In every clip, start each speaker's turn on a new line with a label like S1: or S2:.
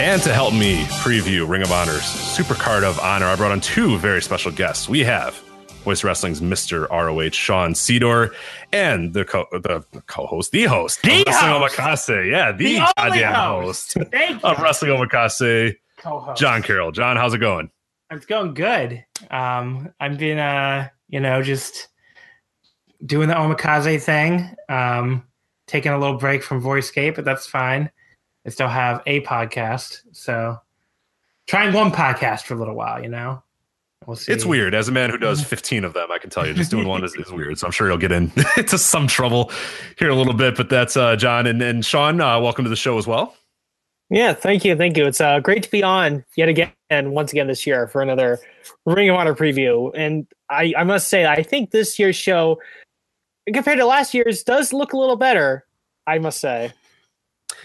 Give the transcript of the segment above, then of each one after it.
S1: And to help me preview Ring of Honor's Supercard of Honor, I brought on two very special guests. We have Voice Wrestling's Mr. ROH, Sean Sedor, and the co- the co-host, the host,
S2: The
S1: of Wrestling. Omakase. Yeah, the,
S2: The
S1: goddamn
S2: host.
S1: host, of Wrestling Omakase,
S2: Co-host.
S1: John Carroll. John, how's it going?
S2: It's going good. Um, I've been, uh, you know, just doing the omakase thing. Um, taking a little break from VoiceScape, but that's fine. I still have a podcast, so trying one podcast for a little while. You know, we'll see.
S1: It's weird. As a man who does 15 of them, I can tell you, just doing one is, is weird. So I'm sure you'll get into some trouble here a little bit. But that's uh, John and, and Sean. Uh, welcome to the show as well.
S3: Yeah, thank you, thank you. It's uh, great to be on yet again, and once again this year for another Ring of Honor preview. And I, I must say, I think this year's show, compared to last year's, does look a little better. I must say.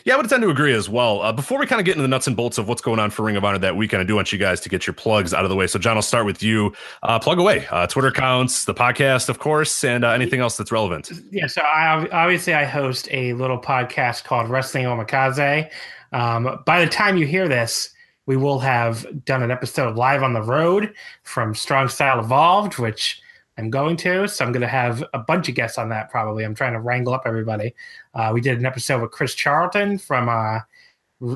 S1: Yeah, I would tend to agree as well. Uh, before we kind of get into the nuts and bolts of what's going on for Ring of Honor that weekend, I do want you guys to get your plugs out of the way. So, John, I'll start with you. Uh, plug away. Uh, Twitter accounts, the podcast, of course, and uh, anything else that's relevant.
S2: Yeah, so I obviously I host a little podcast called Wrestling Omakase. Um, by the time you hear this, we will have done an episode Live on the Road from Strong Style Evolved, which I'm going to. So I'm going to have a bunch of guests on that. Probably, I'm trying to wrangle up everybody. Uh, we did an episode with Chris Charlton from, uh,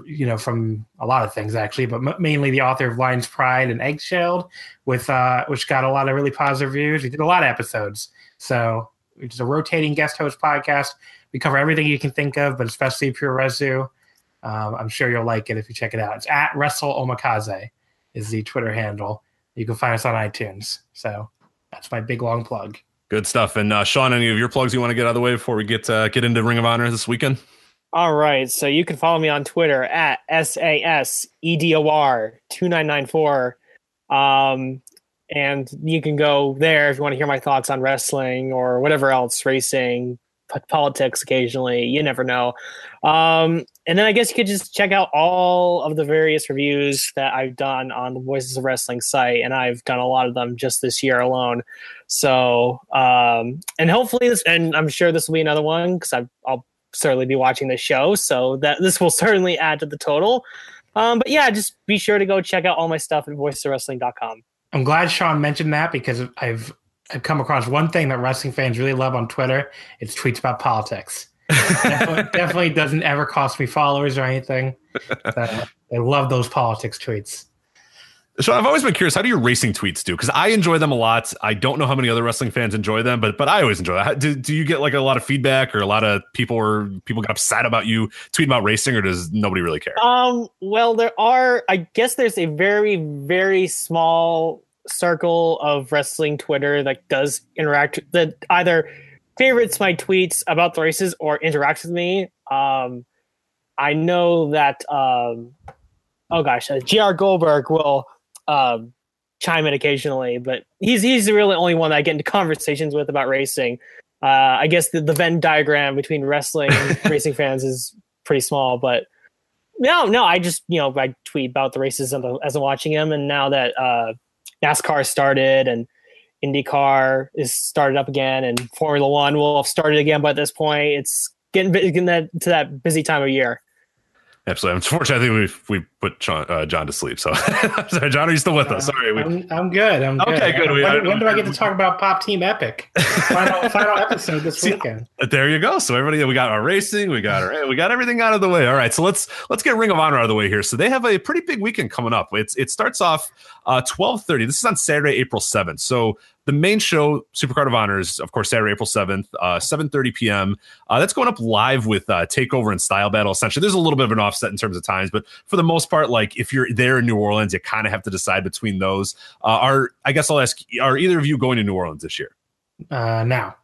S2: you know, from a lot of things actually, but m- mainly the author of Lion's Pride and Eggshells, with uh, which got a lot of really positive reviews. We did a lot of episodes, so it's a rotating guest host podcast. We cover everything you can think of, but especially puroresu. Um, I'm sure you'll like it if you check it out. It's at Wrestle Omakase is the Twitter handle. You can find us on iTunes. So that's my big long plug.
S1: Good stuff. And uh, Sean, any of your plugs you want to get out of the way before we get uh, get into Ring of Honor this weekend?
S3: All right, so you can follow me on Twitter at s a s e d o r two nine nine four, um, and you can go there if you want to hear my thoughts on wrestling or whatever else, racing, p- politics. Occasionally, you never know. Um, and then I guess you could just check out all of the various reviews that I've done on the Voices of Wrestling site, and I've done a lot of them just this year alone. So, um, and hopefully this, and I'm sure this will be another one because I'll certainly be watching the show, so that this will certainly add to the total. Um, but yeah, just be sure to go check out all my stuff at voicesofwrestling.com.
S2: I'm glad Sean mentioned that because I've I've come across one thing that wrestling fans really love on Twitter. It's tweets about politics. Definitely, definitely doesn't ever cost me followers or anything. Uh, I love those politics tweets.
S1: So I've always been curious. How do your racing tweets do? Because I enjoy them a lot. I don't know how many other wrestling fans enjoy them, but but I always enjoy that. Do, do you get like a lot of feedback or a lot of people or people get upset about you tweeting about racing, or does nobody really care?
S3: Um, well, there are, I guess there's a very, very small circle of wrestling Twitter that does interact, that either favorites my tweets about the races or interacts with me. Um, I know that, um, oh gosh, uh, GR Goldberg will um, chime in occasionally, but he's he's the really only one that I get into conversations with about racing. Uh, I guess the, the Venn diagram between wrestling and racing fans is pretty small, but no, no, I just you know I tweet about the races as I'm, as I'm watching them, and now that uh, NASCAR started and IndyCar is started up again, and Formula One will have started again by this point. It's getting, getting that, to that busy time of year.
S1: Absolutely. Unfortunately, I think we we put John, uh, John to sleep. So, sorry, John, are you still with us? Sorry. We,
S2: I'm, I'm good. I'm
S1: Okay, good. We-
S2: When, when do I get to talk about Pop Team Epic? Final, final episode this
S1: See,
S2: weekend.
S1: there you go. So everybody, we got our racing, we got our, we got everything out of the way. All right, so let's let's get Ring of Honor out of the way here. So they have a pretty big weekend coming up. It's it starts off uh, twelve thirty. This is on Saturday, April seventh. So the main show, Supercard of Honor, is of course Saturday, April seventh, uh, seven thirty p.m. Uh, that's going up live with uh, Takeover and Style Battle. Essentially, there's a little bit of an offset in terms of times, but for the most part, like if you're there in New Orleans, you kind of have to decide between those. Uh, are I guess I'll ask: Are either of you going to New Orleans this year?
S2: Uh, now,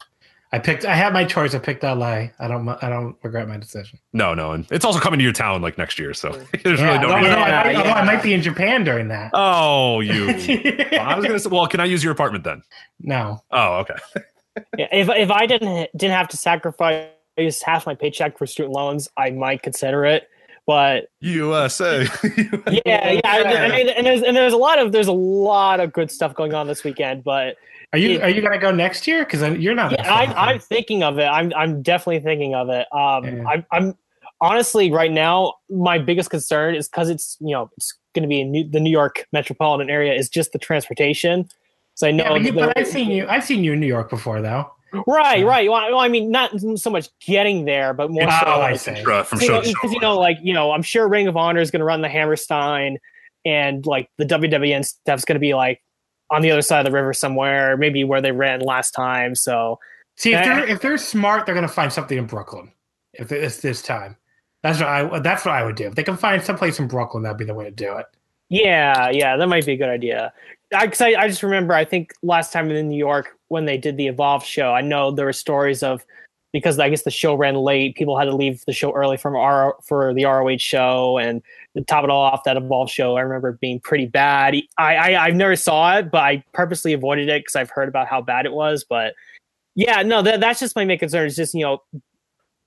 S2: I picked. I had my choice. I picked LA. I don't. I don't regret my decision.
S1: No, no, and it's also coming to your town like next year, so there's
S2: Yeah,
S1: really no.
S2: although,
S1: reason-
S2: I might,
S3: Yeah,
S2: I might be in Japan during that.
S1: Oh, you. Well, I was gonna say. Well, can I use your apartment then?
S2: no.
S1: Oh, okay.
S3: Yeah, if if I didn't didn't have to sacrifice half my paycheck for student loans, I might consider it. But
S1: USA.
S3: yeah, yeah, I, I mean, and there's and there's a lot of there's a lot of good stuff going on this weekend. But
S2: Are you
S3: Yeah.
S2: Are you gonna go next year? Because you're not.
S3: yeah, I'm. I'm thinking of it. I'm I'm definitely thinking of it. Um,
S2: Yeah.
S3: I'm I'm honestly right now my biggest concern is because it's you know it's going to be in New, the New York metropolitan area is just the transportation. So I know
S2: Yeah, but, you, but I've seen you. I've seen you in New York before, though.
S3: right, right. Well, I- mean, not so much getting there, but more
S2: Oh,
S3: so
S2: I
S3: like,
S2: see.
S1: From
S3: you
S1: show
S3: know,
S1: to show.
S3: because you know, like you know, I'm sure Ring of Honor is going to run the Hammerstein, and like the WWN stuff's going to be like on the other side of the river somewhere, maybe where they ran last time. So
S2: See, if they're eh. if they're smart, they're gonna find something in Brooklyn. If it's this time, that's what I that's what I would do. If they can find someplace in Brooklyn, that'd be the way to do it.
S3: yeah, yeah, that might be a good idea. I, 'cause I, I just remember, I think last time in New York when they did the Evolve show, I know there were stories of because I guess the show ran late, people had to leave the show early from R for the ROH show, and to top it all off, that Evolve show I remember being pretty bad. I, I I've never saw it, but I purposely avoided it because I've heard about how bad it was. But yeah, no, that, that's just my main concern. Is just you know,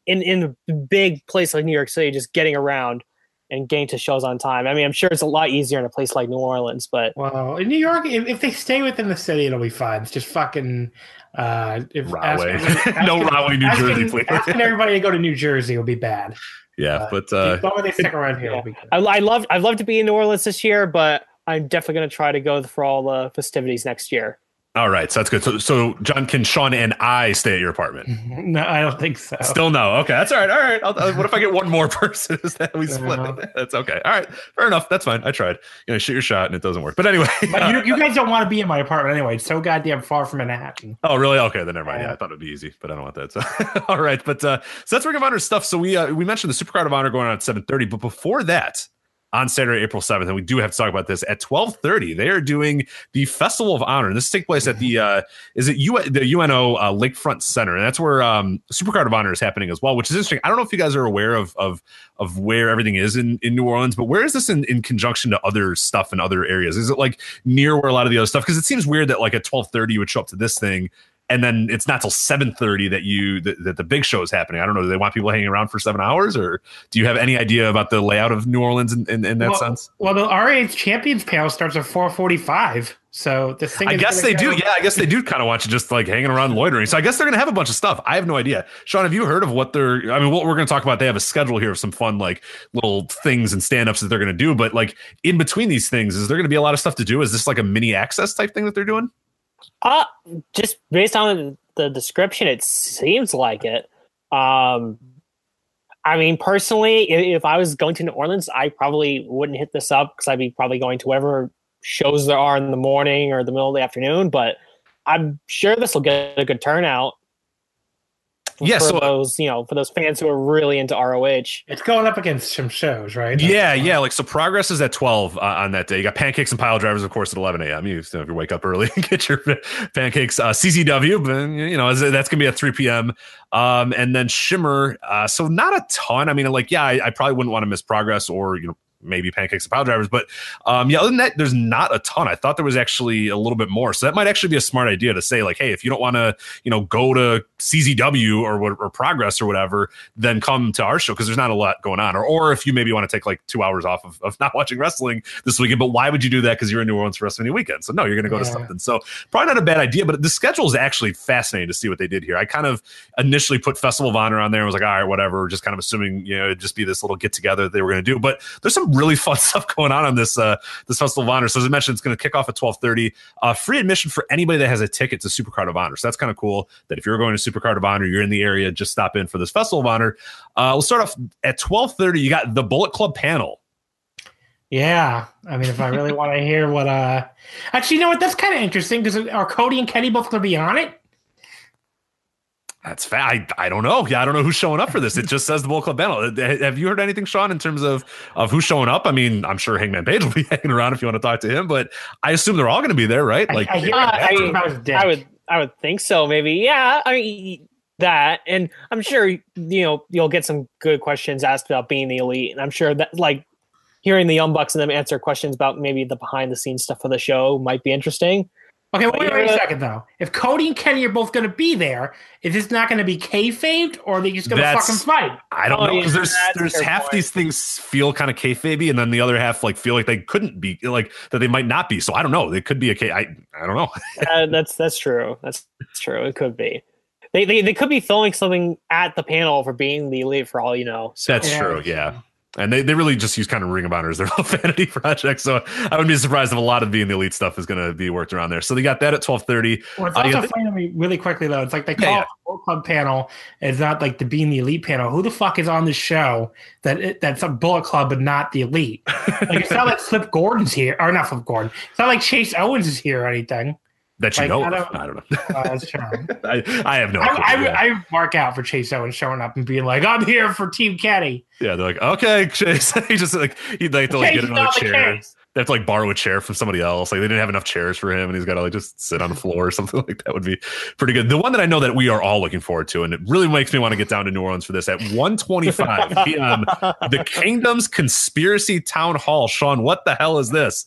S3: in in a big place like New York City, just getting around and getting to shows on time. I mean, I'm sure it's a lot easier in a place like New Orleans, but
S2: Well, in New York, if, if they stay within the city, it'll be fine. It's just fucking uh, if
S1: Rahway.
S2: asking-
S1: no Rahway, New
S2: asking-
S1: Jersey, please.
S2: Asking everybody to go to New Jersey will be bad.
S1: Yeah, but uh,
S2: as they stick around here, it'll be good.
S3: I, I love I'd love to be in New Orleans this year, but I'm definitely going to try to go for all the festivities next year.
S1: All right, so that's good. So, so John, can Sean and I stay at your apartment?
S2: No, I don't think so.
S1: Still no. Okay, that's all right. All right. I'll, uh, what if I get one more person? Is that we split? That's okay. All right, fair enough. That's fine. I tried. You know, shoot your shot and it doesn't work. But anyway.
S2: But you, you guys don't want to be in my apartment anyway. It's so goddamn far from Manhattan.
S1: Oh, really? Okay, then never mind. Yeah,
S2: Yeah.
S1: I thought it'd be easy, but I don't want that. So, all right, but uh, so that's Ring of Honor stuff. So we uh, we mentioned the Supercard of Honor going on at seven thirty, but before that, on Saturday, April seventh, and we do have to talk about this at twelve thirty. They are doing the Festival of Honor, and this takes place at the uh, is it U- the UNO uh, Lakefront Center, and that's where um, Supercard of Honor is happening as well, which is interesting. I don't know if you guys are aware of of of where everything is in, in New Orleans, but where is this in, in conjunction to other stuff in other areas? Is it like near where a lot of the other stuff? Because it seems weird that like at twelve thirty you would show up to this thing and then it's not till 7.30 that you that, that the big show is happening. I don't know do they want people hanging around for seven hours or do you have any idea about the layout of new orleans in, in, in that
S2: well,
S1: sense?
S2: Well, the ROH Champions panel starts at 4:45. So the thing.
S1: i guess they do yeah i guess they do kind of want you just like hanging around loitering. So i guess they're gonna have a bunch of stuff. I have no idea. Sean have you heard of what they're i mean what we're gonna talk about they have a schedule here of some fun like little things and stand-ups that they're gonna do but like in between these things is there gonna be a lot of stuff to do? Is this like a mini access type thing that they're doing
S3: Uh just based on the description, it seems like it. Um, I mean, personally, if, if I was going to New Orleans, I probably wouldn't hit this up because I'd be probably going to whatever shows there are in the morning or the middle of the afternoon. But I'm sure this will get a good turnout. For,
S1: Yeah,
S3: for
S1: so-
S3: those you know, for those fans who are really into ROH.
S2: It's going up against some shows, right?
S1: Yeah, yeah. Like so, progress is at twelve uh, on that day. You got pancakes and pile drivers, of course, at eleven a.m. You, you know, if you wake up early and get your pancakes. Uh, CZW, but you know that's gonna be at three p.m. Um, and then Shimmer. Uh, so not a ton. I mean, like yeah, I, I probably wouldn't want to miss progress or you know maybe pancakes and pile drivers, but um, yeah, other than that, there's not a ton. I thought there was actually a little bit more. So that might actually be a smart idea to say like, hey, if you don't want to, you know, go to CZW or or Progress or whatever, then come to our show because there's not a lot going on. Or or if you maybe want to take like two hours off of, of not watching wrestling this weekend, but why would you do that? Because you're in New Orleans for WrestleMania weekend. So no, you're going to go to something. So probably not a bad idea. But the schedule is actually fascinating to see what they did here. I kind of initially put Festival of Honor on there and was like, all right, whatever. Just kind of assuming you know it'd just be this little get together that they were going to do. But there's some really fun stuff going on on this uh this Festival of Honor. So as I mentioned, it's going to kick off at 12:30. Uh, free admission for anybody that has a ticket to Supercard of Honor. So that's kind of cool. That if you're going to Supercard of Honor, you're in the area, just stop in for this Festival of Honor. Uh, we'll start off at 12:30. You got the Bullet Club panel.
S2: Yeah, I mean, if I really want to hear what, uh, actually, you know what? That's kind of interesting because are Cody and Kenny both going to be on it?
S1: That's fat. I, I don't know. Yeah, I don't know who's showing up for this. It just says the Bullet Club panel. Have you heard anything, Sean, in terms of of who's showing up? I mean, I'm sure Hangman Page will be hanging around if you want to talk to him, but I assume they're all going to be there, right?
S2: Like, I, I, hear, uh,
S3: I, I would, I would think so. Maybe, yeah. I mean, that, and I'm sure you know you'll get some good questions asked about being the elite, and I'm sure that like hearing the Young Bucks and them answer questions about maybe the behind the scenes stuff for the show might be interesting.
S2: Okay, wait, wait, wait a second though. If Cody and Kenny are both going to be there, is this not going to be kayfabed, or are they just going to fucking fight?
S1: I don't oh, know because there's there's half point. these things feel kind of kayfabe, and then the other half like feel like they couldn't be, like that they might not be. So I don't know. They could be a K. I I don't know.
S3: uh, that's that's true. That's, that's true. It could be. They, they they could be filming something at the panel for being the elite for all you know.
S1: So. That's yeah. true. Yeah and they, they really just use kind of Ring of Honor as their little vanity project. So I wouldn't be surprised if a lot of being the elite stuff is going to be worked around there. So they got that at twelve thirty.
S2: Well, it's uh, funny to me really quickly though. It's like they call yeah, yeah. the Club panel. It's not like the being the elite panel. Who the fuck is on the show that it, that's a Bullet Club but not the elite? like it's not like Flip Gordon's here or not Flip Gordon. It's not like Chase Owens is here or anything.
S1: That you like, know, I don't, I don't know. Uh, that's true. I, I have no. I,
S2: I, I, mark out for Chase Owens showing up and being like, "I'm here for Team Kenny."
S1: Yeah, they're like, "Okay, Chase." he just like he'd like to like get another chair. The they have to like borrow a chair from somebody else. Like they didn't have enough chairs for him, and he's got to like just sit on the floor or something like that. Would be pretty good. The one that I know that we are all looking forward to, and it really makes me want to get down to New Orleans for this at 1:25 p.m. the Kingdom's Conspiracy Town Hall. Sean, what the hell is this?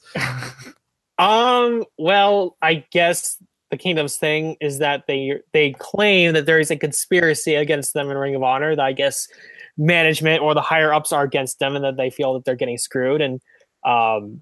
S3: Um. Well, I guess the Kingdom's thing is that they they claim that there is a conspiracy against them in Ring of Honor. That I guess management or the higher ups are against them, and that they feel that they're getting screwed. And um,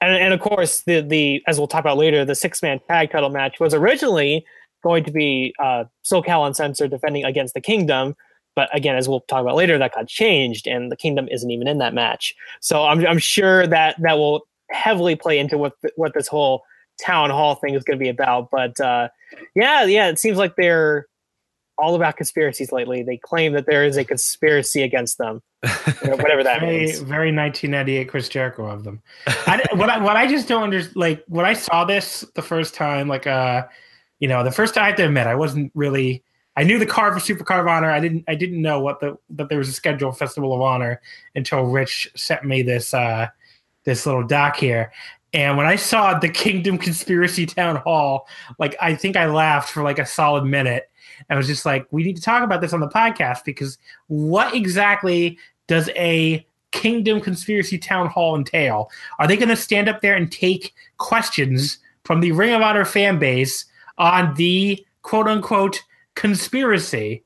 S3: and, and of course the the as we'll talk about later, the six man tag title match was originally going to be uh, SoCal Uncensored defending against the Kingdom. But again, as we'll talk about later, that got changed, and the Kingdom isn't even in that match. So I'm, I'm sure that that will heavily play into what what this whole town hall thing is going to be about. But uh, yeah, yeah, it seems like they're all about conspiracies lately. They claim that there is a conspiracy against them, you know, whatever that
S2: very,
S3: means.
S2: Very 1998 Chris Jericho of them. I, what I what I just don't understand, like when I saw this the first time, like uh, you know, the first time I have to admit, I wasn't really. I knew the card for Super Card of Honor. I didn't. I didn't know what the that there was a scheduled Festival of Honor until Rich sent me this uh, this little doc here. And when I saw the Kingdom Conspiracy Town Hall, like I think I laughed for like a solid minute. I was just like, we need to talk about this on the podcast because what exactly does a Kingdom Conspiracy Town Hall entail? Are they going to stand up there and take questions from the Ring of Honor fan base on the quote unquote conspiracy?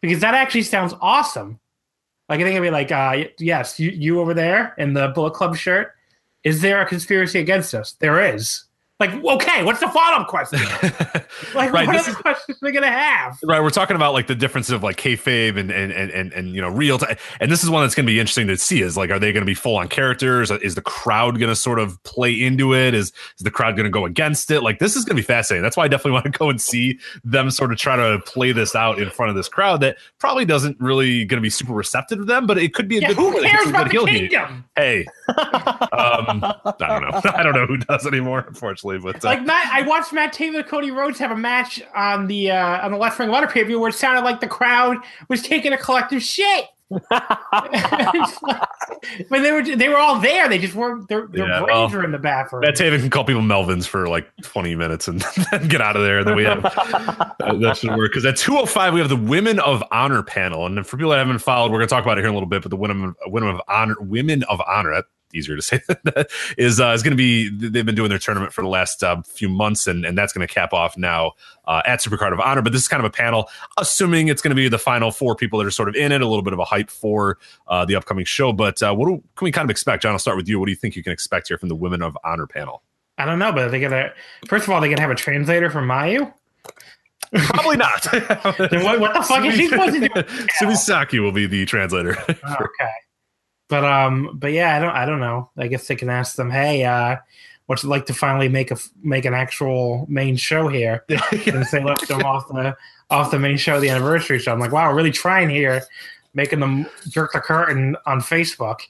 S2: Because that actually sounds awesome. Like I think it'd be like, uh, yes, you, you over there in the Bullet Club shirt. Is there a conspiracy against us? There is. Like, okay, what's the follow up question? like, right, what are the questions we're gonna have?
S1: Right, we're talking about like the difference of like kayfabe and and and and, and you know real time. And this is one that's gonna be interesting to see. Is like, are they gonna be full on characters? Is the crowd gonna sort of play into it? Is is the crowd gonna go against it? Like, this is gonna be fascinating. That's why I definitely want to go and see them sort of try to play this out in front of this crowd that probably doesn't really gonna be super receptive to them, but it could be a
S2: yeah,
S1: good.
S2: Who cares about the kingdom?
S1: Hey, um, I don't know. I don't know who does anymore. Unfortunately but
S2: uh, like Matt, I watched Matt Taven, Cody Rhodes have a match on the uh, on the Left Ring Water pay where it sounded like the crowd was taking a collective shit. but they were they were all there. They just weren't. Their, their yeah, brains well, were in the bathroom.
S1: Matt Taven can call people Melvins for like twenty minutes and then get out of there. And then we have that should work because at two oh five we have the Women of Honor panel, and for people that haven't followed, we're going to talk about it here in a little bit. But the Women Women of Honor Women of Honor that easier to say that is uh, is going to be they've been doing their tournament for the last uh, few months and and that's going to cap off now uh, at Supercard of Honor. But this is kind of a panel, assuming it's going to be the final four people that are sort of in it. A little bit of a hype for uh, the upcoming show. But uh, what do, can we kind of expect, John? I'll start with you. What do you think you can expect here from the Women of Honor panel?
S2: I don't know, but they gonna first of all they gonna have a translator for Mayu.
S1: Probably not.
S2: what, what, the fuck is she supposed to do?
S1: Sumi Sakai will be the translator.
S2: okay. But um, but yeah, I don't I don't know. I guess they can ask them, hey, uh, what's it like to finally make a make an actual main show here? Since they left them off the off the main show, the anniversary show. I'm like, wow, really trying here, making them jerk the curtain on Facebook.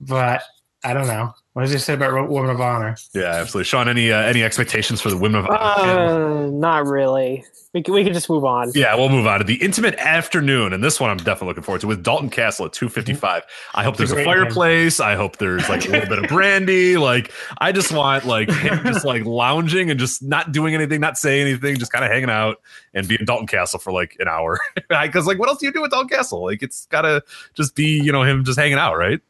S2: But I don't know. What does he say about Women of Honor?
S1: Yeah, absolutely. Sean, any uh, any expectations for the Women of Honor?
S3: Uh, not really. We can, we can just move on.
S1: Yeah, we'll move on to the intimate afternoon, and this one I'm definitely looking forward to with Dalton Castle at 255. I hope there's a
S2: great
S1: fireplace. I hope there's like a little bit of brandy. Like I just want like him just like lounging and just not doing anything, not saying anything, just kind of hanging out and being Dalton Castle for like an hour. Because like, what else do you do with Dalton Castle? Like, it's gotta just be you know him just hanging out, right?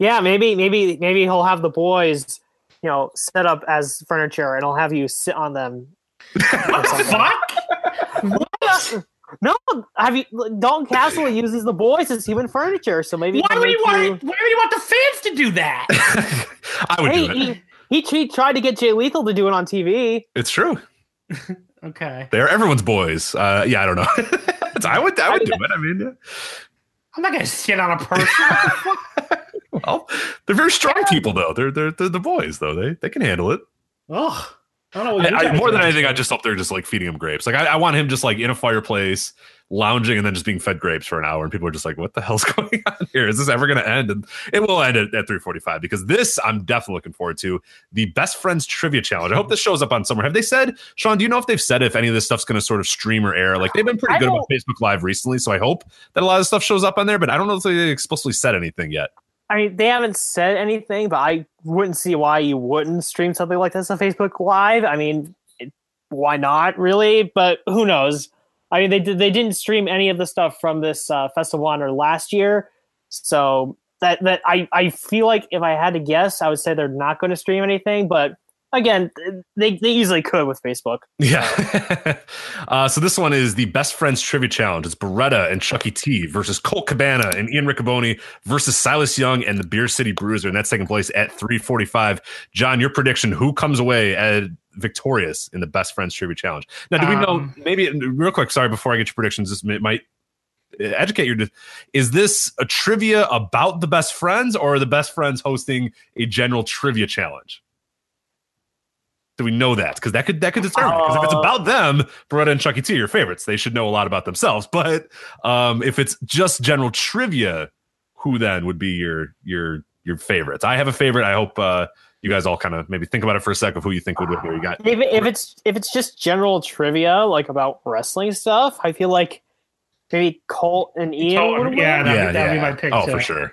S3: Yeah, maybe maybe maybe he'll have the boys, you know, set up as furniture, and I'll have you sit on them.
S2: What the fuck?
S3: No, have you? Dalton Castle uses the boys as human furniture, so maybe.
S2: Why
S3: he'll
S2: would you
S3: make
S2: want? Why would you want the fans to do that?
S1: I would
S3: Hey,
S1: do it.
S3: he, he he tried to get Jay Lethal to do it on TV.
S1: It's true.
S2: okay,
S1: They're everyone's boys. Uh, yeah, I don't know. I would I would do it. I mean, yeah.
S2: I'm not gonna sit on a person.
S1: Well, they're very strong people, though. They're they're, they're the boys, though. They they can handle it.
S2: Ugh. I don't know.
S1: I, I, more than anything, I just hope they're just like feeding him grapes. Like I, I want him just like in a fireplace, lounging, and then just being fed grapes for an hour. And people are just like, "What the hell's going on here? Is this ever going to end?" And it will end at, at three forty-five because this I'm definitely looking forward to the best friends trivia challenge. I hope this shows up on somewhere. Have they said, Sean? Do you know if they've said if any of this stuff's going to sort of stream or air? Like they've been pretty good about Facebook Live recently, so I hope that a lot of stuff shows up on there. But I don't know if they explicitly said anything yet.
S3: I mean, they haven't said anything, but I wouldn't see why you wouldn't stream something like this on Facebook Live. I mean, it, why not, really? But who knows? I mean, they did, they didn't stream any of the stuff from this uh, Festival Honor last year, so that that I I feel like if I had to guess, I would say they're not going to stream anything. But again, they they easily could with Facebook.
S1: Yeah. uh, so this one is the best friends trivia challenge. It's Beretta and Chucky T versus Colt Cabana and Ian Riccoboni versus Silas Young and the Beer City Bruiser, and that's taking place at 345. John, your prediction: who comes away as victorious in the best friends trivia challenge? Now, do we know?
S2: Um,
S1: Maybe real quick. Sorry, before I get your predictions, this might uh, educate your. Is this a trivia about the best friends, or are the best friends hosting a general trivia challenge? Do we know that? Because that could that could determine. Because if it's about them, Beretta and Chucky T are your favorites. They should know a lot about themselves. But um, if it's just general trivia, who then would be your your your favorites? I have a favorite. I hope uh, you guys all kind of maybe think about it for a sec of who you think would win. Here you got.
S3: If, if it's if it's just general trivia like about wrestling stuff, I feel like maybe Colt and Ian
S2: Oh,
S3: would win.
S2: yeah, that'd,
S1: Yeah,
S2: be, that'd
S1: yeah.
S2: be my pick.
S1: Oh,
S2: too.
S1: for sure.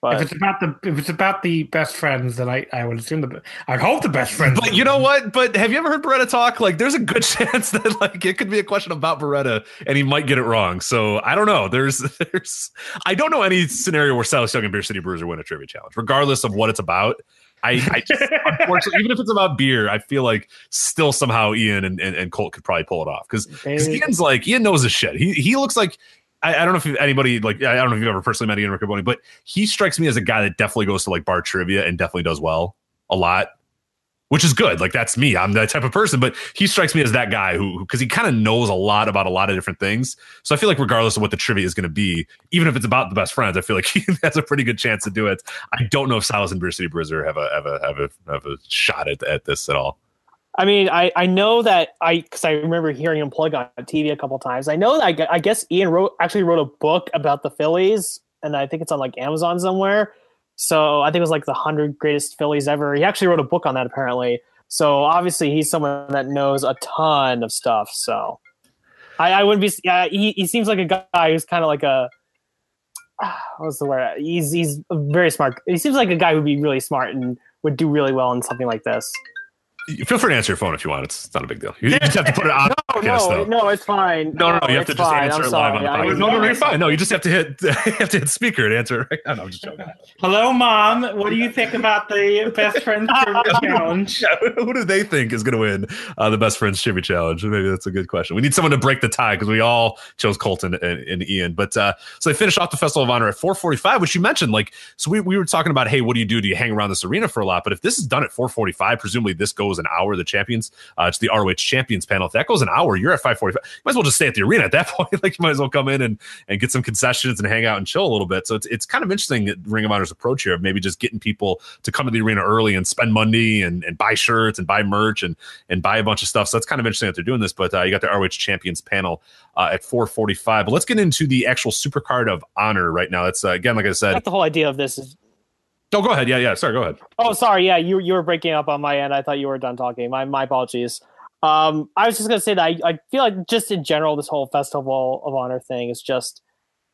S3: But
S2: If it's about the if it's about the best friends, then I, I would assume the I hope the best friends.
S1: But you know what? But have you ever heard Beretta talk? Like, there's a good chance that like it could be a question about Beretta, and he might get it wrong. So I don't know. There's there's I don't know any scenario where Silas Young and Beer City Bruiser win a trivia challenge, regardless of what it's about. I, I just unfortunately, even if it's about beer, I feel like still somehow Ian and, and, and Colt could probably pull it off because Ian's like Ian knows his shit. He he looks like I, I don't know if anybody like I don't know if you've ever personally met Ian Riccoboni, but he strikes me as a guy that definitely goes to like bar trivia and definitely does well a lot, which is good. Like that's me. I'm that type of person, but he strikes me as that guy who because he kind of knows a lot about a lot of different things. So I feel like regardless of what the trivia is going to be, even if it's about the best friends, I feel like he has a pretty good chance to do it. I don't know if Silas and Beer City Bruiser have a have a have a have a shot at, at this at all.
S3: I mean, I, I know that I because I remember hearing him plug on TV a couple times. I know that I, I guess Ian wrote actually wrote a book about the Phillies, and I think it's on like Amazon somewhere. So I think it was like the hundred greatest Phillies ever. He actually wrote a book on that apparently. So obviously he's someone that knows a ton of stuff. So I, I wouldn't be. Yeah, he he seems like a guy who's kind of like a. What's the word? He's he's very smart. He seems like a guy who'd be really smart and would do really well in something like this.
S1: Feel free to answer your phone if you want. It's, it's not a big deal. You just have to put it on.
S3: No,
S1: podcast,
S3: no,
S1: though.
S3: no, it's fine.
S1: No, no, no. You have to
S3: it's
S1: just
S3: fine.
S1: answer
S3: I'm
S1: it live on the podcast. No, no, no, you're fine. No, you just have to hit have to hit speaker and answer it right now. No, I'm just joking.
S2: Hello, mom. What do you think about the best friends challenge?
S1: Yeah, who do they think is going to win uh, the best friends trivia challenge? Maybe that's a good question. We need someone to break the tie because we all chose Colton and, and Ian. But uh, so they finished off the Festival of Honor at 4:45, which you mentioned. Like, so we, we were talking about, hey, what do you do? Do you hang around this arena for a lot? But if this is done at 4:45, presumably this goes goes an hour. The champions, uh, it's the ROH champions panel. If that goes an hour, you're at 545. You might as well just stay at the arena at that point. like you might as well come in and and get some concessions and hang out and chill a little bit. So it's it's kind of interesting that Ring of Honor's approach here of maybe just getting people to come to the arena early and spend money and, and buy shirts and buy merch and and buy a bunch of stuff. So that's kind of interesting that they're doing this. But uh, you got the ROH champions panel uh, at 445. But let's get into the actual supercard of honor right now. That's uh, again, like I said,
S3: like the whole idea of this is
S1: Oh, go ahead. Yeah, yeah. Sorry, go ahead.
S3: Oh, sorry. Yeah, you you were breaking up on my end. I thought you were done talking. My my apologies. Um, I was just gonna say that I, I feel like just in general, this whole festival of honor thing is just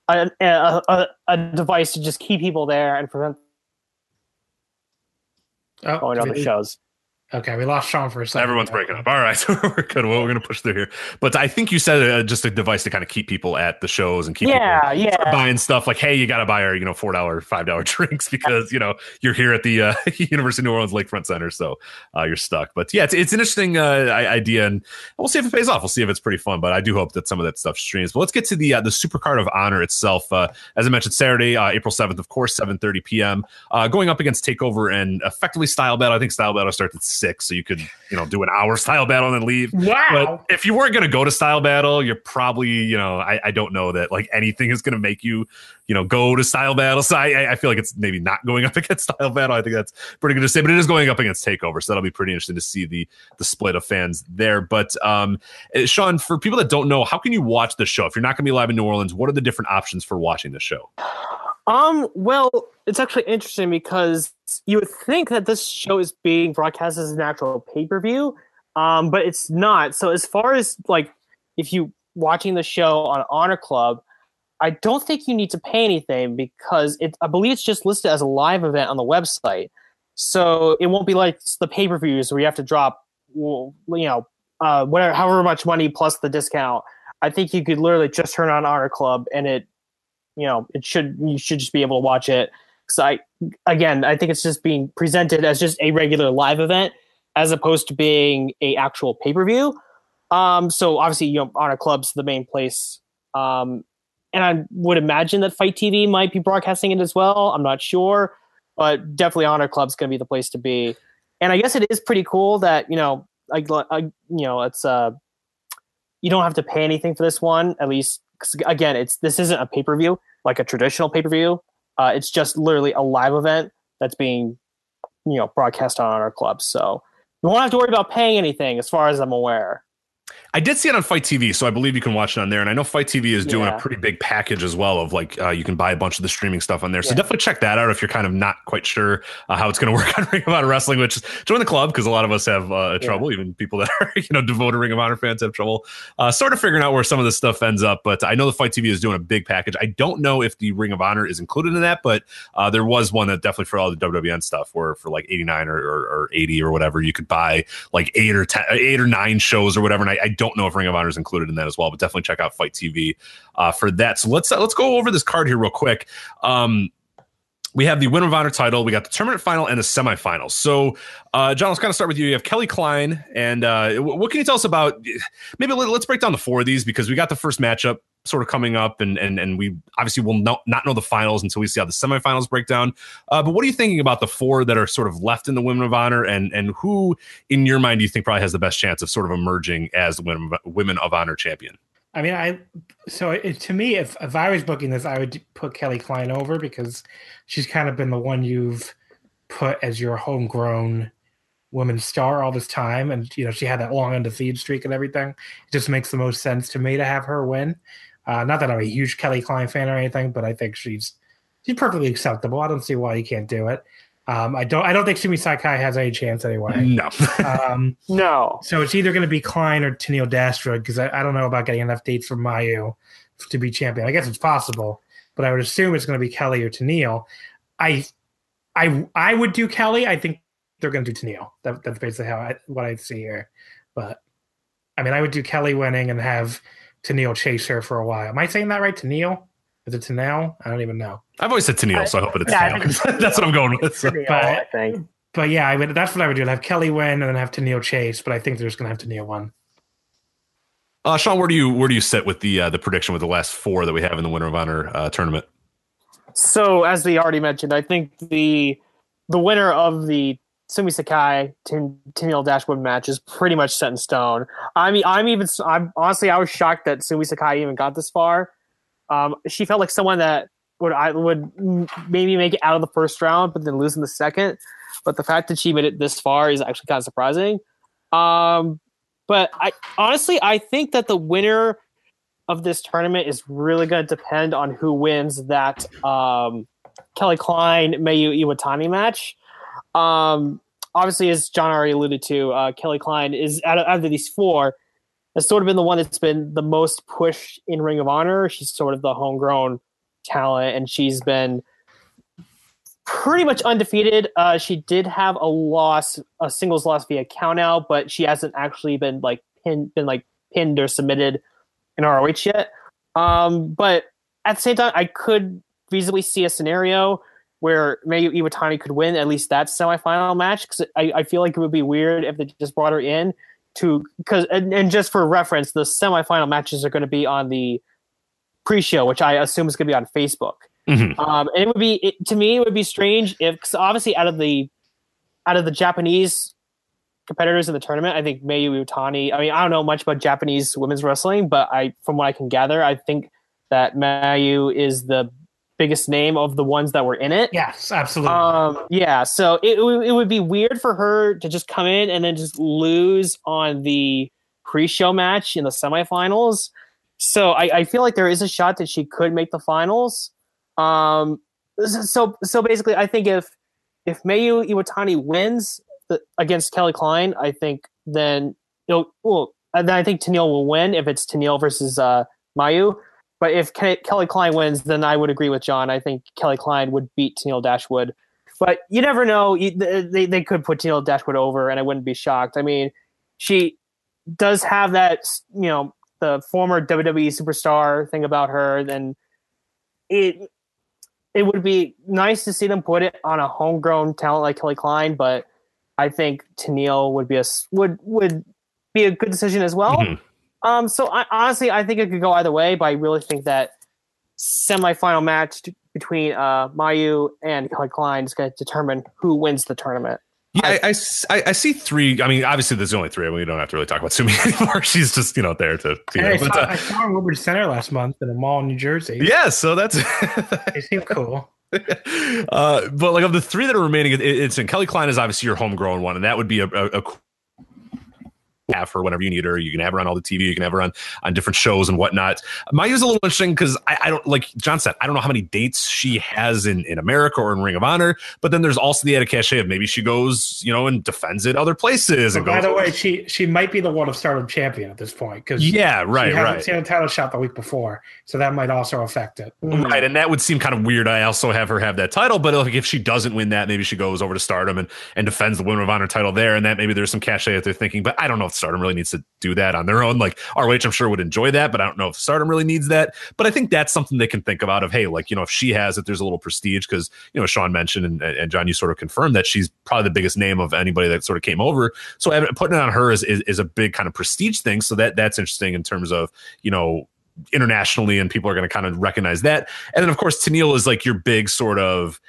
S3: a, a, a, a device to just keep people there and prevent
S2: Oh,
S3: going to
S2: did
S3: other shows.
S2: Okay, we lost Sean for a second.
S1: Everyone's breaking up. All right, so we're good. Well, we're going to push through here. But I think you said uh, just a device to kind of keep people at the shows and keep
S3: Yeah,
S1: people
S3: yeah.
S1: buying stuff like, hey, you got to buy our, you know, four dollar, five dollar drinks because you know you're here at the uh, University of New Orleans Lakefront Center, so uh, you're stuck. But yeah, it's, it's an interesting uh, idea, and we'll see if it pays off. We'll see if it's pretty fun. But I do hope that some of that stuff streams. But let's get to the uh, the Supercard of Honor itself. Uh, as I mentioned, Saturday, uh, April seventh, of course, seven thirty p.m. Uh, going up against Takeover and effectively Style Battle. I think Style Battle starts at six, so you could you know do an hour Style Battle and then leave.
S2: Wow.
S1: But if you weren't going to go to Style Battle, you're probably, you know, I, I don't know that like anything is going to make you, you know, go to Style Battle. So I, I feel like it's maybe not going up against Style Battle. I think that's pretty good to say, but it is going up against Takeover. So that'll be pretty interesting to see the the split of fans there. But um, uh, Sean, for people that don't know, how can you watch the show if you're not going to be live in New Orleans? What are the different options for watching the show?
S3: Um, well, it's actually interesting because you would think that this show is being broadcast as an actual pay per view, um, but it's not. So as far as like if you watching the show on Honor Club, I don't think you need to pay anything because it. I believe it's just listed as a live event on the website, so it won't be like the pay per views where you have to drop, you know, uh, whatever, however much money plus the discount. I think you could literally just turn on Honor Club and it you know it should you should just be able to watch it. Because i again i think it's just being presented as just a regular live event as opposed to being a actual pay-per-view. Um so obviously you know honor club's the main place um and i would imagine that fight tv might be broadcasting it as well. I'm not sure but definitely honor club's going to be the place to be. And i guess it is pretty cool that you know I, you know it's uh you don't have to pay anything for this one at least again it's this isn't a pay-per-view like a traditional pay-per-view. Uh, it's just literally a live event that's being you know broadcast on Honor Club. So you won't have to worry about paying anything as far as i'm aware
S1: I did see it on Fight TV, so I believe you can watch it on there. And I know Fight TV is doing
S3: Yeah.
S1: a pretty big package as well of like uh, you can buy a bunch of the streaming stuff on there. So
S3: Yeah.
S1: definitely check that out if you're kind of not quite sure uh, how it's going to work on Ring of Honor Wrestling. Which is join the club because a lot of us have uh, trouble. Even people that are you know devoted Ring of Honor fans have trouble uh, sort of figuring out where some of this stuff ends up. But I know the Fight TV is doing a big package. I don't know if the Ring of Honor is included in that, but uh, there was one that definitely for all the WWN stuff, where for like 89 or, or, or 80 or whatever, you could buy like eight or ten, eight or nine shows or whatever. And I, I don't know if Ring of Honor is included in that as well, but definitely check out Fight TV uh, for that. So let's uh, let's go over this card here real quick. Um, we have the Women of Honor title. We got the tournament final and the semifinals. So, uh, John, let's kind of start with you. You have Kelly Klein, and uh, what can you tell us about? Maybe let, us break down the four of these because we got the first matchup sort of coming up, and and and we obviously will not not know the finals until we see how the semifinals break down. Uh, but what are you thinking about the four that are sort of left in the Women of Honor, and and who, in your mind, do you think probably has the best chance of sort of emerging as the Women Women of Honor champion?
S2: I mean, I so it, to me, if if I was booking this, I would put Kelly Klein over because she's kind of been the one you've put as your homegrown woman star all this time, and you know she had that long undefeated streak and everything. It just makes the most sense to me to have her win. Uh, not that I'm a huge Kelly Klein fan or anything, but I think she's she's perfectly acceptable. I don't see why you can't do it. Um, I don't I don't think Sumi Sakai has any chance anyway.
S1: No.
S2: Um,
S3: no
S2: so it's either going to be Klein or Tennille Dashwood because I, I don't know about getting enough dates from Mayu to be champion. I guess it's possible, but I would assume it's going to be Kelly or Tennille. I, I, I would do Kelly. I think they're going to do Tennille. That, that's basically how I what I see here. But I mean, I would do Kelly winning and have Tennille chase her for a while. Am I saying that right? Tennille? Is it Tennille? I don't even know.
S1: I've always said Tennille, so I hope it's
S3: Yeah, I
S1: Tennille. That's what I'm going with. So.
S2: But-
S3: i think
S2: But yeah, I would, that's what I would do. I'd have Kelly win and then have Tennille chase. But I think they're just going to have Tennille win.
S1: Uh, Sean, where do you where do you sit with the uh, the prediction with the last four that we have in the Women of Honor uh, tournament?
S3: So, as we already mentioned, I think the the winner of the Sumi Sakai Ten- Tennille Dashwood match is pretty much set in stone. I mean, I'm even. I'm honestly, I was shocked that Sumi Sakai even got this far. Um, she felt like someone that would I would maybe make it out of the first round, but then lose in the second. But the fact that she made it this far is actually kind of surprising. Um, but I honestly, I think that the winner of this tournament is really going to depend on who wins that um, Kelly Klein Mayu Iwatani match. Um, obviously, as John already alluded to, uh, Kelly Klein is out of, out of these four has sort of been the one that's been the most pushed in Ring of Honor. She's sort of the homegrown talent, and she's been pretty much undefeated. Uh, she did have a loss, a singles loss via countout, but she hasn't actually been like pinned, been like pinned or submitted in ROH yet. Um, but at the same time, I could feasibly see a scenario where Mayu Iwatani could win at least that semifinal match because I, I feel like it would be weird if they just brought her in to because and, and just for reference, the semifinal matches are going to be on the pre-show, which I assume is going to be on Facebook.
S1: Mhm.
S3: Um, and it would be it, to me, it would be strange if cause obviously out of the out of the Japanese competitors in the tournament, I think Mayu Iwatani. I mean, I don't know much about Japanese women's wrestling, but I from what I can gather, I think that Mayu is the biggest name of the ones that were in it.
S2: Yes, absolutely.
S3: Um, yeah, so it, it would- be weird for her to just come in and then just lose on the pre-show match in the semifinals. So I, I feel like there is a shot that she could make the finals. Um, so so basically, I think if if Mayu Iwatani wins the, against Kelly Klein, I think then you well, then I think Tennille will win if it's Tennille versus uh, Mayu. But if Ke- Kelly Klein wins, then I would agree with John. I think Kelly Klein would beat Tennille Dashwood. But you never know. You, they, they could put Tennille Dashwood over, and I wouldn't be shocked. I mean, she does have that, you know, the former WWE superstar thing about her. Then it it would be nice to see them put it on a homegrown talent like Kelly Klein, but I think Tennille would be a would would be a good decision as well.
S1: Mhm.
S3: Um, so I, honestly, I think it could go either way, but I really think that semifinal match t- between uh, Mayu and Kelly Klein is going to determine who wins the tournament.
S1: Yeah, I, I see three. I mean, obviously, there's only three. We don't have to really talk about Sumi anymore. She's just you know there to. to
S2: Hey, I,
S1: but,
S2: saw,
S1: uh,
S2: I saw her in Woodbridge Center last month in a mall in New Jersey.
S1: yeah, so that's.
S2: They seem cool.
S1: uh, but like of the three that are remaining, it, it's in Kelly Klein is obviously your homegrown one, and that would be a, a, a cool have her whenever you need her. You can have her on all the TV. You can have her on on different shows and whatnot. Mayu's a little interesting because I, I don't like John said. I don't know how many dates she has in in America or in Ring of Honor. But then there's also the added cachet of maybe she goes, you know, and defends it other places. And
S2: by
S1: goes,
S2: the way, she she might be the Wonder of Stardom champion at this point because
S1: yeah, right,
S2: she hasn't
S1: right.
S2: seen a title shot the week before, so that might also affect it.
S1: Right, and that would seem kind of weird. I also have her have that title, but like if she doesn't win that, maybe she goes over to Stardom and, and defends the Women of Honor title there, and that maybe there's some cachet that they're thinking. But I don't know if Stardom really needs to do that on their own. Like ROH, I'm sure would enjoy that, but I don't know if Stardom really needs that. But I think that's something they can think about. Of hey, like you know, if she has it, there's a little prestige because you know Sean mentioned and, and John, you sort of confirmed that she's probably the biggest name of anybody that sort of came over. So putting it on her is, is is a big kind of prestige thing. So that that's interesting in terms of you know internationally and people are going to kind of recognize that. And then of course Tennille is like your big sort of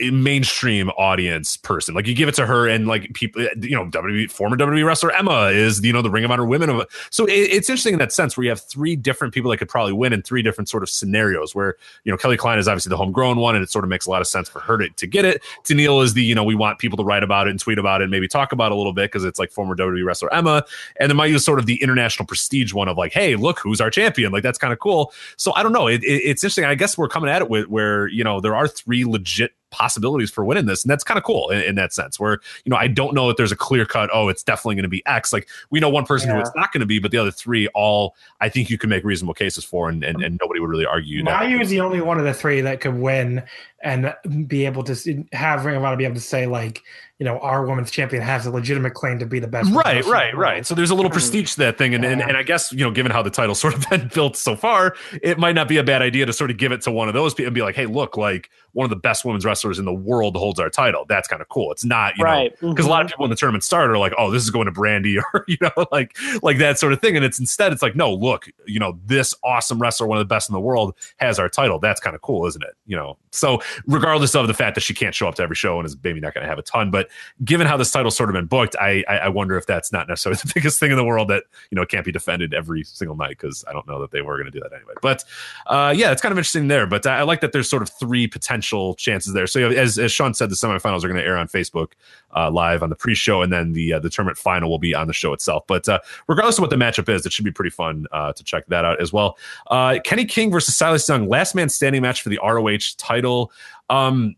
S1: mainstream audience person. Like you give it to her and like people, eh, you know, WWE former WWE wrestler Emma is, you know, the Ring of Honor women of so it, it's interesting in that sense where you have three different people that could probably win in three different sort of scenarios where, you know, Kelly Klein is obviously the homegrown one and it sort of makes a lot of sense for her to, to get it. Tennille is the, you know, we want people to write about it and tweet about it and maybe talk about it a little bit because it's like former WWE wrestler Emma. And then Mayu is sort of the international prestige one of like, hey, look who's our champion. Like that's kind of cool. So I don't know. It, it, it's interesting. I guess we're coming at it with where, you know, there are three legit possibilities for winning this and that's kind of cool in, in that sense where you know i don't know if there's a clear cut oh it's definitely going to be x. Like we know one person who it's not going to be but the other three all i think you can make reasonable cases for and and, um, and nobody would really argue that.
S2: Mayu is the only one of the three that could win and be able to have Ring of Honor be able to say like, you know, our women's champion has a legitimate claim to be the best.
S1: right right right so there's a little hmm. prestige to that thing and, and
S2: Yeah.
S1: and i guess you know given how the title's sort of been built so far it might not be a bad idea to sort of give it to one of those people and be like hey look like one of the best women's wrestlers in the world holds our title that's kind of cool it's not you know
S3: right.
S1: because a lot of mm-hmm. people in the tournament start are like, "Oh, this is going to Brandy," or you know, like like that sort of thing. And it's instead, it's like, no, look, you know, this awesome wrestler, one of the best in the world, has our title. That's kind of cool, isn't it? You know, so regardless of the fact that she can't show up to every show and is maybe not going to have a ton. But given how this title's sort of been booked, I, I, I wonder if that's not necessarily the biggest thing in the world that you know can't be defended every single night because I don't know that they were going to do that anyway. But uh, yeah, it's kind of interesting there. But I, I, like that there's sort of three potential chances there. So as as Sean said, the semifinals are going to air on Facebook uh, live on the pre-show, and then the uh, the tournament final will be on the show itself. But uh, regardless of what the matchup is, it should be pretty fun uh, to check that out as well. Uh, Kenny King versus Silas Young, last man standing match for the ROH title. Um,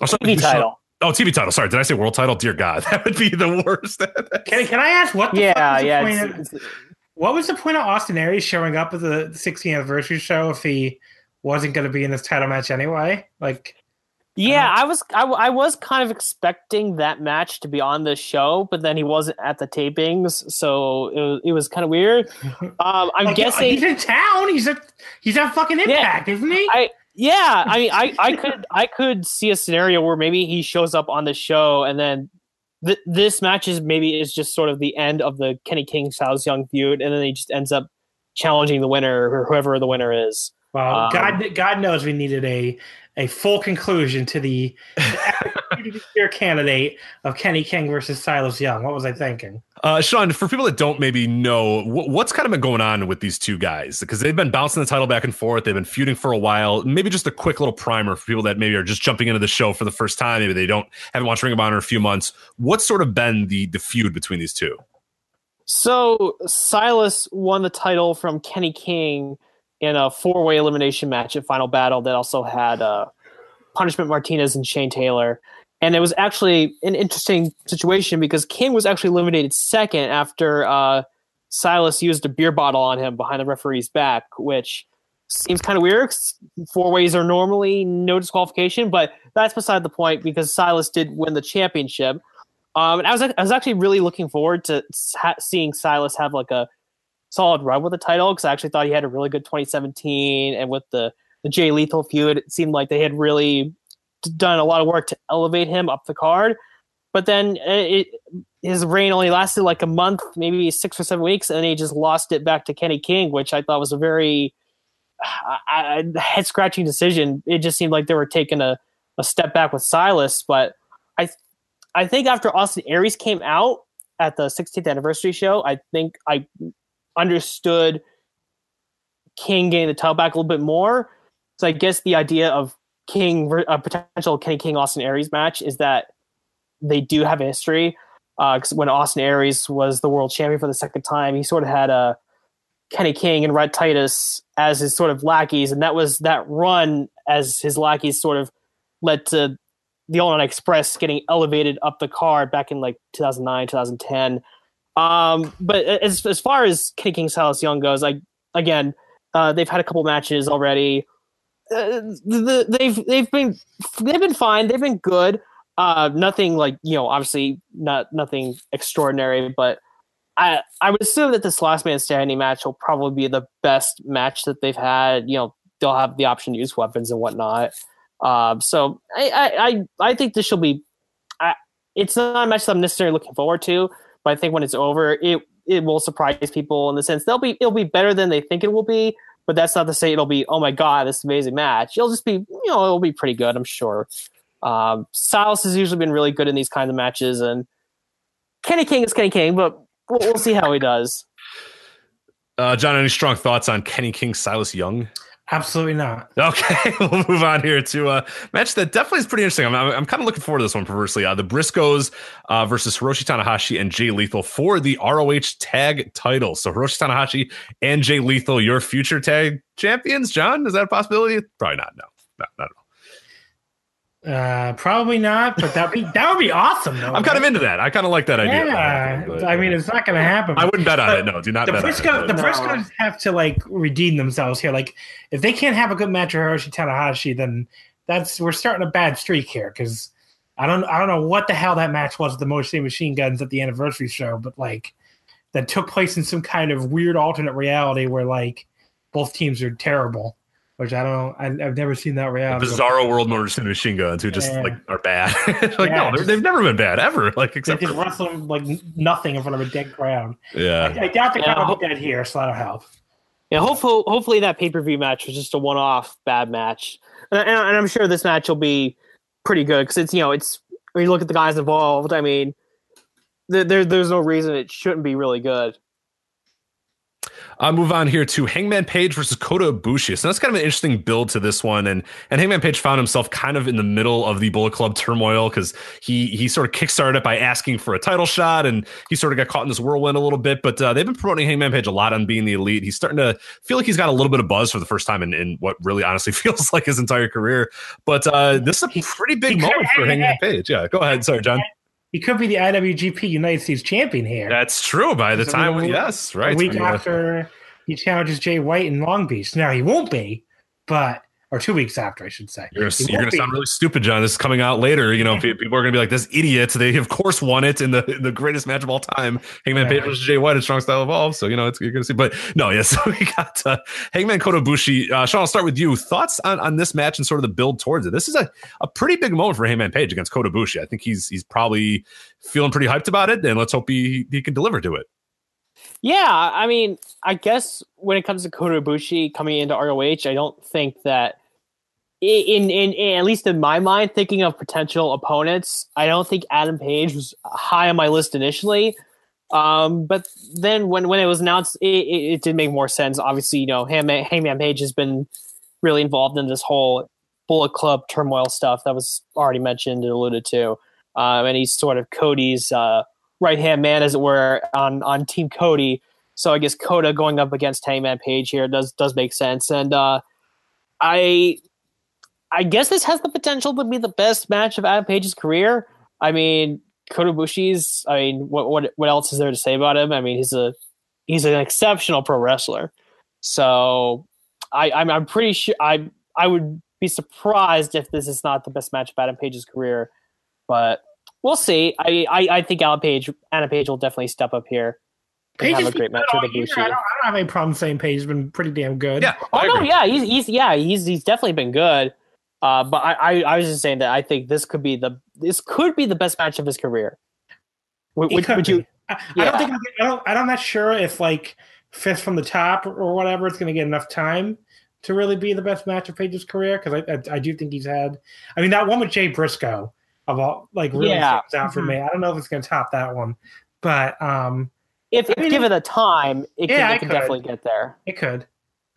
S3: TV title.
S1: Oh, TV title. Sorry, did I say world title? Dear God, that would be the worst.
S2: can, can I ask what?
S3: yeah, yeah. It's,
S2: it's, what was the point of Austin Aries showing up at the 16th anniversary show if he wasn't going to be in this title match anyway? Like,
S3: yeah, I was I, I, was kind of expecting that match to be on the show, but then he wasn't at the tapings, so it was, it was kind of weird. Um, I'm like, guessing
S2: he's in town. He's at he's at fucking Impact, yeah, isn't he?
S3: I, yeah, I mean, I, I could I could see a scenario where maybe he shows up on the show, and then th- this match is maybe is just sort of the end of the Kenny King Silas Young feud, and then he just ends up challenging the winner or whoever the winner is.
S2: Well, um, God, God knows we needed a a full conclusion to the, the year candidate of Kenny King versus Silas Young. What was I thinking?
S1: Uh, Sean, for people that don't maybe know, what's kind of been going on with these two guys? Because they've been bouncing the title back and forth. They've been feuding for a while. Maybe just a quick little primer for people that maybe are just jumping into the show for the first time. Maybe they don't haven't watched Ring of Honor in a few months. What's sort of been the the feud between these two?
S3: So Silas won the title from Kenny King in a four way elimination match at Final Battle that also had uh, Punishment Martinez and Shane Taylor. And it was actually an interesting situation because King was actually eliminated second after uh, Silas used a beer bottle on him behind the referee's back, which seems kind of weird. Four ways are normally no disqualification, but that's beside the point because Silas did win the championship. Um, and I was I was actually really looking forward to ha- seeing Silas have like a solid run with the title because I actually thought he had a really good 2017, and with the the Jay Lethal feud, it seemed like they had really done a lot of work to elevate him up the card. But then eh, it, his reign only lasted like a month, maybe six or seven weeks, and then he just lost it back to Kenny King, which I thought was a very head scratching decision. It just seemed like they were taking a, a step back with Silas. But I, I think after Austin Aries came out at the 16th anniversary show, I think I understood King getting the title back a little bit more. So I guess the idea of King, a potential Kenny King Austin Aries match is that they do have a history. Because uh, when Austin Aries was the world champion for the second time, he sort of had a uh, Kenny King and Rhett Titus as his sort of lackeys, and that was that run as his lackeys sort of led to the All Express getting elevated up the card back in like 2009, 2010. Um, but as as far as Kenny King Silas Young goes, like again, uh, they've had a couple matches already. The, they've they've been they've been fine. They've been good. Uh, nothing like you know, obviously not nothing extraordinary, but I I would assume that this last man standing match will probably be the best match that they've had. You know, they'll have the option to use weapons and whatnot. Um, so I, I I think this will be. I, it's not a match that I'm necessarily looking forward to, but I think when it's over, it it will surprise people in the sense they'll be it'll be better than they think it will be. But that's not to say it'll be oh my god this amazing match. It'll just be you know it'll be pretty good I'm sure. Um, Silas has usually been really good in these kinds of matches, and Kenny King is Kenny King, but we'll, we'll see how he does.
S1: Uh, John, any strong thoughts on Kenny King, Silas Young?
S2: Absolutely not.
S1: Okay, we'll move on here to a match that definitely is pretty interesting. I'm, I'm, I'm kind of looking forward to this one, perversely. Uh, the Briscoes uh, versus Hiroshi Tanahashi and Jay Lethal for the ROH tag title. So Hiroshi Tanahashi and Jay Lethal, your future tag champions. John, is that a possibility? Probably not. No, no not at all.
S2: Uh, probably not, but that'd be that would be awesome. Though,
S1: I'm kind of into that. I kind of like that idea.
S2: Yeah, I mean, it's not going to happen.
S1: I wouldn't bet on it. No, do not.
S2: The
S1: bet
S2: Briscoe,
S1: on
S2: it, the Briscoes have to like redeem themselves here. Like, if they can't have a good match with Hiroshi Tanahashi, then that's we're starting a bad streak here. Because I don't, I don't know what the hell that match was with the Motor Machine Guns at the anniversary show, but like that took place in some kind of weird alternate reality where like both teams are terrible which I don't. I, have never seen that reality.
S1: Bizarro World Motor City Machine Guns, who just yeah. like are bad. like yeah, no, they have never been bad ever. Like except
S2: they just wrestle like nothing in front of a dead crowd.
S1: Yeah,
S2: I, I doubt the crowd will be dead here, so that'll help.
S3: Yeah, hopefully, hopefully that pay per view match was just a one off bad match. and, and I'm sure this match will be pretty good because it's you know it's when you look at the guys involved. I mean, there there's no reason it shouldn't be really good.
S1: I'll move on here to Hangman Page versus Kota Ibushi. So that's kind of an interesting build to this one. And and Hangman Page found himself kind of in the middle of the Bullet Club turmoil because he he sort of kickstarted it by asking for a title shot, and he sort of got caught in this whirlwind a little bit. But uh, they've been promoting Hangman Page a lot on being the elite. He's starting to feel like he's got a little bit of buzz for the first time in, in what really honestly feels like his entire career. But uh, this is a pretty big moment for Hangman Page. Yeah, go ahead. Sorry, John.
S2: He could be the IWGP United States champion here.
S1: That's true. By the time, yes, right.
S2: A week after he challenges Jay White in Long Beach. Now he won't be, but or two weeks after, I should say.
S1: You're, you're going to sound really stupid, John. This is coming out later. You know, people are going to be like, "This idiot!" They of course won it in the in the greatest match of all time, Hangman yeah. Page versus Jay White in Strong Style Evolve. So you know, it's you're going to see. But no, yes, yeah, so we got uh, Hangman Kota Ibushi. Uh, Sean, I'll start with you. Thoughts on, on this match and sort of the build towards it. This is a, a pretty big moment for Hangman Page against Kota Ibushi. I think he's he's probably feeling pretty hyped about it, and let's hope he he can deliver to it.
S3: Yeah, I mean, I guess when it comes to Kota Ibushi coming into ROH, I don't think that in, in, in at least in my mind, thinking of potential opponents, I don't think Adam Page was high on my list initially. Um, but then when when it was announced, it, it, it did make more sense. Obviously, you know, Hangman, Hangman Page has been really involved in this whole Bullet Club turmoil stuff that was already mentioned and alluded to, um, and he's sort of Cody's. Uh, right hand man, as it were, on on Team Cody. So I guess Kota going up against Hangman Page here does does make sense, and uh, I I guess this has the potential to be the best match of Adam Page's career. I mean, Kota Ibushi's. I mean, what what what else is there to say about him? I mean, he's a he's an exceptional pro wrestler. So I I'm, I'm pretty sure I I would be surprised if this is not the best match of Adam Page's career, but we'll see. I, I, I think Alan Page, Anna Page will definitely step up here.
S2: Page have a great match with Ibushi. I don't, I don't have any problem saying Page has been pretty damn good.
S1: Yeah.
S3: Oh no, yeah, he's, he's yeah, he's he's definitely been good. Uh, but I, I, I was just saying that I think this could be the this could be the best match of his career.
S2: Would, would, would you? I, yeah. I, don't think I don't I'm not sure if like fifth from the top or whatever it's going to get enough time to really be the best match of Page's career because I, I, I do think he's had. I mean that one with Jay Briscoe of all like really yeah. stands out for mm-hmm. me. I don't know if it's going to top that one, but um,
S3: if, if mean, given the time, it yeah, can, it can definitely get there.
S2: It could.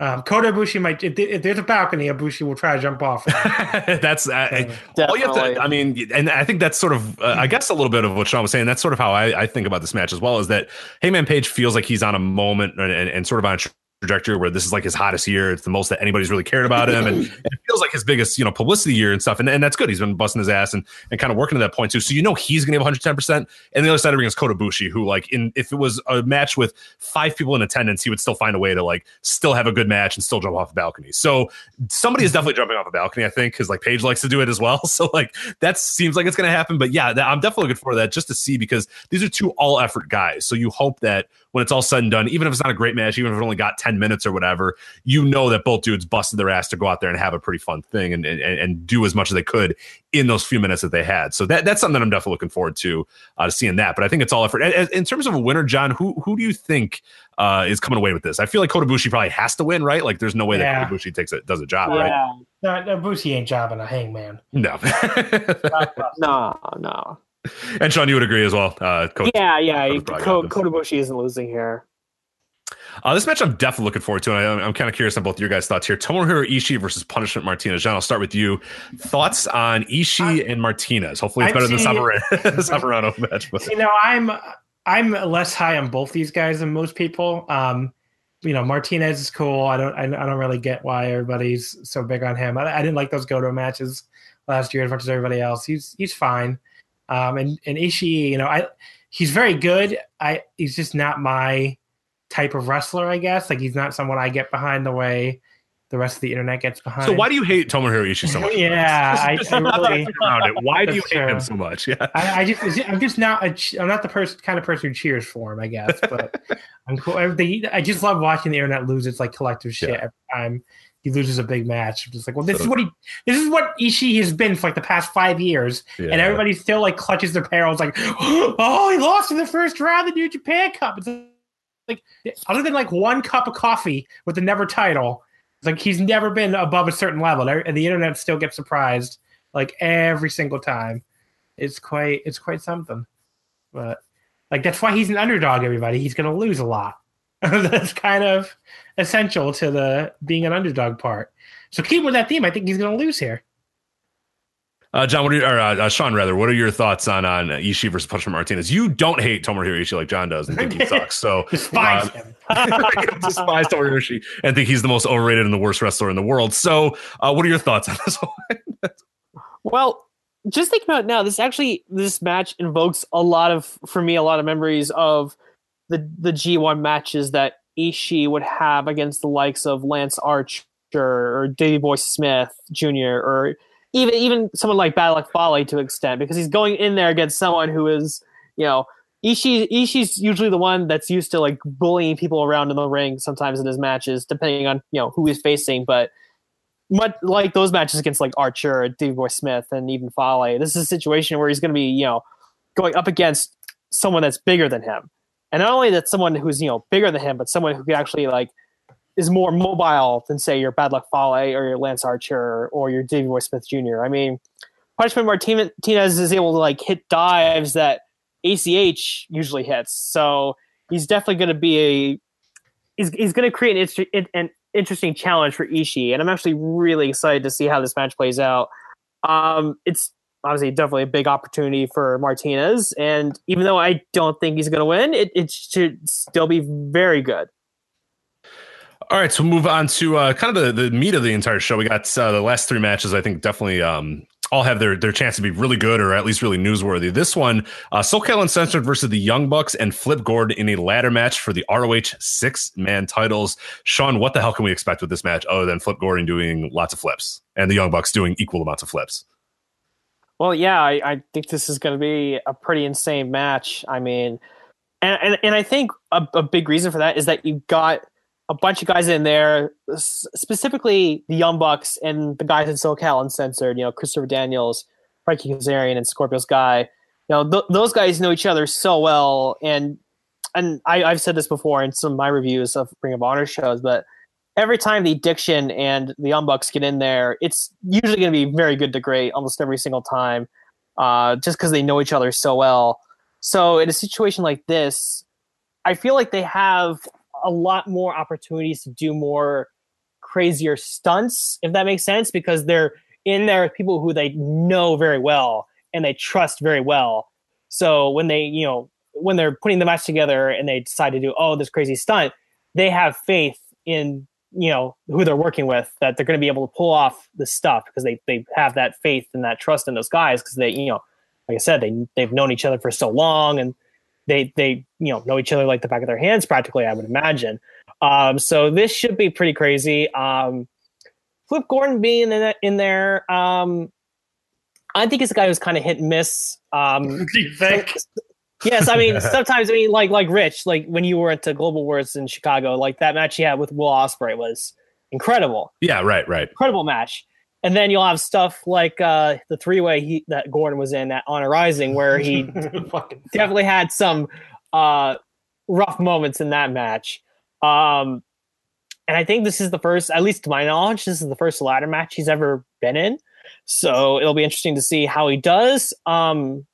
S2: Um, Kota Ibushi might. If, if, there's a balcony, Ibushi will try to jump off.
S1: that's uh, all you have to. I mean, and I think that's sort of, uh, I guess, a little bit of what Sean was saying. That's sort of how I, I, think about this match as well. Is that Hangman Page feels like he's on a moment and, and, and sort of on a trajectory where this is like his hottest year. It's the most that anybody's really cared about him. And, it feels like his biggest, you know, publicity year and stuff. And, and that's good. He's been busting his ass and, and kind of working to that point too. So you know he's gonna have 110%. And the other side of the ring is Kota Ibushi, who like in if it was a match with five people in attendance, he would still find a way to like still have a good match and still jump off the balcony. So somebody is definitely jumping off a balcony, I think, because like Page likes to do it as well. So like that seems like it's gonna happen. But yeah, that, I'm definitely looking for that just to see because these are two all effort guys. So you hope that when it's all said and done, even if it's not a great match, even if it only got 10 minutes or whatever, you know that both dudes busted their ass to go out there and have a pretty fun thing and, and, and do as much as they could in those few minutes that they had. So that, that's something that I'm definitely looking forward to, uh, to seeing that. But I think it's all effort. In terms of a winner, John, who who do you think uh, is coming away with this? I feel like Kota Ibushi probably has to win, right? Like there's no way yeah. that Kota Ibushi takes it, does a job, yeah. right?
S2: No, no, Ibushi ain't jobbing a hangman.
S1: No.
S3: no, no.
S1: And Sean, you would agree as well. Uh,
S3: Coach, yeah, yeah. Kota Ibushi isn't losing here.
S1: Uh, this match I'm definitely looking forward to, and I, am kind of curious on both your guys' thoughts here. Tomohiro Ishii versus Punishment Martinez. John, I'll start with you. Thoughts on Ishii and Martinez? Hopefully, it's better than the Savarano match.
S2: But. You know, I'm I'm less high on both these guys than most people. Um, you know, Martinez is cool. I don't I, I, don't really get why everybody's so big on him. I, I didn't like those Goto matches last year as much as everybody else. He's he's fine. Um, and and Ishii, you know, I he's very good. I he's just not my type of wrestler, I guess. Like he's not someone I get behind the way the rest of the internet gets behind.
S1: So why do you hate Tomohiro Ishii so much?
S2: yeah, I, I really,
S1: around it. Why do you hate him so much? Yeah,
S2: I, I, just I'm just not a, I'm not the person kind of person who cheers for him, I guess. But I'm cool. I just love watching the internet lose its like collective shit yeah. every time he loses a big match. I'm just like, well, this so, is what he this is what Ishii has been for like the past five years, yeah. and everybody still like clutches their pearls, like, oh, he lost in the first round of the New Japan Cup. It's like other than like one cup of coffee with the NEVER title, It's like he's never been above a certain level, and the internet still gets surprised like every single time. It's quite it's quite something. But like that's why he's an underdog. Everybody, he's going to lose a lot. that's kind of essential to the being an underdog part. So keep with that theme. I think he's going to lose here.
S1: Uh, John, what are you, or uh, uh, Sean rather? What are your thoughts on on Ishii versus Punishment Martinez? You don't hate Tomohiro Ishii like John does and think he sucks. So
S2: despise uh, him.
S1: despise Tomohiro Ishii and think he's the most overrated and the worst wrestler in the world. So, uh, what are your thoughts on this one?
S3: well, just think about it now. This actually this match invokes a lot of for me a lot of memories of the the G1 matches that Ishii would have against the likes of Lance Archer or Davey Boy Smith Jr. or even even someone like Bad Luck Fale to extent because he's going in there against someone who is you know Ishii Ishii's usually the one that's used to like bullying people around in the ring sometimes in his matches depending on you know who he's facing but much like those matches against like Archer, Davey Boy Smith, and even Fale, this is a situation where he's going to be, you know, going up against someone that's bigger than him, and not only that someone who's you know bigger than him, but someone who can actually like is more mobile than say your Bad Luck Fale or your Lance Archer or your Davey Boy Smith Jr. I mean, Punishment Martinez is able to like hit dives that ACH usually hits, so he's definitely going to be a he's, he's going to create an, an interesting challenge for Ishii, and I'm actually really excited to see how this match plays out. Um, it's obviously definitely a big opportunity for Martinez, and even though I don't think he's going to win, it, it should still be very good.
S1: All right, so move on to uh, kind of the, the meat of the entire show. We got uh, the last three matches. I think definitely um, all have their their chance to be really good or at least really newsworthy. This one, uh, SoCal Uncensored versus the Young Bucks and Flip Gordon in a ladder match for the ROH six man titles. Sean, what the hell can we expect with this match other than Flip Gordon doing lots of flips and the Young Bucks doing equal amounts of flips?
S3: Well, yeah, I, I think this is going to be a pretty insane match. I mean, and and, and I think a, a big reason for that is that you got a bunch of guys in there, specifically the Young Bucks and the guys in SoCal Uncensored. You know, Christopher Daniels, Frankie Kazarian, and Scorpio Sky. You know, th- those guys know each other so well, and and I, have said this before in some of my reviews of Ring of Honor shows, but every time the Addiction and the Young Bucks get in there, it's usually going to be very good to great almost every single time, uh, just because they know each other so well. So in a situation like this, I feel like they have a lot more opportunities to do more crazier stunts, if that makes sense, because they're in there with people who they know very well and they trust very well. So when they, you know, when they're putting the match together and they decide to do, oh, this crazy stunt, they have faith in, you know, who they're working with that they're going to be able to pull off the stuff because they, they have that faith and that trust in those guys because they, you know, like I said, they, they've known each other for so long and they they you know know each other like the back of their hands practically. I would imagine. Um, so this should be pretty crazy. Um, Flip Gordon being in, in there, um, I think he's a guy who's kind of hit and miss. Um,
S2: Do you think?
S3: yes, I mean sometimes I mean like like Rich, like when you were at the Global Wars in Chicago, like that match he had with Will Ospreay was incredible.
S1: Yeah, right, right.
S3: Incredible match and then you'll have stuff like uh, the three way he that Gordon was in at Honor Rising, where he definitely had some uh, rough moments in that match. Um, and I think this is the first, at least to my knowledge, this is the first ladder match he's ever been in. So it'll be interesting to see how he does. Um,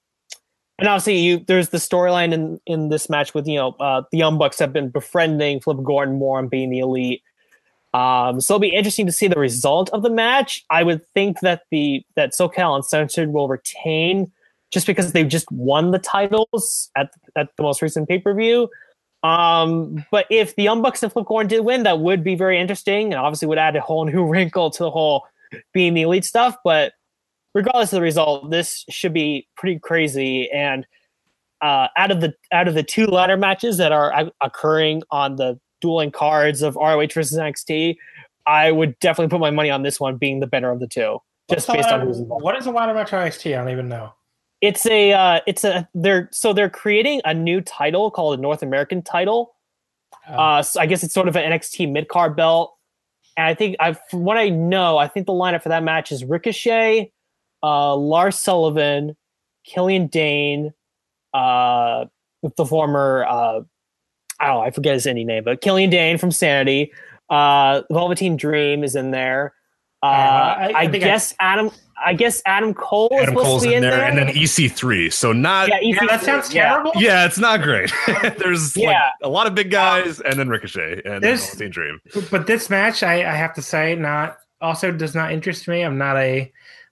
S3: and obviously, you there's the storyline in in this match with you know uh, the Young Bucks have been befriending Flip Gordon more and being the elite. Um, so it'll be interesting to see the result of the match. I would think that the that SoCal Uncensored will retain just because they've just won the titles at at the most recent pay per view. Um, but if the Young Bucks and Flip Gordon did win, that would be very interesting, and obviously would add a whole new wrinkle to the whole being the elite stuff. But regardless of the result, this should be pretty crazy. And uh, out of the out of the two ladder matches that are occurring on the dueling cards of ROH versus NXT, I would definitely put my money on this one being the better of the two, just What's based on who's involved.
S2: What is a ladder match on NXT? I don't even know.
S3: It's a uh, it's a they're so they're creating a new title called a North American title. Oh. Uh, so I guess it's sort of an NXT mid card belt. And I think I from what I know, I think the lineup for that match is Ricochet, uh, Lars Sullivan, Killian Dain, uh, the former uh, I don't know, I forget his any name, but Killian Dain from Sanity, Uh, Velveteen Dream is in there. Uh,
S2: Uh, I-
S3: I,
S2: I think I-
S3: guess Adam. I guess Adam Cole is
S1: Adam
S3: supposed
S1: Cole's
S3: to be
S1: in
S3: in
S1: there,
S3: there,
S1: and then EC3. So not.
S3: yeah,
S2: Yeah, that
S3: EC3,
S2: sounds
S3: yeah.
S2: terrible.
S1: Yeah, it's not great. There's like
S3: Yeah.
S1: a lot of big guys, and then Ricochet and then
S2: This-
S1: Velveteen Dream.
S2: But this match, I, I have to say, not also does not interest me. I'm not a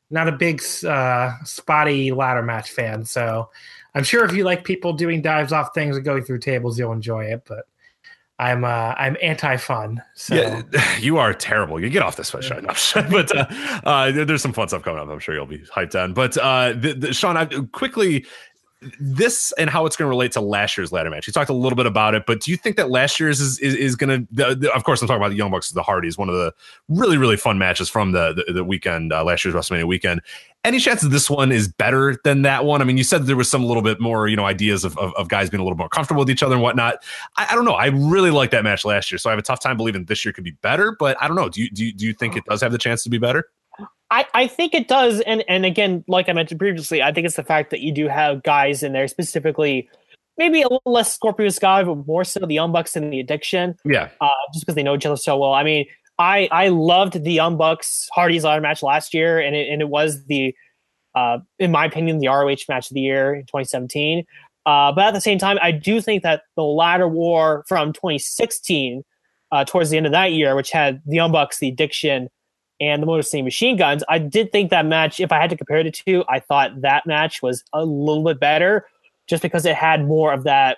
S2: not a big uh, spotty ladder match fan, so I'm sure if you like people doing dives off things and going through tables, you'll enjoy it. But I'm uh, I'm anti fun. So
S1: Yeah, you are terrible. You get off this one, Sean. but uh, uh, there's some fun stuff coming up. I'm sure you'll be hyped on. But uh, the, the, Sean, I, quickly, this and how it's going to relate to last year's ladder match. You talked a little bit about it, but do you think that last year's is is, is going to? Of course, I'm talking about the Young Bucks, the Hardys, one of the really really fun matches from the the, the weekend, uh, last year's WrestleMania weekend. Any chance that this one is better than that one? I mean, you said there was some little bit more, you know, ideas of, of, of guys being a little more comfortable with each other and whatnot. I, I don't know. I really liked that match last year, so I have a tough time believing this year could be better. But I don't know. Do you do you, do you think it does have the chance to be better?
S3: I, I think it does, and and again, like I mentioned previously, I think it's the fact that you do have guys in there specifically, maybe a little less Scorpio Sky, but more so the Young Bucks and the Addiction,
S1: Yeah,
S3: uh, just because they know each other so well. I mean, I I loved the Young Bucks Hardy's ladder match last year, and it and it was the, uh, in my opinion, the ROH match of the year in 2017. Uh, but at the same time, I do think that the ladder war from 2016, uh, towards the end of that year, which had the Young Bucks, the Addiction, and the Motor City Machine Guns, I did think that match, if I had to compare the two, I thought that match was a little bit better just because it had more of that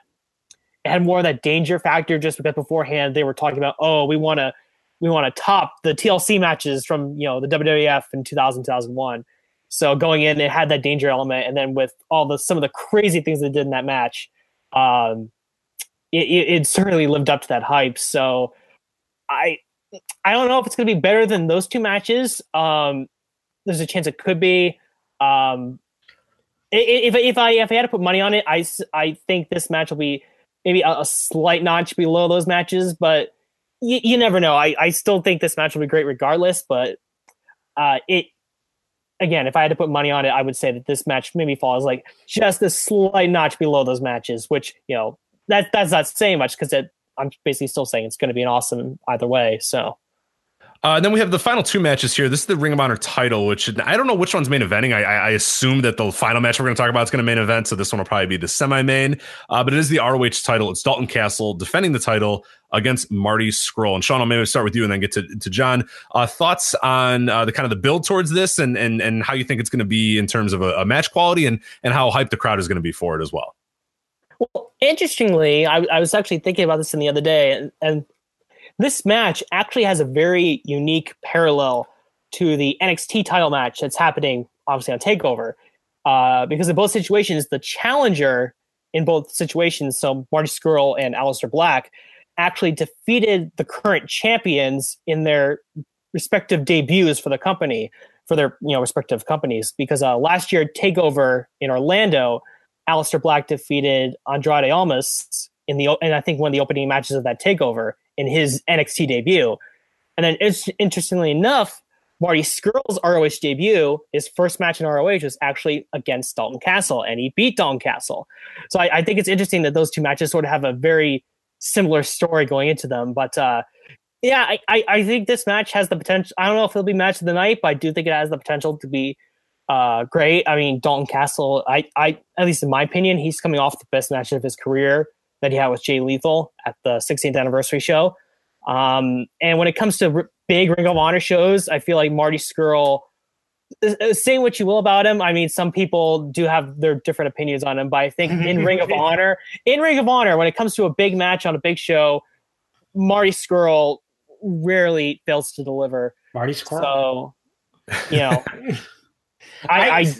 S3: it had more of that danger factor just because beforehand they were talking about, oh, we want to we want to top the TLC matches from, you know, the WWF in 2000 2001. So going in it had that danger element and then with all the some of the crazy things they did in that match, um it, it, it certainly lived up to that hype. So I I don't know if it's going to be better than those two matches. Um, there's a chance it could be. Um, if if I if I had to put money on it, I I think this match will be maybe a, a slight notch below those matches, but you, you never know. I I still think this match will be great regardless. But uh, it again, if I had to put money on it, I would say that this match maybe falls like just a slight notch below those matches, which you know that that's not saying much because it. I'm basically still saying it's going to be an awesome either way. So
S1: Uh, then we have the final two matches here. This is the Ring of Honor title, which I don't know which one's main eventing. I, I, I assume that the final match we're going to talk about is going to main event, so this one will probably be the semi-main. Uh, but it is the ROH title. It's Dalton Castle defending the title against Marty Scurll. And Sean, I'll maybe start with you and then get to, to John. Uh, thoughts on uh, the kind of the build towards this and and and how you think it's going to be in terms of a, a match quality and and how hyped the crowd is going to be for it as well.
S3: Well, interestingly, I, I was actually thinking about this in the other day, and, and this match actually has a very unique parallel to the NXT title match that's happening, obviously on Takeover, uh, because in both situations, the challenger in both situations, so Marty Scurll and Aleister Black, actually defeated the current champions in their respective debuts for the company, for their you know respective companies. Because uh, last year Takeover in Orlando. Aleister Black defeated Andrade Almas in the and I think one of the opening matches of that takeover in his NXT debut. And then it's, interestingly enough, Marty Scurll's ROH debut, his first match in ROH was actually against Dalton Castle, and he beat Dalton Castle. So I, I think it's interesting that those two matches sort of have a very similar story going into them. But uh, yeah, I, I, I think this match has the potential. I don't know if it'll be match of the night, but I do think it has the potential to be uh, great. I mean, Dalton Castle, I, I, at least in my opinion, he's coming off the best match of his career that he had with Jay Lethal at the 16th anniversary show. Um, and when it comes to r- big Ring of Honor shows, I feel like Marty Scurll, say what you will about him. I mean, some people do have their different opinions on him, but I think in Ring of Honor, in Ring of Honor, when it comes to a big match on a big show, Marty Scurll rarely fails to deliver.
S2: Marty Squirrel.
S3: So, you know, I, I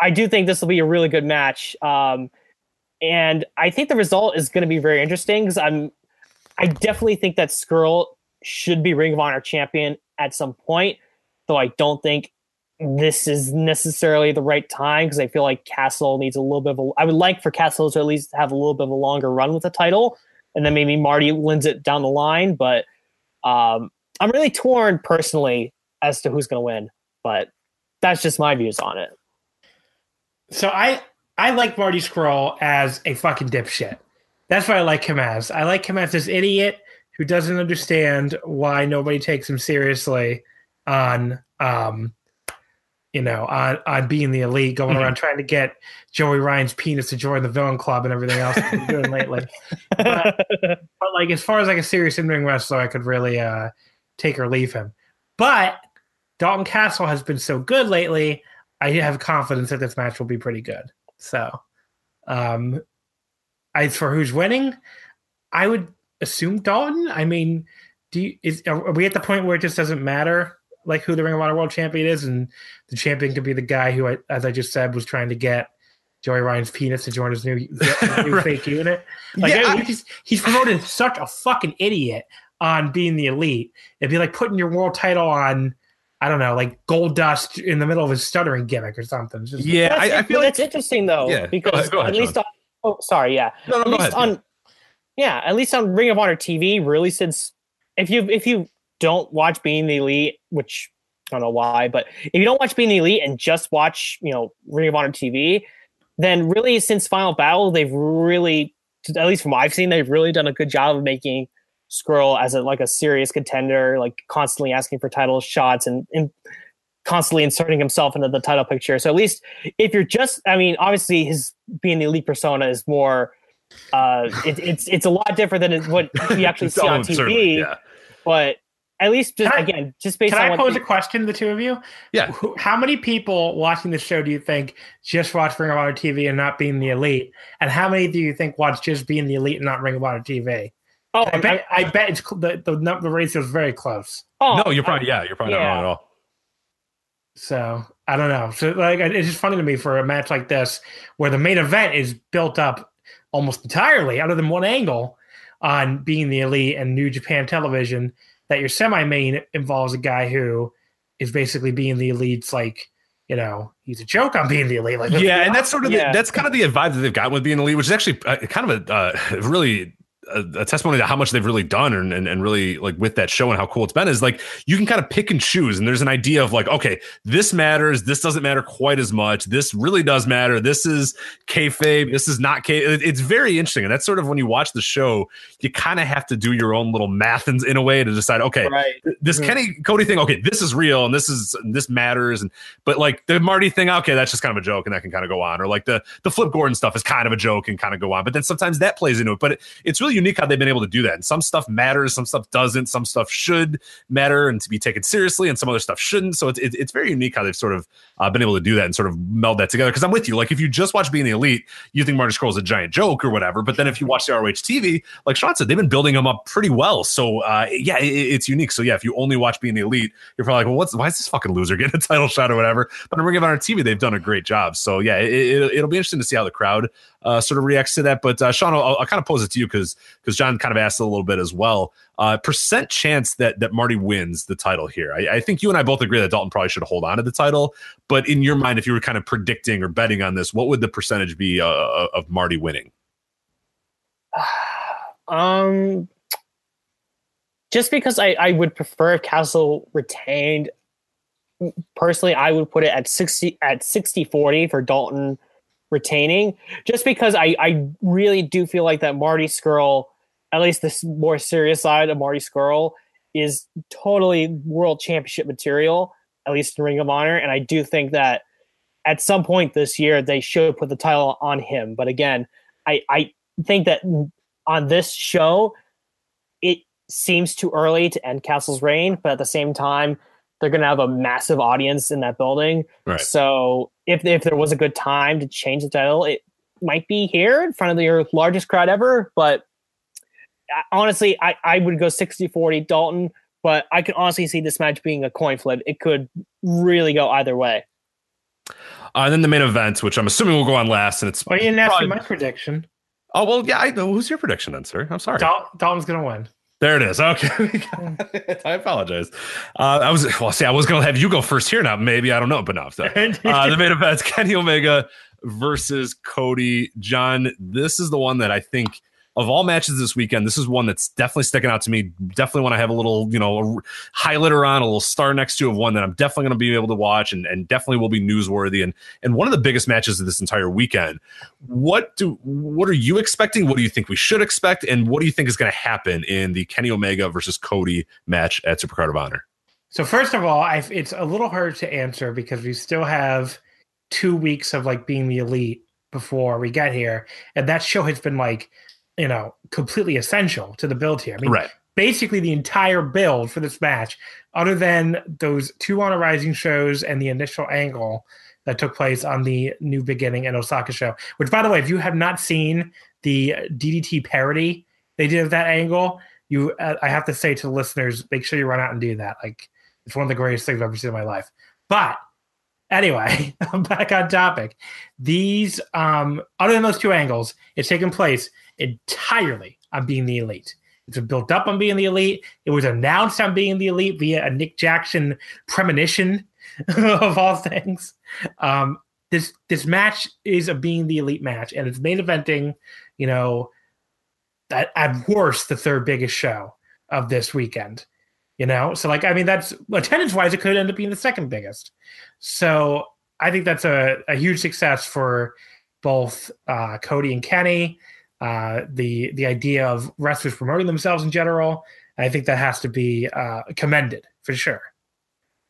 S3: I do think this will be a really good match. Um, and I think the result is going to be very interesting because I'm I definitely think that Scurll should be Ring of Honor champion at some point, though I don't think this is necessarily the right time because I feel like Castle needs a little bit of a I would like for Castle to at least have a little bit of a longer run with the title and then maybe Marty wins it down the line, but um, I'm really torn personally as to who's going to win, but that's just my views on it.
S2: So I I like Marty Scurll as a fucking dipshit. That's what I like him as. I like him as this idiot who doesn't understand why nobody takes him seriously on um you know on on being the elite going
S1: Mhm.
S2: around trying to get joey ryan's penis to join the villain club and everything else he's doing lately but, but like as far as like a serious in-ring wrestler i could really uh take or leave him but dalton castle has been so good lately i have confidence that this match will be pretty good so um as for who's winning i would assume dalton i mean do you, is are we at the point where it just doesn't matter like who the ring of honor world champion is and the champion could be the guy who I, as i just said was trying to get joey ryan's penis to join his new, new
S1: Right.
S2: fake unit like
S1: Yeah,
S2: I-
S1: I-
S2: he's, he's promoted such a fucking idiot on being the elite. It'd be like putting your world title on, I don't know, like Goldust in the middle of his stuttering gimmick or something. Just-
S1: yeah, I, I feel
S3: but
S1: like
S3: that's interesting though,
S1: Yeah, go
S3: because
S1: ahead- go ahead,
S3: at least on, oh, sorry, yeah,
S1: no, no,
S3: at
S1: go
S3: least
S1: ahead.
S3: on, yeah, at least on Ring of Honor TV, really since if you if you don't watch Being the Elite, which I don't know why, but if you don't watch Being the Elite and just watch you know Ring of Honor TV, then really since Final Battle, they've really, at least from what I've seen, they've really done a good job of making Scurll as a like a serious contender, like constantly asking for title shots and, and constantly inserting himself into the title picture. So at least if you're just, I mean, obviously his being the elite persona is more, uh, it, it's it's a lot different than what you actually see on TV.
S1: yeah.
S3: But at least just,
S2: I-
S3: again, just based
S2: Can
S3: on
S2: I pose
S3: the-
S2: a question to the two of you?
S1: Yeah.
S2: How many people watching the show do you think just watch Ring of Honor TV and not being the elite? And how many do you think watch just being the elite and not Ring of Honor TV?
S3: Oh,
S2: I bet I bet it's cl- the the, the ratio is very close.
S3: oh,
S1: no, you're probably yeah, you're probably not wrong at all.
S2: So I don't know. So like it's just funny to me for a match like this where the main event is built up almost entirely other than one angle on being the elite and New Japan television that your semi main involves a guy who is basically being the elite's like, you know, he's a joke on being the elite. Like
S1: yeah, and that's sort of
S3: Yeah.
S1: the, that's kind of the vibe that they've gotten with being the elite, which is actually uh, kind of a uh, really a, a testimony to how much they've really done and, and and really like with that show and how cool it's been is like you can kind of pick and choose and there's an idea of like okay this matters this doesn't matter quite as much this really does matter this is kayfabe this is not k it- it's very interesting and that's sort of when you watch the show you kind of have to do your own little math in, in a way to decide okay
S3: right.
S1: this
S3: Mhm.
S1: Kenny Cody thing, okay, this is real and this is this matters, and but like the Marty thing, okay, that's just kind of a joke and that can kind of go on, or like the the Flip Gordon stuff is kind of a joke and kind of go on, but then sometimes that plays into it. But it, it's really unique how they've been able to do that. And some stuff matters, some stuff doesn't, some stuff should matter and to be taken seriously, and some other stuff shouldn't. So it's it, it's very unique how they've sort of uh, been able to do that and sort of meld that together. Because I'm with you, like if you just watch Being the Elite, you think Marty Scurll's a giant joke or whatever, but then if you watch the ROH TV, like Sean said, they've been building him up pretty well. So uh, yeah, it, it's unique. So yeah, if you only watch Being the Elite, you're probably like, well, what's why is this fucking loser getting a title shot or whatever? But on Ring of Honor TV, they've done a great job. So yeah, it, it'll be interesting to see how the crowd uh, sort of reacts to that. But uh, Sean, I'll, I'll kind of pose it to you because because John kind of asked a little bit as well. Uh, percent chance that that Marty wins the title here. I, I think you and I both agree that Dalton probably should hold on to the title. But in your mind, if you were kind of predicting or betting on this, what would the percentage be uh, of Marty winning?
S3: Um, just because I, I would prefer Castle retained. Personally, I would put it at sixty at 60-40 for Dalton retaining, just because I I really do feel like that Marty Scurll, at least this more serious side of Marty Scurll, is totally world championship material, at least in Ring of Honor, and I do think that at some point this year they should put the title on him. But again, I I think that on this show, it seems too early to end Castle's reign, but at the same time, they're going to have a massive audience in that building.
S1: Right.
S3: So if if there was a good time to change the title, it might be here in front of your largest crowd ever. But honestly, I, I would go 60-40 Dalton, but I can honestly see this match being a coin flip. It could really go either way.
S1: Uh, and then the main event, which I'm assuming will go on last, and it's
S2: Well, you didn't ask me
S1: Probably-
S2: my prediction.
S1: oh well, yeah. I. Who's your prediction then, sir? I'm sorry.
S2: Dal- Dalton's gonna win.
S1: There it is. Okay. I apologize. Uh, I was well. See, I was going to have you go first here. Now, maybe I don't know, but no. So, uh, the main event's Kenny Omega versus Cody. John, this is the one that I think of all matches this weekend, this is one that's definitely sticking out to me. Definitely want to have a little, you know, highlighter on, a little star next to of one that I'm definitely going to be able to watch and, and definitely will be newsworthy and and one of the biggest matches of this entire weekend. What do what are you expecting? What do you think we should expect? And what do you think is going to happen in the Kenny Omega versus Cody match at Supercard of Honor?
S2: So first of all, I've, it's a little hard to answer because we still have two weeks of like being the elite before we get here, and that show has been like, you know, completely essential to the build here. I mean,
S1: Right.
S2: basically the entire build for this match, other than those two Honor Rising shows and the initial angle that took place on the New Beginning and Osaka show. Which, by the way, if you have not seen the DDT parody they did of that angle, you uh, I have to say to the listeners, make sure you run out and do that. Like, it's one of the greatest things I've ever seen in my life. But anyway, I'm back on topic. These, um, other than those two angles, it's taken place entirely on being the elite. It's built up on being the elite. It was announced on being the elite via a Nick Jackson premonition of all things. Um, this this match is a being the elite match, and it's main eventing. You know, at, at worst, the third biggest show of this weekend. You know, so like I mean, that's attendance wise, it could end up being the second biggest. So I think that's a, a huge success for both uh, Cody and Kenny. Uh, the the idea of wrestlers promoting themselves in general, I think that has to be uh, commended for sure.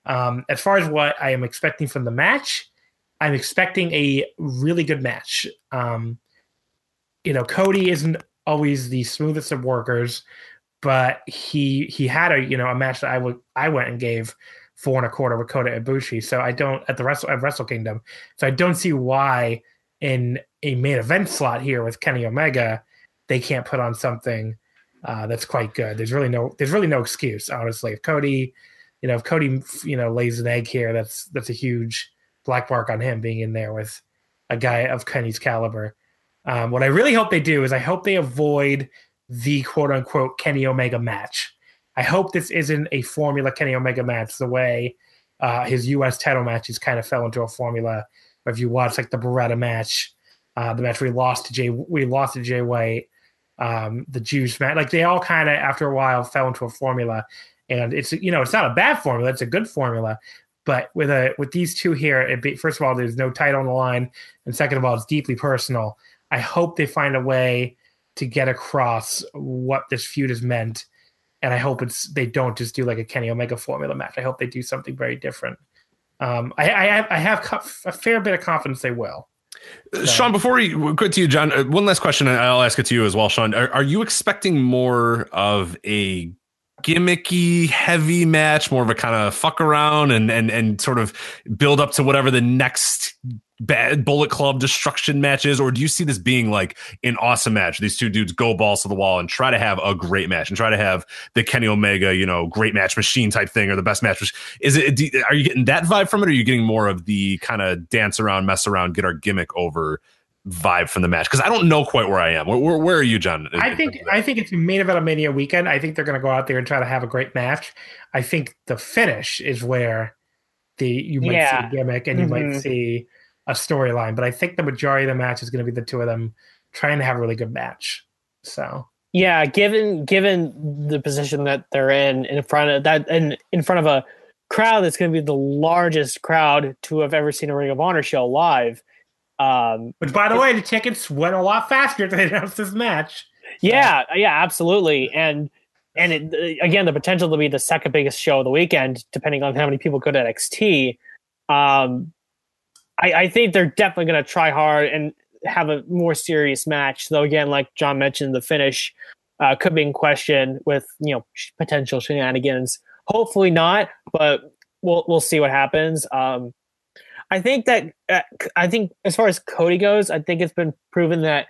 S2: Um, as far as what I am expecting from the match, I'm expecting a really good match. Um, you know, Cody isn't always the smoothest of workers, but he he had a you know a match that I would I went and gave four and a quarter with Kota Ibushi. So I don't at the Wrestle at Wrestle Kingdom. So I don't see why in a main event slot here with Kenny Omega they can't put on something uh, that's quite good. There's really no there's really no excuse honestly. If Cody, you know, if Cody you know lays an egg here, that's that's a huge black mark on him being in there with a guy of Kenny's caliber. Um, what I really hope they do is I hope they avoid the quote unquote Kenny Omega match. I hope this isn't a formula Kenny Omega match the way uh, his U.S. title matches kind of fell into a formula. If you watch like the Beretta match, uh, the match we lost to Jay, we lost to Jay White, um, the Juice match, like they all kind of after a while fell into a formula. And it's you know it's not a bad formula; it's a good formula. But with a with these two here, it be, first of all, there's no title on the line, and second of all, it's deeply personal. I hope they find a way to get across what this feud has meant, and I hope it's they don't just do like a Kenny Omega formula match. I hope they do something very different. Um, I, I have, I have a fair bit of confidence they will.
S1: Uh, Sean, before we go to you, John, uh, one last question, and I'll ask it to you as well, Sean. Are, are you expecting more of a gimmicky, heavy match, more of a kind of fuck around and and and sort of build up to whatever the next bad Bullet Club destruction matches, or do you see this being like an awesome match? These two dudes go balls to the wall and try to have a great match and try to have the Kenny Omega, you know, great match machine type thing or the best match. Is it? do- Are you getting that vibe from it, or are you getting more of the kind of dance around, mess around, get our gimmick over? vibe from the match because I don't know quite where I am. Where, where, where are you, John?
S2: I think I think it's a main event of Mania weekend. I think they're going to go out there and try to have a great match. I think the finish is where the you might
S3: Yeah.
S2: see a gimmick and you might
S3: Mhm.
S2: see a storyline. But I think the majority of the match is going to be the two of them trying to have a really good match. So
S3: Yeah, given given the position that they're in in front of that and in front of a crowd that's going to be the largest crowd to have ever seen a Ring of Honor show live. Um,
S2: Which, by the way, the tickets went a lot faster than they announced this match.
S3: yeah, yeah, absolutely, and and it, again, the potential to be the second biggest show of the weekend, depending on how many people go to NXT. Um, I, I think they're definitely going to try hard and have a more serious match. Though, again, like John mentioned, the finish uh, could be in question with you know sh- potential shenanigans. Hopefully not, but we'll we'll see what happens. Um, I think that uh, I think as far as Cody goes, I think it's been proven that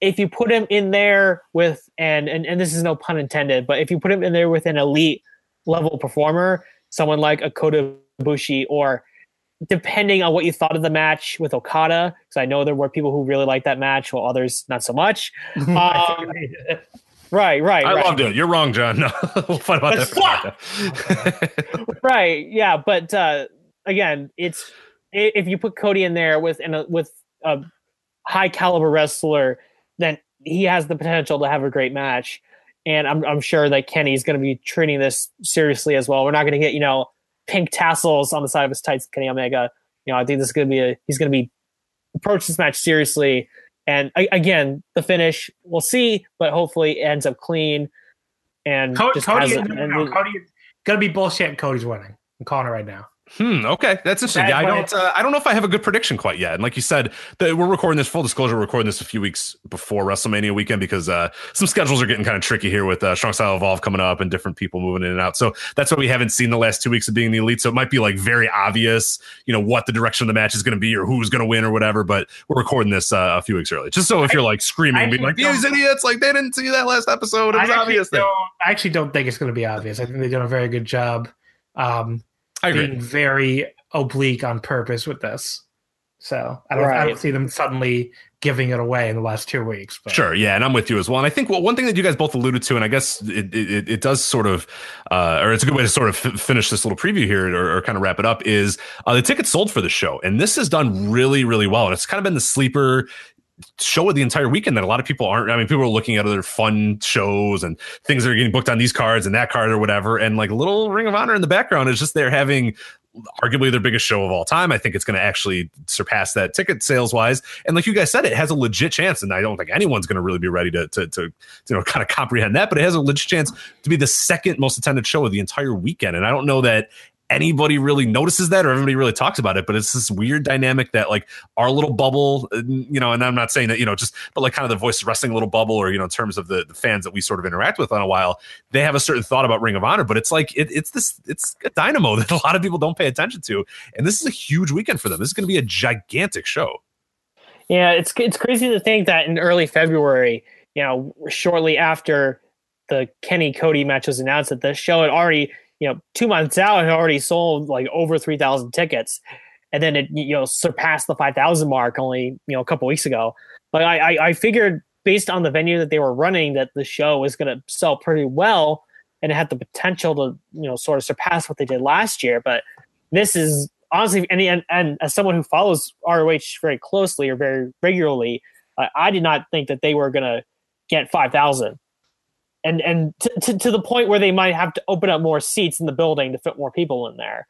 S3: if you put him in there with and and, and this is no pun intended, but if you put him in there with an elite level performer, someone like a Kota Ibushi or depending on what you thought of the match with Okada, because I know there were people who really liked that match, while others not so much. Um, Right, right,
S1: I
S3: right.
S1: loved it. You're wrong, John. No, we'll fight about
S2: But
S1: that.
S3: right yeah but uh again it's if you put cody in there with in a with a high caliber wrestler then he has the potential to have a great match. And I'm, I'm sure that Kenny's going to be treating this seriously as well. We're not going to get, you know, pink tassels on the side of his tights, Kenny Omega. You know, I think this is going to be a, he's going to be approach this match seriously. And again, the finish, we'll see, but hopefully it ends up clean. And
S2: Cody,
S3: just
S2: Cody, no, no,
S3: and
S2: no,
S3: the-
S2: Cody gonna be bullshit. and Cody's winning. I'm calling it right now.
S1: Hmm. Okay, that's interesting.
S2: That's
S1: Yeah, I don't. Uh, I don't know if I have a good prediction quite yet. And like you said, that we're recording this. Full disclosure, we're recording this a few weeks before WrestleMania weekend because uh, some schedules are getting kind of tricky here with uh, Strong Style Evolve coming up and different people moving in and out. So that's why we haven't seen the last two weeks of being the elite. So it might be like very obvious, you know, what the direction of the match is going to be or who's going to win or whatever. But we're recording this uh, a few weeks early, just so if you're like screaming,
S2: I
S1: being like these idiots, like they didn't see that last episode. It
S2: I
S1: was
S2: actually,
S1: obvious.
S2: Don't, I actually don't think it's going to be obvious. I think they've done a very good job um,
S1: I agree.
S2: being very oblique on purpose with this. So I don't, I don't see them suddenly giving it away in the last two weeks. But.
S1: Sure, yeah, and I'm with you as well. And I think well, one thing that you guys both alluded to, and I guess it it, it does sort of, uh, or it's a good way to sort of f- finish this little preview here, or, or kind of wrap it up, is uh, the tickets sold for the show, and this has done really, really well, and it's kind of been the sleeper show of the entire weekend that a lot of people aren't. I mean, people are looking at other fun shows and things that are getting booked on these cards and that card or whatever, and like a little Ring of Honor in the background is just there having arguably their biggest show of all time. I think it's going to actually surpass that ticket sales wise. And like you guys said, it has a legit chance. And I don't think anyone's going to really be ready to, to, to, you know, kind of comprehend that, but it has a legit chance to be the second most attended show of the entire weekend. And I don't know that anybody really notices that or everybody really talks about it, but it's this weird dynamic that like our little bubble, uh, you know, and I'm not saying that, you know, just, but like kind of the voice wrestling little bubble or, you know, in terms of the, the fans that we sort of interact with on a while, they have a certain thought about Ring of Honor, but it's like, it, it's this, it's a dynamo that a lot of people don't pay attention to. And this is a huge weekend for them. This is going to be a gigantic show.
S3: Yeah, it's it's crazy to think that in early February, you know, shortly after the Kenny Cody match was announced, that the show had already, you know, two months out had already sold like over three thousand tickets, and then it you know surpassed the five thousand mark only you know a couple weeks ago. But I, I I figured based on the venue that they were running that the show was going to sell pretty well, and it had the potential to you know sort of surpass what they did last year. But this is honestly, and, and, and as someone who follows ROH very closely or very regularly, I did not think that they were going to get 5,000. And, and to, to, to the point where they might have to open up more seats in the building to fit more people in there.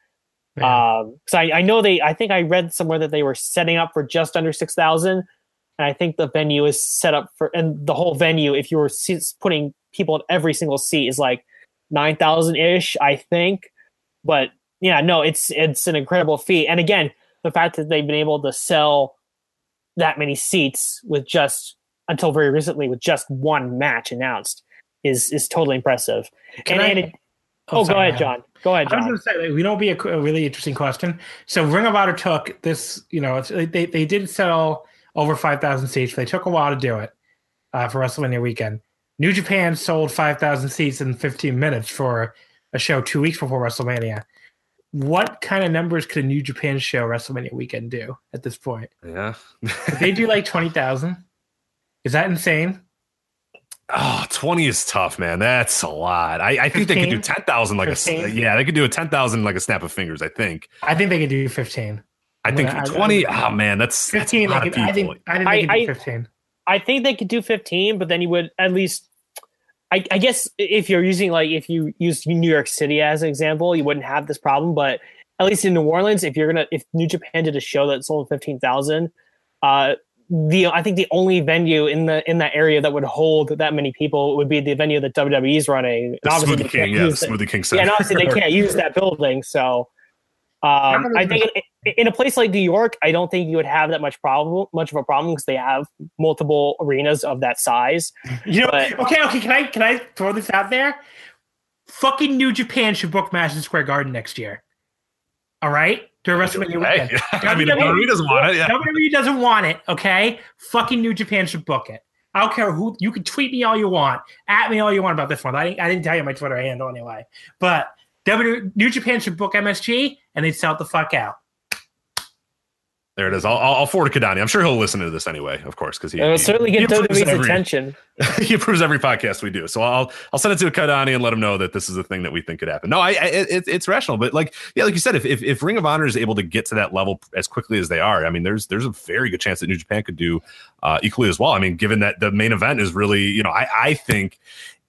S2: Yeah.
S3: Um, I, I know they, I think I read somewhere that they were setting up for just under 6,000. And I think the venue is set up for, and the whole venue, if you were putting people in every single seat is like 9,000 ish, I think. But yeah, no, it's, it's an incredible feat. And again, the fact that they've been able to sell that many seats with just, until very recently, with just one match announced is, is totally impressive.
S2: Can
S3: and,
S2: I-
S3: and it, oh, go
S2: sorry,
S3: ahead,
S2: go ahead.
S3: John. Go ahead,
S2: I was
S3: John.
S2: going to say, like, we know, be a, a really interesting question. So, Ring of Honor took this, you know, it's, they, they did sell over 5,000 seats. They took a while to do it uh, for WrestleMania weekend. New Japan sold 5,000 seats in 15 minutes for a show two weeks before WrestleMania. What kind of numbers could a New Japan show WrestleMania weekend do at this point?
S1: Yeah.
S2: They do like 20,000? Is that insane?
S1: Oh, 20 is tough, man. That's a lot. I, I think they could do
S2: 15?
S1: 10,000 like a, yeah, they could do a 10,000 like a snap of fingers, I think.
S2: I think they could do 15.
S1: I think
S2: I- I-
S1: 20, oh man, that's, that's a
S2: 15,
S1: lot
S2: they
S1: of
S2: could, I think, I think they could do
S3: I-
S2: 15.
S3: I think they could do 15, but then you would at least. I, I guess if you're using like if you use New York City as an example, you wouldn't have this problem. But at least in New Orleans, if you're gonna if New Japan did a show that sold 15,000, uh, the I think the only venue in the in that area that would hold that many people would be the venue that WWE is running.
S1: the
S3: And obviously
S1: Smoothie
S3: they can't
S1: King, yeah, the
S3: use.
S1: Smoothie King
S3: Yeah,
S1: Center.
S3: and obviously they can't use that building. So um, I think in, in a place like New York, I don't think you would have that much problem, much of a problem because they have multiple arenas of that size.
S2: You know,
S3: But-
S2: okay, okay. Can I can I throw this out there? Fucking New Japan should book Madison Square Garden next year. All right, during WrestleMania
S1: Hey,
S2: weekend.
S1: I mean, WWE doesn't want it, yeah.
S2: WWE doesn't want it. Okay, fucking New Japan should book it. I don't care who. You can tweet me all you want, at me all you want about this one. I didn't, I didn't tell you my Twitter handle anyway. But W New Japan should book MSG, and they'd sell it the fuck out.
S1: There it is. I'll, I'll forward to Kadani. I'm sure he'll listen to this anyway, of course, because he,
S3: will
S1: he,
S3: certainly get WWE's attention.
S1: he approves every podcast we do. So I'll I'll send it to Kadani and let him know that this is a thing that we think could happen. No, I, I it, it's rational, but like yeah, like you said, if, if if Ring of Honor is able to get to that level as quickly as they are, I mean, there's there's a very good chance that New Japan could do uh, equally as well. I mean, given that the main event is really, you know, I I think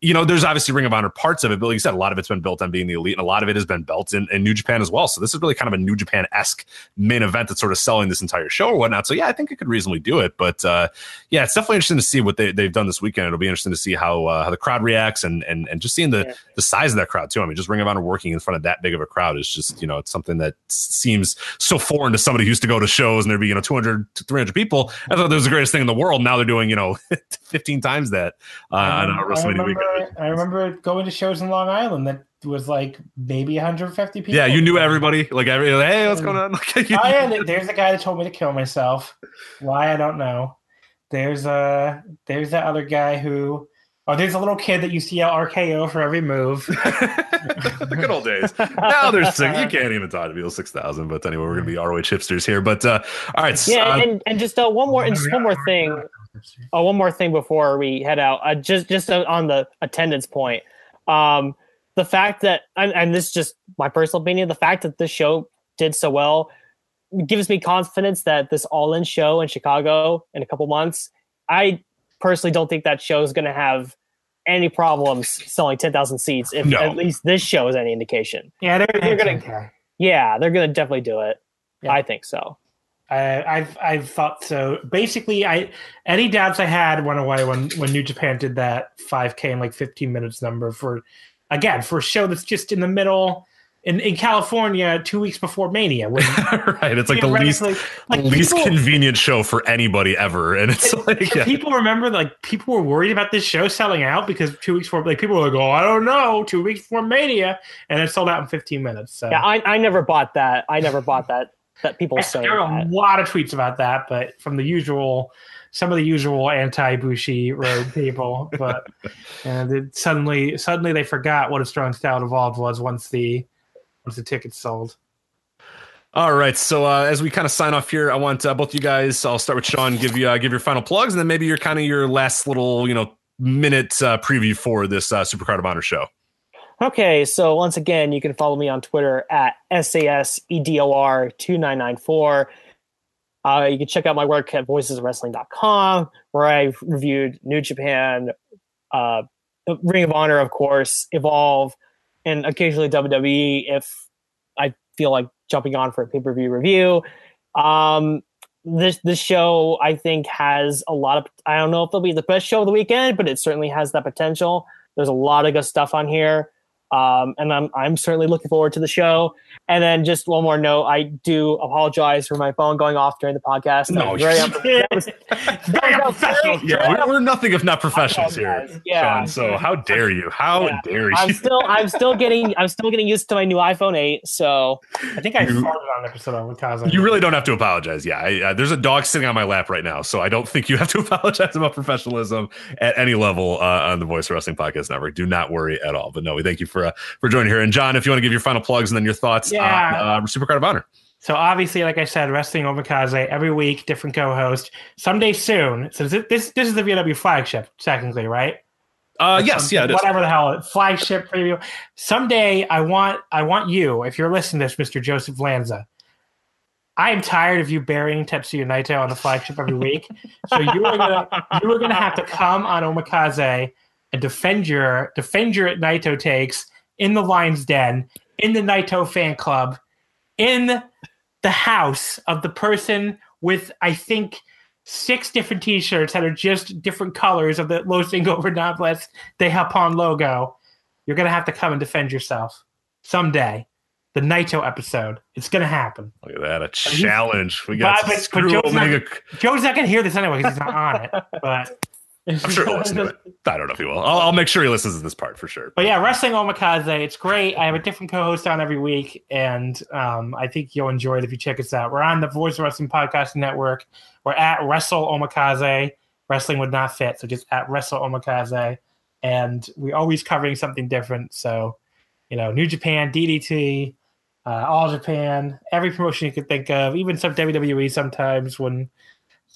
S1: you know, there's obviously Ring of Honor parts of it, but like you said, a lot of it's been built on being the elite, and a lot of it has been built in, in New Japan as well. So this is really kind of a New Japan esque main event that's sort of selling this entire show or whatnot. So yeah, I think it could reasonably do it. But uh, yeah, it's definitely interesting to see what they, they've done this weekend. It'll be interesting to see how uh, how the crowd reacts and and and just seeing the
S3: Yeah.
S1: the size of that crowd too. I mean, just Ring of Honor working in front of that big of a crowd is just you know it's something that seems so foreign to somebody who used to go to shows and there'd be you know 200 to 300 people. I thought that was the greatest thing in the world. Now they're doing you know 15 times that uh, on a
S2: I
S1: WrestleMania
S2: remember. I remember going to shows in Long Island that was like maybe 150 people.
S1: Yeah, you knew everybody. Like every hey, what's going on? Like, you-
S2: Oh, yeah, there's a guy that told me to kill myself. Why I don't know. There's a there's that other guy who. Oh, there's a little kid that you see yell RKO for every move.
S1: the good old days. Now there's six. You can't even talk to people six thousand. But anyway, we're gonna be ROH hipsters here. But uh, all right,
S3: Yeah,
S1: uh,
S3: and, and just uh, one more and just one more thing. Oh, one more thing before we head out. Uh, just just on the attendance point, um, the fact that and, and this is just my personal opinion, the fact that this show did so well gives me confidence that this all-in show in Chicago in a couple months. I personally don't think that show is going to have any problems selling ten thousand seats. If
S1: No.
S3: at least this show is any indication.
S2: Yeah, they're,
S3: They're
S2: they're
S3: gonna-
S2: gonna.
S3: Yeah, they're going to definitely do it.
S2: Yeah.
S3: I think so.
S2: I, I've I've thought so. Basically, I any doubts I had went away when when New Japan did that 5K in like 15 minutes number for again for a show that's just in the middle in, in California two weeks before Mania. When
S1: right, it's like the least
S2: theoretically- like
S1: least
S2: people-
S1: convenient show for anybody ever, and it's like yeah.
S2: people remember like people were worried about this show selling out because two weeks before like people were like, oh, I don't know, two weeks before Mania, and it sold out in 15 minutes. So
S3: Yeah, I, I never bought that. I never bought that. That people saying
S2: there are a
S3: that.
S2: lot of tweets about that, but from the usual, some of the usual anti-Bushiroad people. But and it suddenly, suddenly they forgot what a strong style evolved was once the once the tickets sold.
S1: All right, so uh, as we kind of sign off here, I want uh, both you guys. I'll start with Sean. Give you uh, give your final plugs, and then maybe your kind of your last little you know minute uh, preview for this uh, Supercard of Honor show.
S3: Okay, so once again, you can follow me on Twitter at SASEDOR2994. Uh, you can check out my work at voiceswrestling.com, where I've reviewed New Japan, uh, Ring of Honor, of course, Evolve, and occasionally WWE if I feel like jumping on for a pay per view review. Um, this this show I think has a lot of I don't know if it'll be the best show of the weekend, but it certainly has that potential. There's a lot of good stuff on here. Um, and I'm I'm certainly looking forward to the show. And then just one more note, I do apologize for my phone going off during the podcast.
S1: No,
S3: very
S1: you-
S3: unprofessional. That was- that was
S2: unprofessional.
S3: very-
S1: Yeah, we're, we're nothing if not professionals here.
S3: Yeah.
S1: Sean. So how dare you? How
S3: Yeah.
S1: dare
S3: I'm
S1: you?
S3: still I'm still getting I'm still getting used to my new iPhone 8. So
S2: I think I
S1: You-
S2: farted on an episode of Kaza.
S1: You really don't have to apologize. Yeah, I, uh, there's a dog sitting on my lap right now, so I don't think you have to apologize about professionalism at any level uh, on the Voice Wrestling Podcast Network. Do not worry at all. But no, we thank you for uh, for joining here. And John, if you want to give your final plugs and then your thoughts
S2: Yeah.
S1: on uh, Supercard of Honor.
S2: So obviously, like I said, Wrestling Omakase every week, different co-host. Someday soon. So this this, is the VW flagship, technically, right?
S1: Uh, yes, yeah.
S2: Whatever the hell, flagship preview. Someday, I want I want you, if you're listening to this, Mister Joseph Lanza. I am tired of you burying Tetsuya Naito on the flagship every week. So you are gonna you are gonna have to come on Omakase and defend your defend your At Naito takes in the Lions Den, in the Naito fan club, in the house of the person with I think six different T-shirts that are just different colors of the Los Ingobernables de Japón logo. You're gonna have to come and defend yourself someday. The Naito episode. It's gonna happen.
S1: Look at that, a challenge. We got
S2: But-
S1: to
S2: but- Joe's not- Joe's not gonna hear this anyway because he's not on it. But
S1: I'm sure he'll listen to it. I don't know if he will. I'll, I'll make sure he listens to this part for sure.
S2: But yeah, Wrestling Omakase, it's great. I have a different co-host on every week, and um, I think you'll enjoy it if you check us out. We're on the Voice of Wrestling Podcast Network. We're at Wrestle Omakase. Wrestling would not fit, so just at Wrestle Omakase. And we're always covering something different. So, you know, New Japan, DDT, uh, All Japan, every promotion you could think of, even some WWE sometimes when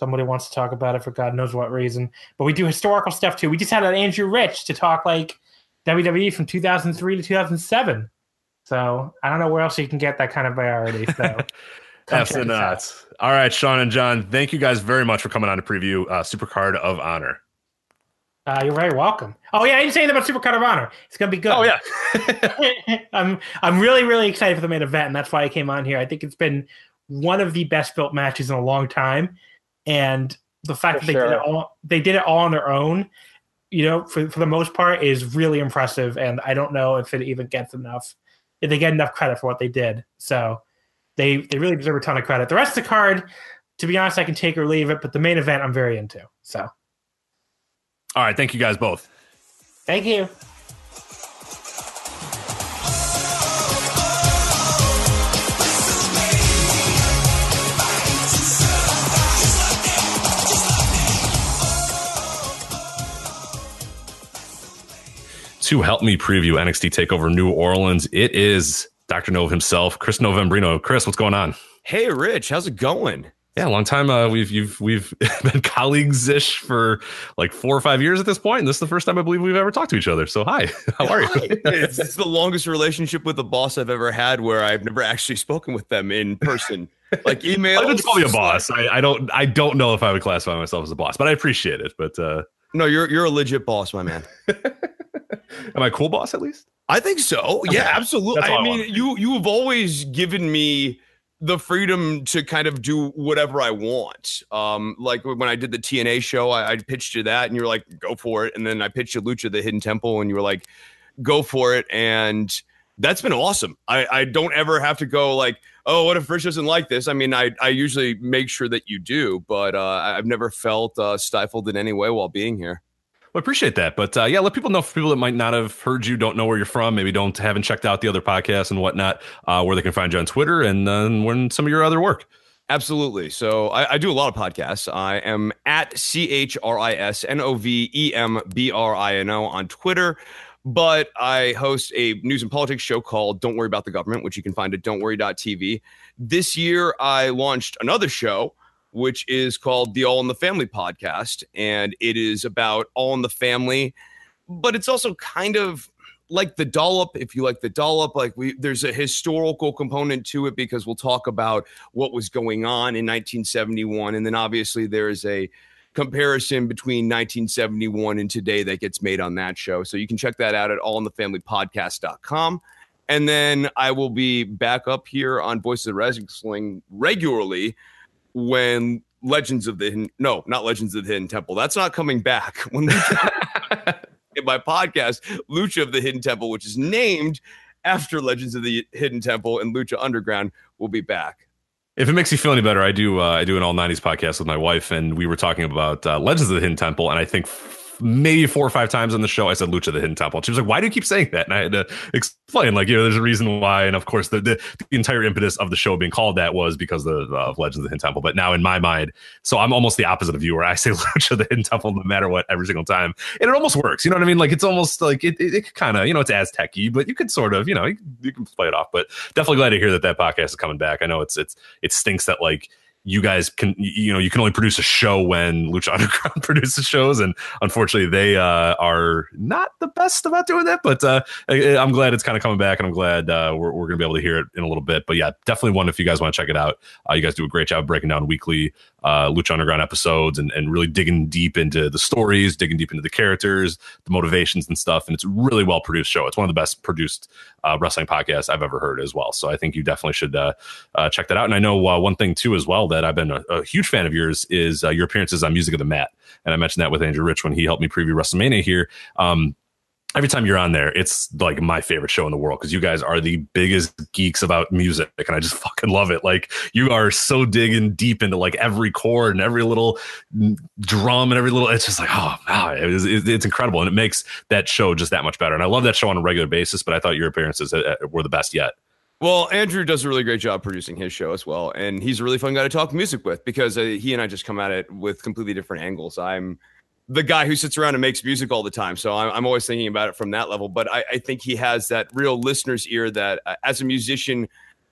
S2: somebody wants to talk about it for God knows what reason. But we do historical stuff too. We just had an Andrew Rich to talk like WWE from 2003 to 2007. So I don't know where else you can get that kind of variety. So
S1: That's the nuts. All right, Sean and John, thank you guys very much for coming on to preview uh, Supercard of Honor.
S2: Uh, you're very welcome. Oh yeah, I didn't say anything about Supercard of Honor. It's gonna be good.
S1: Oh yeah,
S2: I'm I'm really really excited for the main event, and that's why I came on here. I think it's been one of the best built matches in a long time, and the fact for that they sure. did it all they did it all on their own, you know, for for the most part, is really impressive. And I don't know if it even gets enough if they get enough credit for what they did. So they they really deserve a ton of credit. The rest of the card, to be honest, I can take or leave it, but the main event I'm very into. So
S1: all right. Thank you guys both.
S2: Thank you.
S1: To help me preview NXT Takeover New Orleans, it is Dr. Nove himself, Chris Novembrino. Chris, what's going on?
S4: Hey, Rich, how's it going?
S1: Yeah, long time. Uh, we've you've we've been colleagues ish for like four or five years at this point, and this is the first time I believe we've ever talked to each other. So hi, how are you?
S4: it's, it's, the longest relationship with a boss I've ever had, where I've never actually spoken with them in person, like email.
S1: I just call you a boss. I, I, don't I don't know if I would classify myself as a boss, but I appreciate it. But uh,
S4: no, you're you're a legit boss, my man.
S1: Am I cool boss at least?
S4: I think so. Okay. Yeah, absolutely. I, I mean, you you have always given me the freedom to kind of do whatever I want. Um, like when I did the TNA show, I, I, pitched you that, and you were like, "Go for it." And then I pitched you Lucha the Hidden Temple, and you were like, "Go for it." And that's been awesome. I, I don't ever have to go like, "Oh, what if Rich doesn't like this?" I mean, I I usually make sure that you do, but uh, I've never felt uh, stifled in any way while being here.
S1: Well, appreciate that. But uh, yeah, let people know for people that might not have heard you, don't know where you're from, maybe don't haven't checked out the other podcasts and whatnot, uh, where they can find you on Twitter and then when some of your other work.
S4: Absolutely. So I, I, do a lot of podcasts. I am at C H R I S N O V E M B R I N O on Twitter. But I host a news and politics show called Don't Worry About the Government, which you can find at don'tworry.tv. This year, I launched another show which is called the All in the Family podcast. And it is about All in the Family, but it's also kind of like the dollop if you like the dollop like we there's a historical component to it because we'll talk about what was going on in 1971 and then obviously there is a comparison between 1971 and today that gets made on that show. So you can check that out at allinthefamilypodcast.com and then i will be back up here on voices of wrestling regularly when Legends of the Hidden, no, not Legends of the Hidden Temple. That's not coming back. When in my podcast, Lucha of the Hidden Temple, which is named after Legends of the Hidden Temple and Lucha Underground, will be back.
S1: If it makes you feel any better, I do. Uh, I do an all '90s podcast with my wife, and we were talking about uh, Legends of the Hidden Temple, and I think maybe four or five times on the show, I said Lucha the Hidden Temple. She was like, "Why do you keep saying that?" And I had to explain, like, you know, there's a reason why. And of course, the the, the entire impetus of the show being called that was because of, of Legends of the Hidden Temple. But now in my mind, so I'm almost the opposite of you, where I say Lucha the Hidden Temple no matter what every single time, and it almost works. You know what I mean? Like it's almost like it, it, it kind of, you know, it's Aztec-y, but you could sort of, you know, you, you can play it off. But definitely glad to hear that that podcast is coming back. I know it's it's it stinks that like you guys can you know you can only produce a show when Lucha Underground produces shows, and unfortunately they uh, are not the best about doing that. But uh, I'm glad it's kind of coming back, and I'm glad uh, we're, we're going to be able to hear it in a little bit. But yeah, definitely one if you guys want to check it out. Uh, you guys do a great job breaking down weekly uh, Lucha Underground episodes and, and really digging deep into the stories, digging deep into the characters, the motivations and stuff. And it's a really well produced show. It's one of the best produced uh, wrestling podcasts I've ever heard as well. So I think you definitely should uh, uh, check that out. And I know uh, one thing too as well that I've been a, a huge fan of yours is uh, your appearances on Music of the Mat. And I mentioned that with Andrew Rich when he helped me preview WrestleMania here. Um, every time you're on there, it's like my favorite show in the world because you guys are the biggest geeks about music, and I just fucking love it. Like you are so digging deep into like every chord and every little drum and every little. It's just like oh wow, it is, it's incredible, and it makes that show just that much better. And I love that show on a regular basis, but I thought your appearances uh, uh, were the best yet.
S4: Well, Andrew does a really great job producing his show as well, and he's a really fun guy to talk music with because uh, he and I just come at it with completely different angles. I'm the guy who sits around and makes music all the time. So I'm, I'm always thinking about it from that level. But I, I think he has that real listener's ear that, uh, as a musician,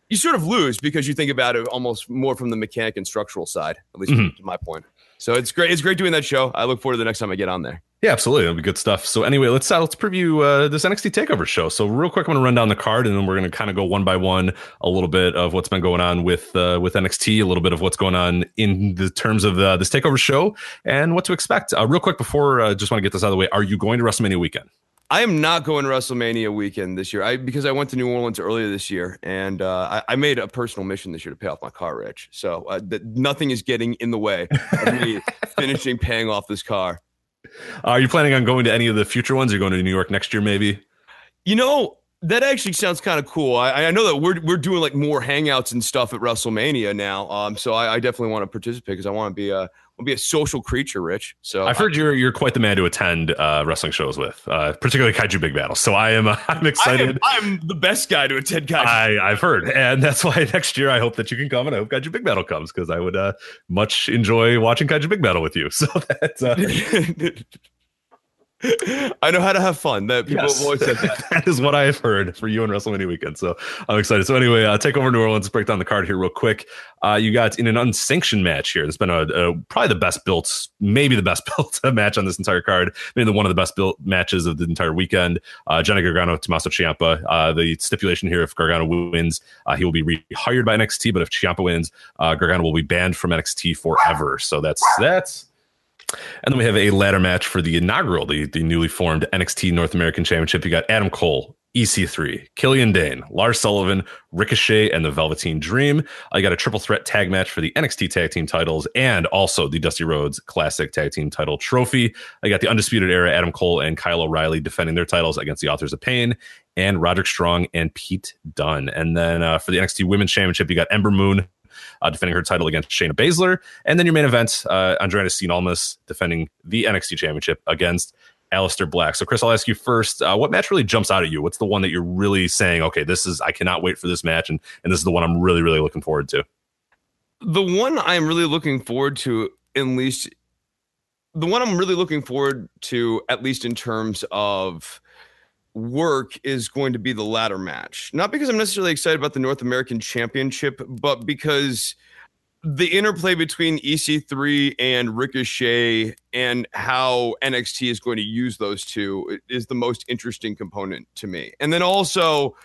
S4: you sort of lose because you think about it almost more from the mechanic and structural side, at least mm-hmm. to my point. So it's great. It's great doing that show. I look forward to the next time I get on there.
S1: Yeah, absolutely. It'll be good stuff. So anyway, let's uh, let's preview uh, this NXT Takeover show. So real quick, I'm going to run down the card, and then we're going to kind of go one by one, a little bit of what's been going on with uh, with NXT, a little bit of what's going on in the terms of uh, this Takeover show, and what to expect. Uh, real quick before, uh, just want to get this out of the way. Are you going to WrestleMania weekend?
S4: I am not going to WrestleMania weekend this year. I because I went to New Orleans earlier this year, and uh, I, I, made a personal mission this year to pay off my car, Rich. So uh, that nothing is getting in the way of me finishing paying off this car.
S1: Are you planning on going to any of the future ones? Or going to New York next year, maybe?
S4: You know, that actually sounds kind of cool. I, I, know that we're we're doing like more hangouts and stuff at WrestleMania now. Um, so I, I definitely want to participate because I want to be a I'll be a social creature, Rich. So
S1: I've heard you're you're quite the man to attend uh, wrestling shows with, uh, particularly Kaiju Big Battel. So I am uh, I'm excited.
S4: I am, I'm the best guy to attend Kaiju.
S1: I, I've heard, and that's why next year I hope that you can come, and I hope Kaiju Big Battel comes because I would uh, much enjoy watching Kaiju Big Battel with you. So that's.
S4: I know how to have fun. That people yes. have always said that.
S1: that is what I have heard for you and WrestleMania weekend. So I'm excited. So anyway, uh, take over New Orleans. Break down the card here real quick. Uh, you got in an unsanctioned match here. It's been a, a, probably the best built, maybe the best built match on this entire card. Maybe the one of the best built matches of the entire weekend. Uh, Johnny Gargano, Tommaso Ciampa. Uh, the stipulation here: if Gargano wins, uh, he will be rehired by NXT. But if Ciampa wins, uh, Gargano will be banned from NXT forever. So that's that's and then we have a ladder match for the inaugural, the, the newly formed NXT North American Championship. You got Adam Cole, EC3, Killian Dain, Lars Sullivan, Ricochet, and the Velveteen Dream. I got a triple threat tag match for the NXT Tag Team titles and also the Dusty Rhodes Classic Tag Team title trophy. I got the Undisputed Era, Adam Cole and Kyle O'Reilly defending their titles against the Authors of Pain and Roderick Strong and Pete Dunne. And then uh, for the NXT Women's Championship, you got Ember Moon, uh, defending her title against Shayna Baszler. And then your main event, uh, Andrade Cien Almas defending the NXT Championship against Aleister Black. So, Chris, I'll ask you first. Uh, what match really jumps out at you? What's the one that you're really saying, okay, this is I cannot wait for this match, and and this is the one I'm really really looking forward to.
S4: The one I'm really looking forward to, at least, the one I'm really looking forward to, at least in terms of work is going to be the ladder match. Not because I'm necessarily excited about the North American Championship, but because the interplay between EC3 and Ricochet and how NXT is going to use those two is the most interesting component to me. And then also,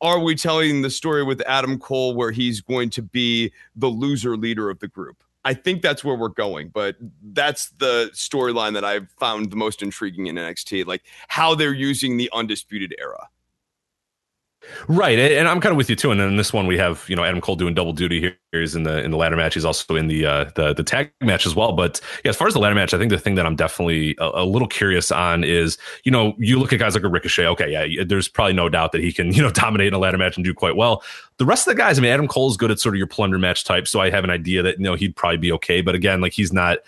S4: are we telling the story with Adam Cole where he's going to be the loser leader of the group? I think that's where we're going, but that's the storyline that I've found the most intriguing in NXT, like how they're using the undisputed era.
S1: Right, and I'm kind of with you too. And then in this one, we have you know Adam Cole doing double duty here. He's in the in the ladder match. He's also in the uh, the the tag match as well. But yeah, as far as the ladder match, I think the thing that I'm definitely a, a, little curious on is you know you look at guys like a Ricochet. Okay, yeah, there's probably no doubt that he can you know dominate in a ladder match and do quite well. The rest of the guys, I mean, Adam Cole's good at sort of your plunder match type, so I have an idea that you know he'd probably be okay. But again, like he's not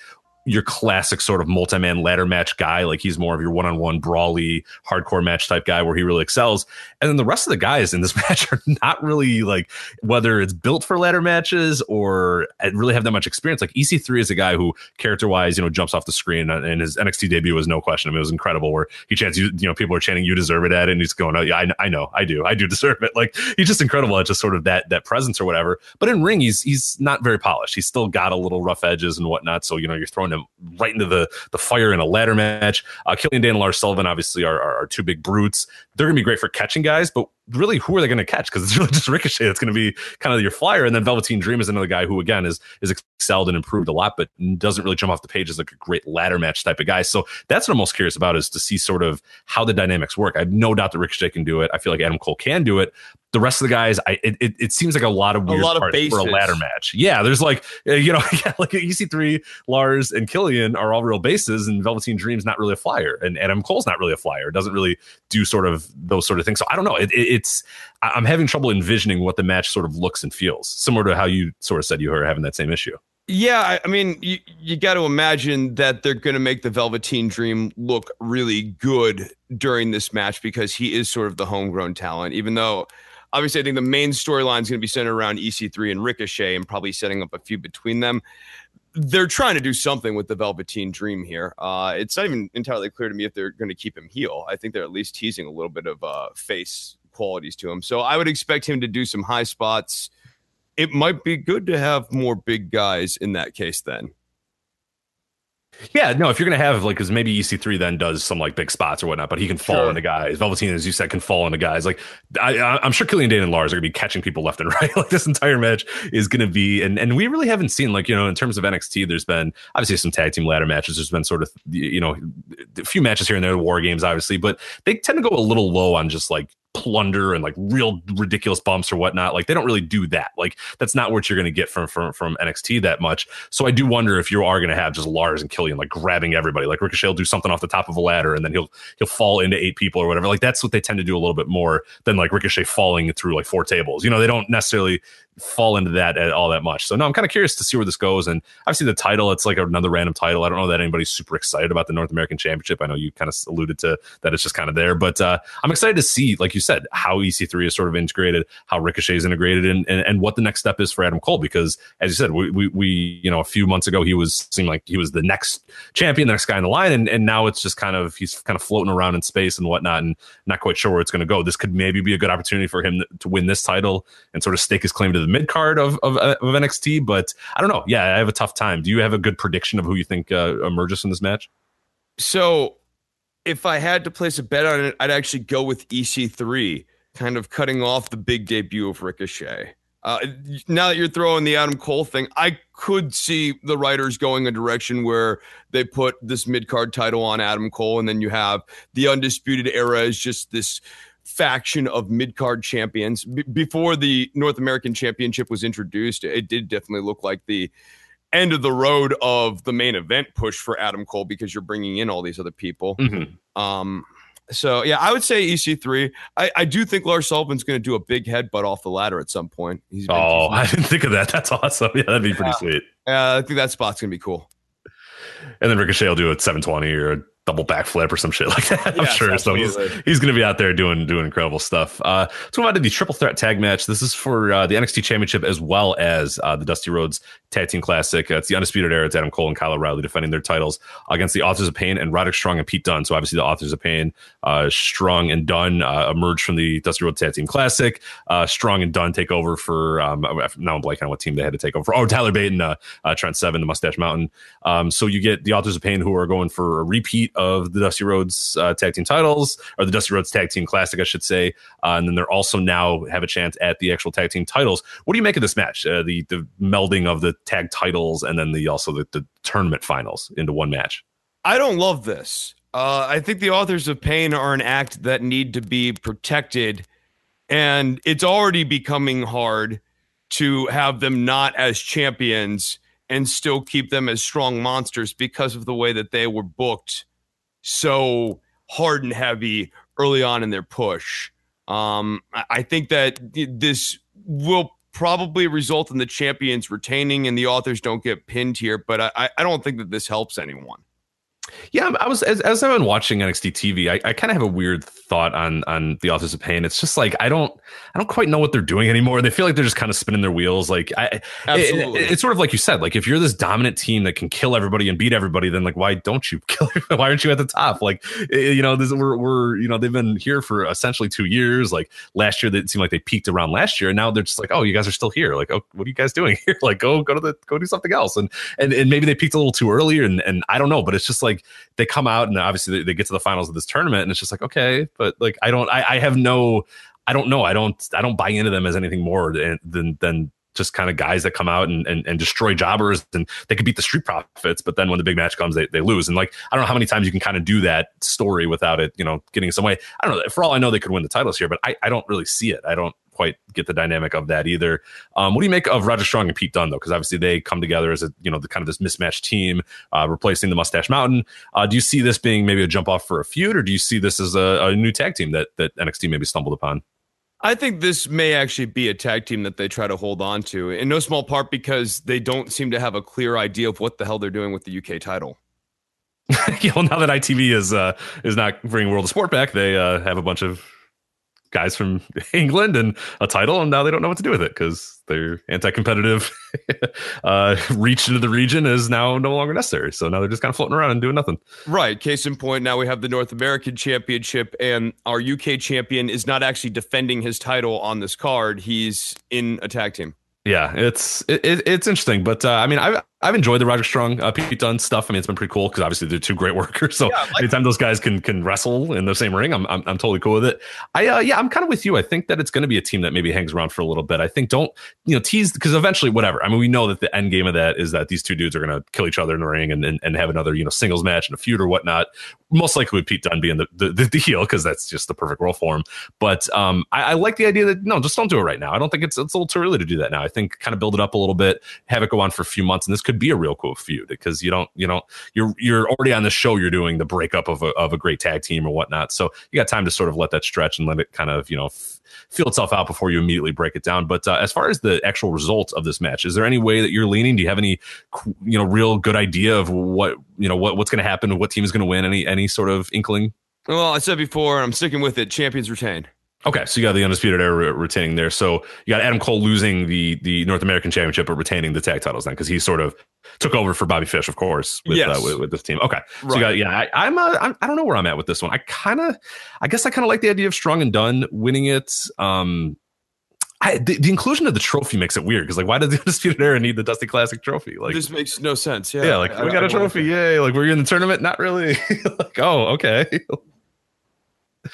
S1: your classic sort of multi-man ladder match guy. Like he's more of your one-on-one brawly hardcore match type guy where he really excels. And then the rest of the guys in this match are not really like whether it's built for ladder matches or really have that much experience. Like EC3 is a guy who character-wise, you know, jumps off the screen uh, and his NXT debut was no question. I mean, it was incredible where he chants, you, you know, people are chanting, you deserve it at it. And he's going, oh, yeah, I, I know, I do. I do deserve it. Like he's just incredible at just sort of that, that presence or whatever. But in ring, he's, he's not very polished. He's still got a little rough edges and whatnot. So, you know, you're throwing him right into the the fire in a ladder match. Uh, Killian Dain and Lars Sullivan obviously are, are, are two big brutes. They're going to be great for catching guys, but really, who are they going to catch? Because it's really just Ricochet that's going to be kind of your flyer. And then Velveteen Dream is another guy who, again, is is excelled and improved a lot, but doesn't really jump off the page as like a great ladder match type of guy. So that's what I'm most curious about is to see sort of how the dynamics work. I have no doubt that Ricochet can do it. I feel like Adam Cole can do it, the rest of the guys, I it, it, it seems like a lot of weird a lot of for a ladder match. Yeah, there's like uh, you know yeah, like EC3, Lars, and Killian are all real bases, and Velveteen Dream's not really a flyer, and Adam Cole's not really a flyer. Doesn't really do sort of those sort of things. So I don't know. It, it, it's I'm having trouble envisioning what the match sort of looks and feels, similar to how you sort of said you were having that same issue.
S4: Yeah, I, I mean, you, you got to imagine that they're going to make the Velveteen Dream look really good during this match because he is sort of the homegrown talent, even though Obviously, I think the main storyline is going to be centered around EC3 and Ricochet and probably setting up a few between them. They're trying to do something with the Velveteen Dream here. Uh, it's not even entirely clear to me if they're going to keep him heel. I think they're at least teasing a little bit of uh, face qualities to him. So I would expect him to do some high spots. It might be good to have more big guys in that case then.
S1: Yeah, no, if you're gonna have like, because maybe EC3 then does some like big spots or whatnot, but he can fall sure. into guys. Velveteen, as you said, can fall into guys. Like, I, am sure Killian Dain and Lars are gonna be catching people left and right. like this entire match is gonna be, and and we really haven't seen like you know in terms of NXT, there's been obviously some tag team ladder matches. There's been sort of you know a few matches here and there, the war games obviously, but they tend to go a little low on just like plunder and like real ridiculous bumps or whatnot. Like they don't really do that. Like that's not what you're going to get from from from NXT that much. So I do wonder if you are going to have just Lars and Killian like grabbing everybody. Like Ricochet will do something off the top of a ladder and then he'll he'll fall into eight people or whatever. Like that's what they tend to do a little bit more than like Ricochet falling through like four tables. You know, they don't necessarily fall into that at all that much. So no, I'm kind of curious to see where this goes. And obviously the title, it's like another random title. I don't know that anybody's super excited about the North American Championship. I know you kind of alluded to that it's just kind of there, but uh, I'm excited to see, like you said, how EC3 is sort of integrated, how Ricochet is integrated, and, and, and what the next step is for Adam Cole. Because as you said, we, we, we you know a few months ago he was seemed like he was the next champion, the next guy in the line, and and now it's just kind of he's kind of floating around in space and whatnot, and not quite sure where it's going to go. This could maybe be a good opportunity for him to win this title and sort of stake his claim to the mid card of of, of NXT, but I don't know. Yeah, I have a tough time. Do you have a good prediction of who you think uh, emerges in this match?
S4: So, if I had to place a bet on it, I'd actually go with EC3, kind of cutting off the big debut of Ricochet. Uh, now that you're throwing the Adam Cole thing, I could see the writers going a direction where they put this mid card title on Adam Cole, and then you have the Undisputed Era as just this faction of mid card champions. B- before the North American Championship was introduced, it did definitely look like the end of the road of the main event push for Adam Cole because you're bringing in all these other people. Mm-hmm. Um, so yeah, I would say EC3. I, I do think Lars Sullivan's going to do a big headbutt off the ladder at some point.
S1: He's oh, I didn't think of that. That's awesome. Yeah, that'd be pretty
S4: yeah.
S1: sweet.
S4: Yeah, I think that spot's going to be cool.
S1: And then Ricochet will do a 720 or a double backflip or some shit like that. I'm sure. Absolutely. So he's, he's going to be out there doing doing incredible stuff. Uh, let's move on to the triple threat tag match. This is for uh, the NXT Championship as well as uh, the Dusty Rhodes Tag Team Classic. Uh, it's the Undisputed Era. It's Adam Cole and Kyle O'Reilly defending their titles against the Authors of Pain and Roderick Strong and Pete Dunne. So obviously the Authors of Pain, uh, Strong and Dunne uh, emerged from the Dusty Rhodes Tag Team Classic. Strong and Dunne take over for um, now I'm blanking on what team they had to take over. For. Oh, Tyler Bate and Trent Seven, the Mustache Mountain. Um, so you get the Authors of Pain who are going for a repeat of the Dusty Rhodes uh, Tag Team titles, or the Dusty Rhodes Tag Team Classic, I should say. Uh, and then they're also now have a chance at the actual tag team titles. What do you make of this match? Uh, the the melding of the tag titles and then the also the, the tournament finals into one match.
S4: I don't love this. Uh, I think the authors of pain are an act that need to be protected, and it's already becoming hard to have them not as champions and still keep them as strong monsters because of the way that they were booked so hard and heavy early on in their push. Um, I think that this will probably result in the champions retaining and the authors don't get pinned here, but I, I don't think that this helps anyone.
S1: Yeah, I was as, as I've been watching NXT TV, I, I kind of have a weird thought on on the Authors of Pain. It's just like I don't I don't quite know what they're doing anymore. They feel like they're just kind of spinning their wheels. Like I, Absolutely. It, it, it's sort of like you said. Like if you're this dominant team that can kill everybody and beat everybody, then like why don't you kill? why aren't you at the top? Like eh, you know, this we're we're you know they've been here for essentially two years. Like last year, it seemed like they peaked around last year, and now they're just like, oh, you guys are still here. Like, oh, what are you guys doing here? Like, go go to the go do something else. And and and maybe they peaked a little too early, and and I don't know, but it's just like they come out and obviously they, they get to the finals of this tournament, and it's just like okay, but like I don't I, I have no I don't know. I don't I don't buy into them as anything more than than, than just kind of guys that come out and, and, and destroy jobbers and they could beat the street profits but then when the big match comes they, they lose. And like i don't know how many times you can kind of do that story without it you know getting some way. I don't know. For all i know they could win the titles here but i, I don't really see it. I don't quite get the dynamic of that either. Um, what do you make of Roger Strong and Pete Dunne though? Because obviously they come together as a you know the kind of this mismatched team, uh, replacing the Mustache Mountain. Uh, do you see this being maybe a jump off for a feud, or do you see this as a, a new tag team that that NXT maybe stumbled upon?
S4: I think this may actually be a tag team that they try to hold on to, in no small part because they don't seem to have a clear idea of what the hell they're doing with the UK title.
S1: yeah, well, now that ITV is uh, is not bringing World of Sport back, they uh, have a bunch of guys from England and a title, and now they don't know what to do with it because their anti-competitive uh, reach into the region is now no longer necessary. So now they're just kind of floating around and doing nothing.
S4: Right. Case in point, now we have the North American Championship, and our UK champion is not actually defending his title on this card. He's in a tag team.
S1: Yeah, it's it, it's interesting, but uh, I mean, I've I've enjoyed the Roger Strong uh, Pete Dunne stuff. I mean, it's been pretty cool because obviously they're two great workers. So yeah, like anytime those guys can can wrestle in the same ring, I'm I'm, I'm totally cool with it. I uh, yeah, I'm kind of with you. I think that it's going to be a team that maybe hangs around for a little bit. I think don't you know tease because eventually whatever. I mean, we know that the end game of that is that these two dudes are going to kill each other in the ring and, and and have another you know singles match and a feud or whatnot. Most likely with Pete Dunne being the the, the, the heel because that's just the perfect role for him. But um, I, I like the idea that no, just don't do it right now. I don't think it's it's a little too early to do that now. I think kind of build it up a little bit, have it go on for a few months, and this could be a real cool feud because you don't you know you're you're already on the show you're doing the breakup of a, of a great tag team or whatnot. So you got time to sort of let that stretch and let it kind of you know f- feel itself out before you immediately break it down. But uh, as far as the actual results of this match is there any way that you're leaning? Do you have any you know real good idea of what you know what what's going to happen what team is going to win? Any any sort of inkling?
S4: Well i said before i'm sticking with it. Champions retain
S1: Okay, so you got the undisputed era retaining there. So you got Adam Cole losing the the North American Championship, but retaining the tag titles then because he sort of took over for Bobby Fish, of course, with uh, yes. uh, with, with, this team. Okay, right. so you got yeah, I, I'm, uh, I'm I don't know where I'm at with this one. I kind of, I guess I kind of like the idea of Strong and Dunne winning it. Um, I, the, the, inclusion of the trophy makes it weird because like why does the undisputed era need the Dusty Classic trophy? Like
S4: this makes no sense. Yeah,
S1: yeah, like I, we got I, a trophy, yay! Like we're in the tournament, not really. like oh, okay.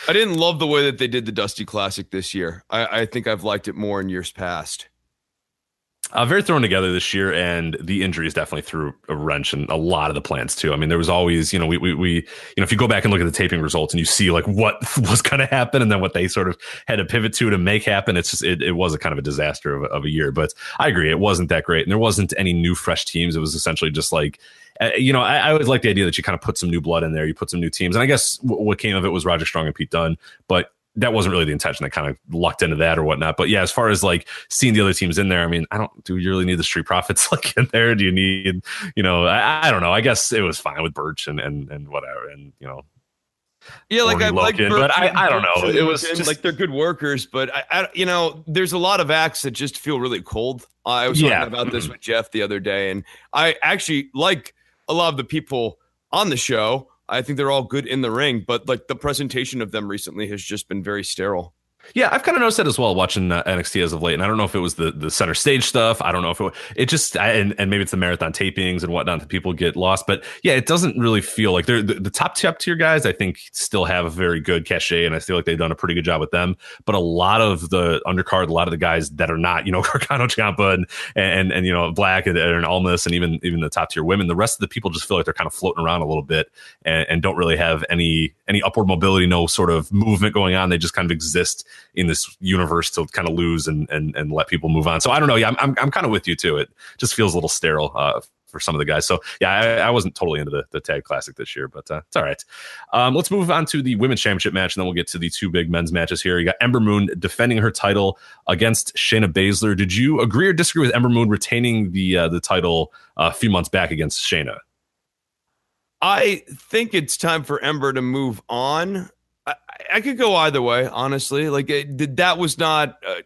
S4: I didn't love the way that they did the Dusty Classic this year. I, I think I've liked it more in years past.
S1: Uh, very thrown together this year, and the injuries definitely threw a wrench in a lot of the plans too. I mean, there was always, you know, we, we, we you know, if you go back and look at the taping results and you see like what was going to happen and then what they sort of had to pivot to to make happen, it's just it, it was a kind of a disaster of, of a year. But I agree, it wasn't that great, and there wasn't any new fresh teams. It was essentially just like uh, you know, I, I, always like the idea that you kind of put some new blood in there. You put some new teams, and I guess w- what came of it was Roger Strong and Pete Dunne, But that wasn't really the intention. That kind of lucked into that or whatnot. But yeah, as far as like seeing the other teams in there, I mean, I don't. Do you really need the Street Profits like in there? Do you need, you know, I, I don't know. I guess it was fine with Burch and and and whatever, and you know,
S4: yeah, like I like, Burch,
S1: but I, I don't know. It was
S4: just, like they're good workers, but I, I, you know, there's a lot of acts that just feel really cold. I was yeah. talking about this with Jeff the other day, and I actually like a lot of the people on the show. I think they're all good in the ring, but like the presentation of them recently has just been very sterile.
S1: Yeah, I've kind of noticed that as well watching uh, NXT as of late, and I don't know if it was the the center stage stuff. I don't know if it it just and, and maybe it's the marathon tapings and whatnot that people get lost. But yeah, it doesn't really feel like they're the, the top top tier guys. I think still have a very good cachet, and I feel like they've done a pretty good job with them. But a lot of the undercard, a lot of the guys that are not, you know, Gargano, Ciampa, and and and you know Black and, and Almas, and even even the top tier women, the rest of the people just feel like they're kind of floating around a little bit and, and don't really have any any upward mobility, no sort of movement going on. They just kind of exist in this universe to kind of lose and and and let people move on. So I don't know. Yeah, I'm I'm, I'm kind of with you too. It just feels a little sterile uh, for some of the guys. So yeah, I, I wasn't totally into the, the tag classic this year, but uh, it's all right. Um, let's move on to the women's championship match, and then we'll get to the two big men's matches here. You got Ember Moon defending her title against Shayna Baszler. Did you agree or disagree with Ember Moon retaining the uh, the title uh, a few months back against Shayna?
S4: I think it's time for Ember to move on. I, I could go either way, honestly. Like it, that was not. Uh,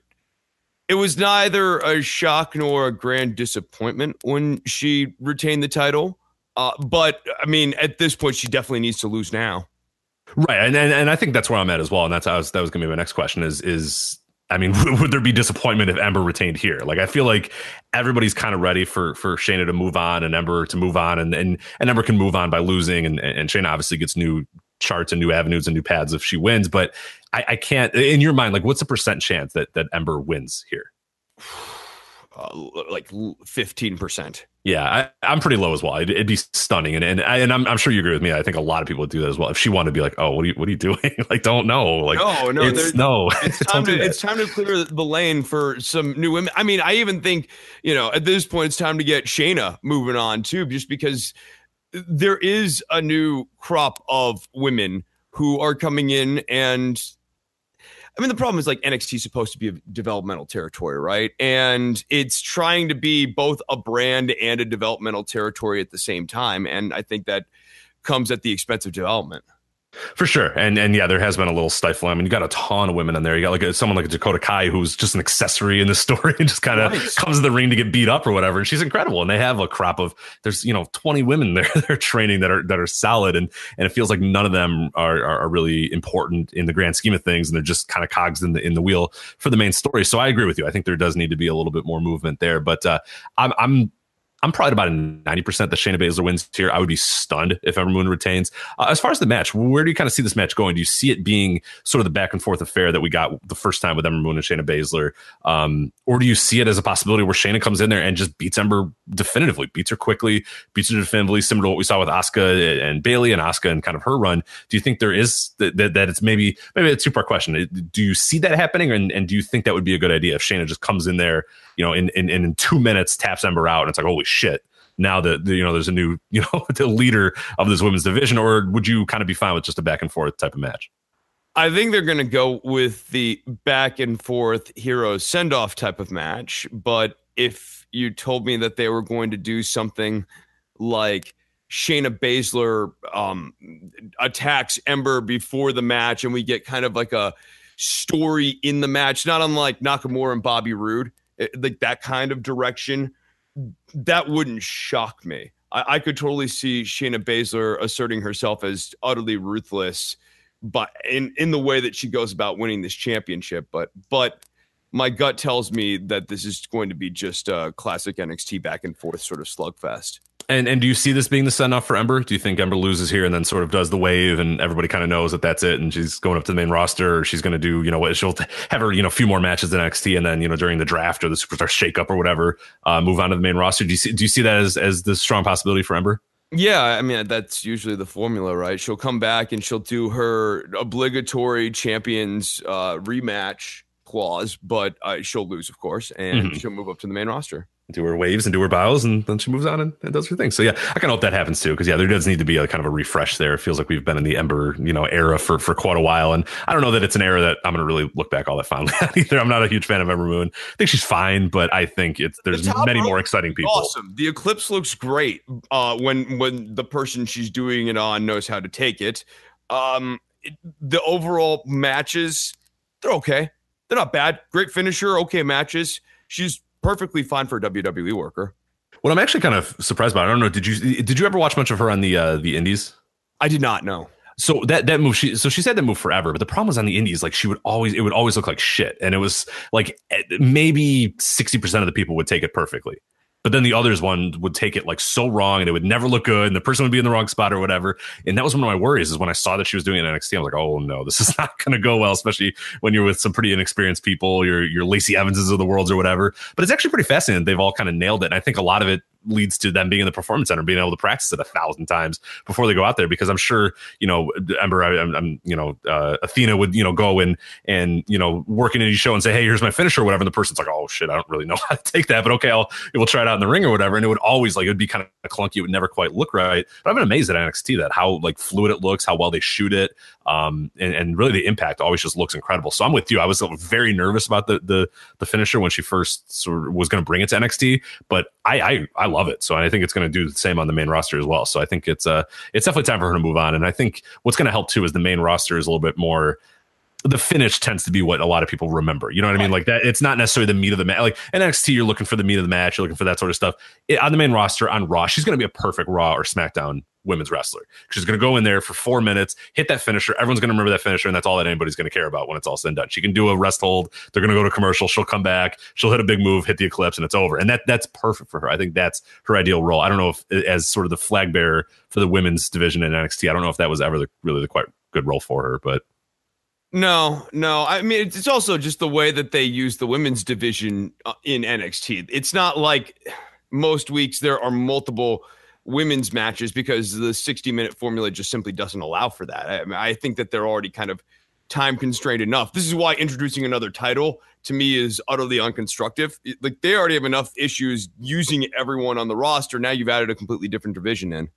S4: it was neither a shock nor a grand disappointment when she retained the title. Uh, but I mean, at this point, she definitely needs to lose now.
S1: Right, and, and and I think that's where I'm at as well. And that's how was, that was going to be my next question. Is is I mean, would there be disappointment if Ember retained here? Like, I feel like everybody's kind of ready for for Shayna to move on and Ember to move on, and and, and Ember can move on by losing, and and Shayna obviously gets new charts and new avenues and new paths if she wins. But I, I can't. In your mind, like, what's the percent chance that that Ember wins here?
S4: Uh, like fifteen percent.
S1: Yeah, I, am pretty low as well. It'd, it'd, be stunning, and and, I, and I'm, I'm sure you agree with me. I think a lot of people would do that as well. If she wanted to be like, oh, what are you what are you doing? like, don't know. Like,
S4: no, no,
S1: it's, no.
S4: It's time to it's time to clear the lane for some new women. I mean, I even think you know at this point it's time to get Shayna moving on too, just because there is a new crop of women who are coming in and I mean, the problem is like NXT is supposed to be a developmental territory, right? And it's trying to be both a brand and a developmental territory at the same time. And I think that comes at the expense of development.
S1: For sure, and and yeah, there has been a little stifling. I mean, you got a ton of women in there. You got like a, someone like a Dakota Kai who's just an accessory in the story and just kind of nice. comes to the ring to get beat up or whatever. And she's incredible. And they have a crop of there's you know 20 women there they're training that are that are solid, and and it feels like none of them are, are, are really important in the grand scheme of things, and they're just kind of cogs in the in the wheel for the main story. So I agree with you. I think there does need to be a little bit more movement there, but uh, I'm I'm I'm probably about a 90% that Shayna Baszler wins here. I would be stunned if Ember Moon retains. Uh, as far as the match, where do you kind of see this match going? Do you see it being sort of the back and forth affair that we got the first time with Ember Moon and Shayna Baszler? Um, or do you see it as a possibility where Shayna comes in there and just beats Ember definitively, beats her quickly, beats her definitively, similar to what we saw with Asuka and Bayley and Asuka and kind of her run? Do you think there is that, that, it's maybe, maybe a two part question? Do you see that happening? And, and do you think that would be a good idea if Shayna just comes in there you know, in, in, in two minutes taps Ember out, and it's like, holy shit. Now that you know, there's a new, you know, the leader of this women's division, or would you kind of be fine with just a back and forth type of match?
S4: I think they're going to go with the back and forth hero send off type of match. But if you told me that they were going to do something like Shayna Baszler um, attacks Ember before the match, and we get kind of like a story in the match, not unlike Nakamura and Bobby Roode, Eh, like that kind of direction, that wouldn't shock me. I, I could totally see Shayna Baszler asserting herself as utterly ruthless, but in in the way that she goes about winning this championship. But but my gut tells me that this is going to be just a classic NXT back and forth sort of slugfest.
S1: And and do you see this being the send off for Ember? Do you think Ember loses here and then sort of does the wave and everybody kind of knows that that's it and she's going up to the main roster or she's going to do you know what she'll have her you know a few more matches in NXT and then you know during the draft or the superstar shakeup or whatever uh, move on to the main roster? Do you see do you see that as as the strong possibility for Ember?
S4: Yeah, I mean that's usually the formula, right? She'll come back and she'll do her obligatory champions uh, rematch clause, but uh, she'll lose, of course, and mm-hmm. she'll move up to the main roster
S1: do her waves and do her bows, and then she moves on and, and does her thing. So yeah, I kind of hope that happens too, because yeah, there does need to be a kind of a refresh there. It feels like we've been in the Ember, you know, era for for quite a while, and I don't know that it's an era that I'm going to really look back all that fondly at either. I'm not a huge fan of Ember Moon. I think she's fine, but I think it's there's the many more exciting people.
S4: Awesome. The Eclipse looks great uh, when when the person she's doing it on knows how to take it. Um, it, the overall matches, they're okay. They're not bad. Great finisher. Okay matches. She's perfectly fine for a WWE worker.
S1: What I'm actually kind of surprised by, I don't know, did you did you ever watch much of her on the uh, the Indies?
S4: I did not know.
S1: So that that move, she so she said that move forever, but the problem was on the Indies, like she would always it would always look like shit, and it was like eh, maybe sixty percent of the people would take it perfectly but then the others one would take it like so wrong and it would never look good and the person would be in the wrong spot or whatever. And that was one of my worries is when i saw that she was doing it nxt i was like oh no this is not going to go well especially when you're with some pretty inexperienced people your your lacey evanses of the worlds or whatever. But it's actually pretty fascinating they've all kind of nailed it. And i think a lot of it leads to them being in the performance center, being able to practice it a thousand times before they go out there. Because I'm sure, you know, Ember, I, am you know, uh, Athena would, you know, go and and you know, work in any show and say, hey, here's my finisher or whatever. And the person's like, oh shit, I don't really know how to take that, but okay, I'll we'll try it out in the ring or whatever. And it would always like it would be kind of clunky. It would never quite look right. But I've been amazed at NXT that how like fluid it looks, how well they shoot it, um, and, and really the impact always just looks incredible. So I'm with you. I was very nervous about the the the finisher when she first sort of was going to bring it to NXT, but I, I I love it. So I think it's going to do the same on the main roster as well. So I think it's uh it's definitely time for her to move on. And I think what's going to help too is the main roster is a little bit more the finish tends to be what a lot of people remember. You know what I mean? Like that, it's not necessarily the meat of the match. Like NXT, you're looking for the meat of the match. You're looking for that sort of stuff. It, on the main roster on Raw, she's going to be a perfect Raw or SmackDown women's wrestler. She's going to go in there for four minutes, hit that finisher. Everyone's going to remember that finisher, and that's all that anybody's going to care about when it's all said and done. She can do a rest hold. They're going to go to commercial. She'll come back. She'll hit a big move, hit the eclipse, and it's over. And that that's perfect for her. I think that's her ideal role. I don't know if as sort of the flag bearer for the women's division in NXT. I don't know if that was ever the, really the quite good role for her, but.
S4: No, no. I mean, it's also just the way that they use the women's division uh, in NXT. It's not like most weeks there are multiple women's matches because the 60 minute formula just simply doesn't allow for that. I, I think that they're already kind of time constrained enough. This is why introducing another title to me is utterly unconstructive. Like they already have enough issues using everyone on the roster. Now you've added a completely different division in.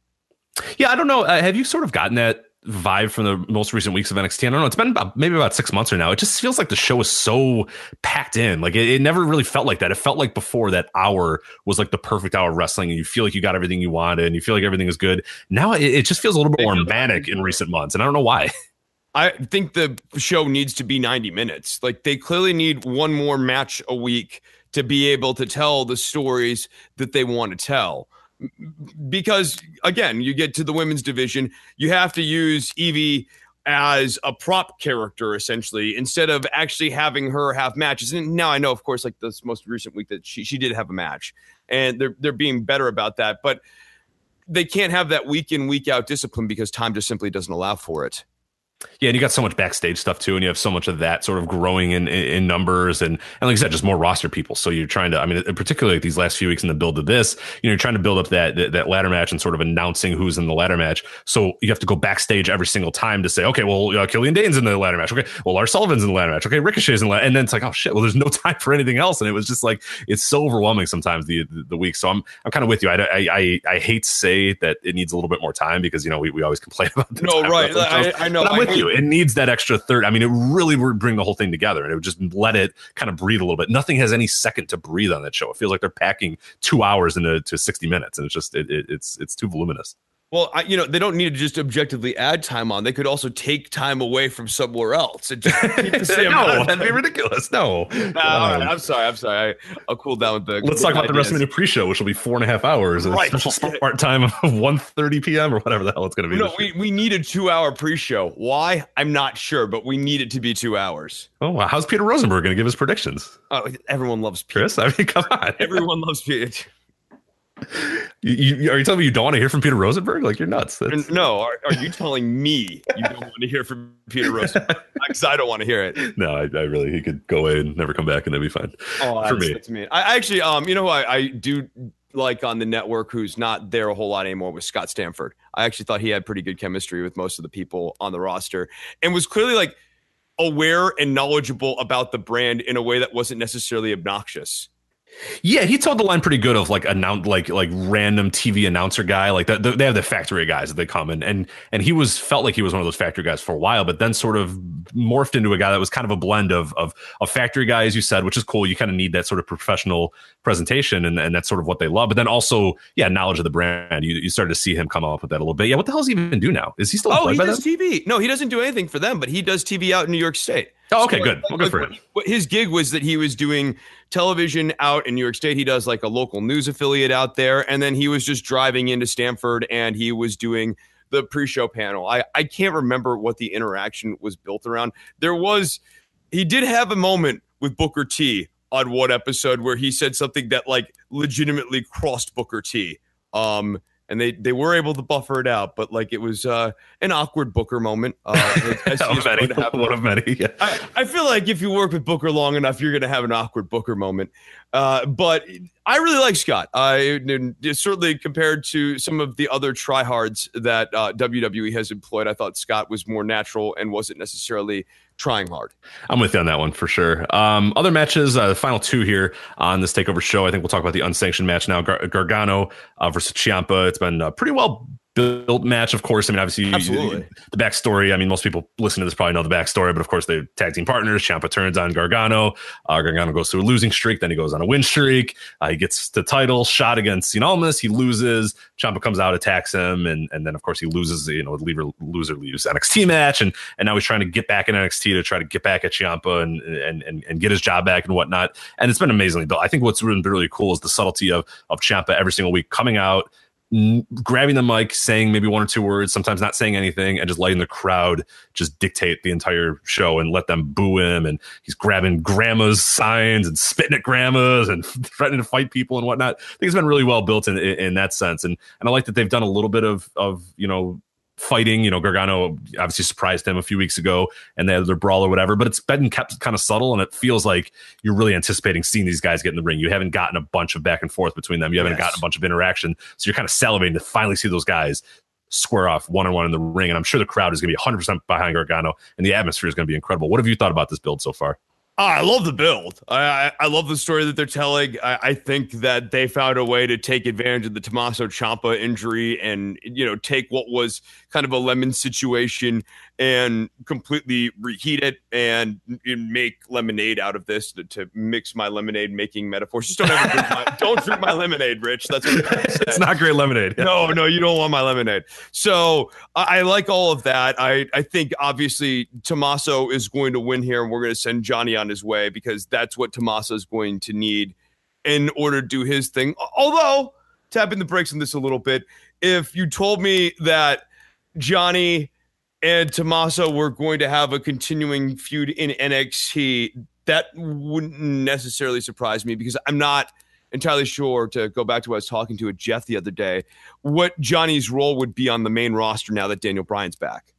S1: Yeah, I don't know. Uh, have you sort of gotten that vibe from the most recent weeks of NXT. I don't know. It's been about maybe about six months or now. It just feels like the show is so packed in. Like it, it, never really felt like that. It felt like before that hour was like the perfect hour of wrestling, and you feel like you got everything you wanted, and you feel like everything is good. Now it, it just feels a little bit more manic in recent months, and I don't know why.
S4: I think the show needs to be 90 minutes. Like they clearly need one more match a week to be able to tell the stories that they want to tell because again, you get to the women's division, you have to use Evie as a prop character essentially instead of actually having her have matches. And now I know, of course, like this most recent week that she she did have a match, and they're they're being better about that, but they can't have that week in week out discipline because time just simply doesn't allow for it.
S1: Yeah, and you got so much backstage stuff too, and you have so much of that sort of growing in, in, numbers, and and like I said, just more roster people. So you're trying to, I mean, particularly like these last few weeks in the build of this, you know, you're trying to build up that, that, ladder match and sort of announcing who's in the ladder match. So you have to go backstage every single time to say, okay, well, uh, Killian Dain's in the ladder match. Okay, well, Lars Sullivan's in the ladder match. Okay, Ricochet's in the ladder, and then it's like, oh shit, well, there's no time for anything else, and it was just like it's so overwhelming sometimes the the, the week. So I'm I'm kind of with you. I, I, I I hate to say that it needs a little bit more time because you know we, we always complain about the
S4: no right. I, I, know.
S1: I'm with you. It needs that extra third. I mean, it really would bring the whole thing together and it would just let it kind of breathe a little bit. Nothing has any second to breathe on that show. It feels like they're packing two hours into to 60 minutes and it's just, it, it, it's, it's too voluminous.
S4: Well, I, you know, they don't need to just objectively add time on. They could also take time away from somewhere else. And just
S1: no, that'd be ridiculous. No.
S4: no um, I'm sorry. I'm sorry. I, will cool down with the.
S1: Let's talk about ideas. the WrestleMania pre-show, which will be four and a half hours. Right. Special start time of 1.30 p.m. or whatever the hell it's going to be.
S4: No, we, we need a two-hour pre-show. Why? I'm not sure, but we need it to be two hours.
S1: Oh, wow. How's Peter Rosenberg going to give his predictions?
S4: Oh, everyone loves Peter.
S1: Chris. I mean, come on.
S4: Everyone loves Peter.
S1: You, you, are you telling me you don't want to hear from Peter Rosenberg? Like you're nuts.
S4: That's... No, are, are, you telling me you don't want to hear from Peter Rosenberg? Because I don't want to hear it.
S1: No, I, I, really he could go away and never come back, and that'd be fine.
S4: Oh, for me. That's me. I actually, um, you know, I, I do like on the network who's not there a whole lot anymore was Scott Stanford. I actually thought he had pretty good chemistry with most of the people on the roster, and was clearly like aware and knowledgeable about the brand in a way that wasn't necessarily obnoxious.
S1: Yeah, he told the line pretty good of like announce like like random TV announcer guy. Like the, the, they have the factory guys that they come in, and and he was felt like he was one of those factory guys for a while, but then sort of morphed into a guy that was kind of a blend of of a factory guy, as you said, which is cool. You kind of need that sort of professional presentation, and, and that's sort of what they love. But then also, yeah, knowledge of the brand. You you started to see him come up with that a little bit. Yeah, what the hell does he even do now? Is he still?
S4: Oh, he does them? TV. No, he doesn't do anything for them, but he does TV out in New York State.
S1: Oh, okay, so, good. Well, good for him.
S4: His gig was that he was doing television out in New York State. He does like a local news affiliate out there, and then he was just driving into Stamford and he was doing the pre-show panel. I I can't remember what the interaction was built around. There was he did have a moment with Booker T on one episode where he said something that like legitimately crossed Booker T. Um, and they they were able to buffer it out, but like it was uh, an awkward Booker moment. Uh,
S1: many, one of many. Yeah.
S4: I, I, feel like if you work with Booker long enough, you're going to have an awkward Booker moment. Uh, but I really like Scott. I certainly compared to some of the other tryhards that uh, WWE has employed, I thought Scott was more natural and wasn't necessarily trying hard.
S1: I'm with you on that one for sure. Um, other matches, uh, the final two here on this takeover show. I think we'll talk about the unsanctioned match now. Gar- Gargano uh, versus Ciampa. It's been uh, pretty well built match, of course. I mean, obviously,
S4: Absolutely.
S1: The backstory. I mean, most people listening to this probably know the backstory, but of course, they're tag team partners. Ciampa turns on Gargano. Uh, Gargano goes through a losing streak, then he goes on a win streak. Uh, he gets the title shot against Cien Almas. He loses. Ciampa comes out, attacks him, and and then of course he loses. You know, leaver, loser leaves NXT match, and and now he's trying to get back in NXT to try to get back at Ciampa and and and, and get his job back and whatnot. And it's been amazingly built. I think what's really, really cool is the subtlety of of Ciampa every single week coming out grabbing the mic, saying maybe one or two words, sometimes not saying anything, and just letting the crowd just dictate the entire show and let them boo him. And he's grabbing grandma's signs and spitting at grandmas and threatening to fight people and whatnot. I think it's been really well built in, in, in that sense. And and I like that they've done a little bit of of you know fighting. You know, Gargano obviously surprised him a few weeks ago and they had their brawl or whatever, but it's been kept kind of subtle and it feels like you're really anticipating seeing these guys get in the ring. You haven't gotten a bunch of back and forth between them. You haven't yes. gotten a bunch of interaction. So you're kind of salivating to finally see those guys square off one on one in the ring. And I'm sure the crowd is going to be 100% behind Gargano and the atmosphere is going to be incredible. What have you thought about this build so far?
S4: Oh, I love the build. I, I, I love the story that they're telling. I, I think that they found a way to take advantage of the Tommaso Ciampa injury and you know take what was kind of a lemon situation and completely reheat it and make lemonade out of this to, to mix my lemonade making metaphors. Just don't ever drink my, don't drink my lemonade, Rich. That's what
S1: it's not great lemonade.
S4: No, no, you don't want my lemonade. So I, I like all of that. I I think obviously Tommaso is going to win here, and we're going to send Johnny on his way because that's what Tommaso is going to need in order to do his thing. Although tapping the brakes on this a little bit, if you told me that Johnny and Tommaso were going to have a continuing feud in NXT, that wouldn't necessarily surprise me because I'm not entirely sure to go back to what I was talking to a Jeff the other day, what Johnny's role would be on the main roster now that Daniel Bryan's back.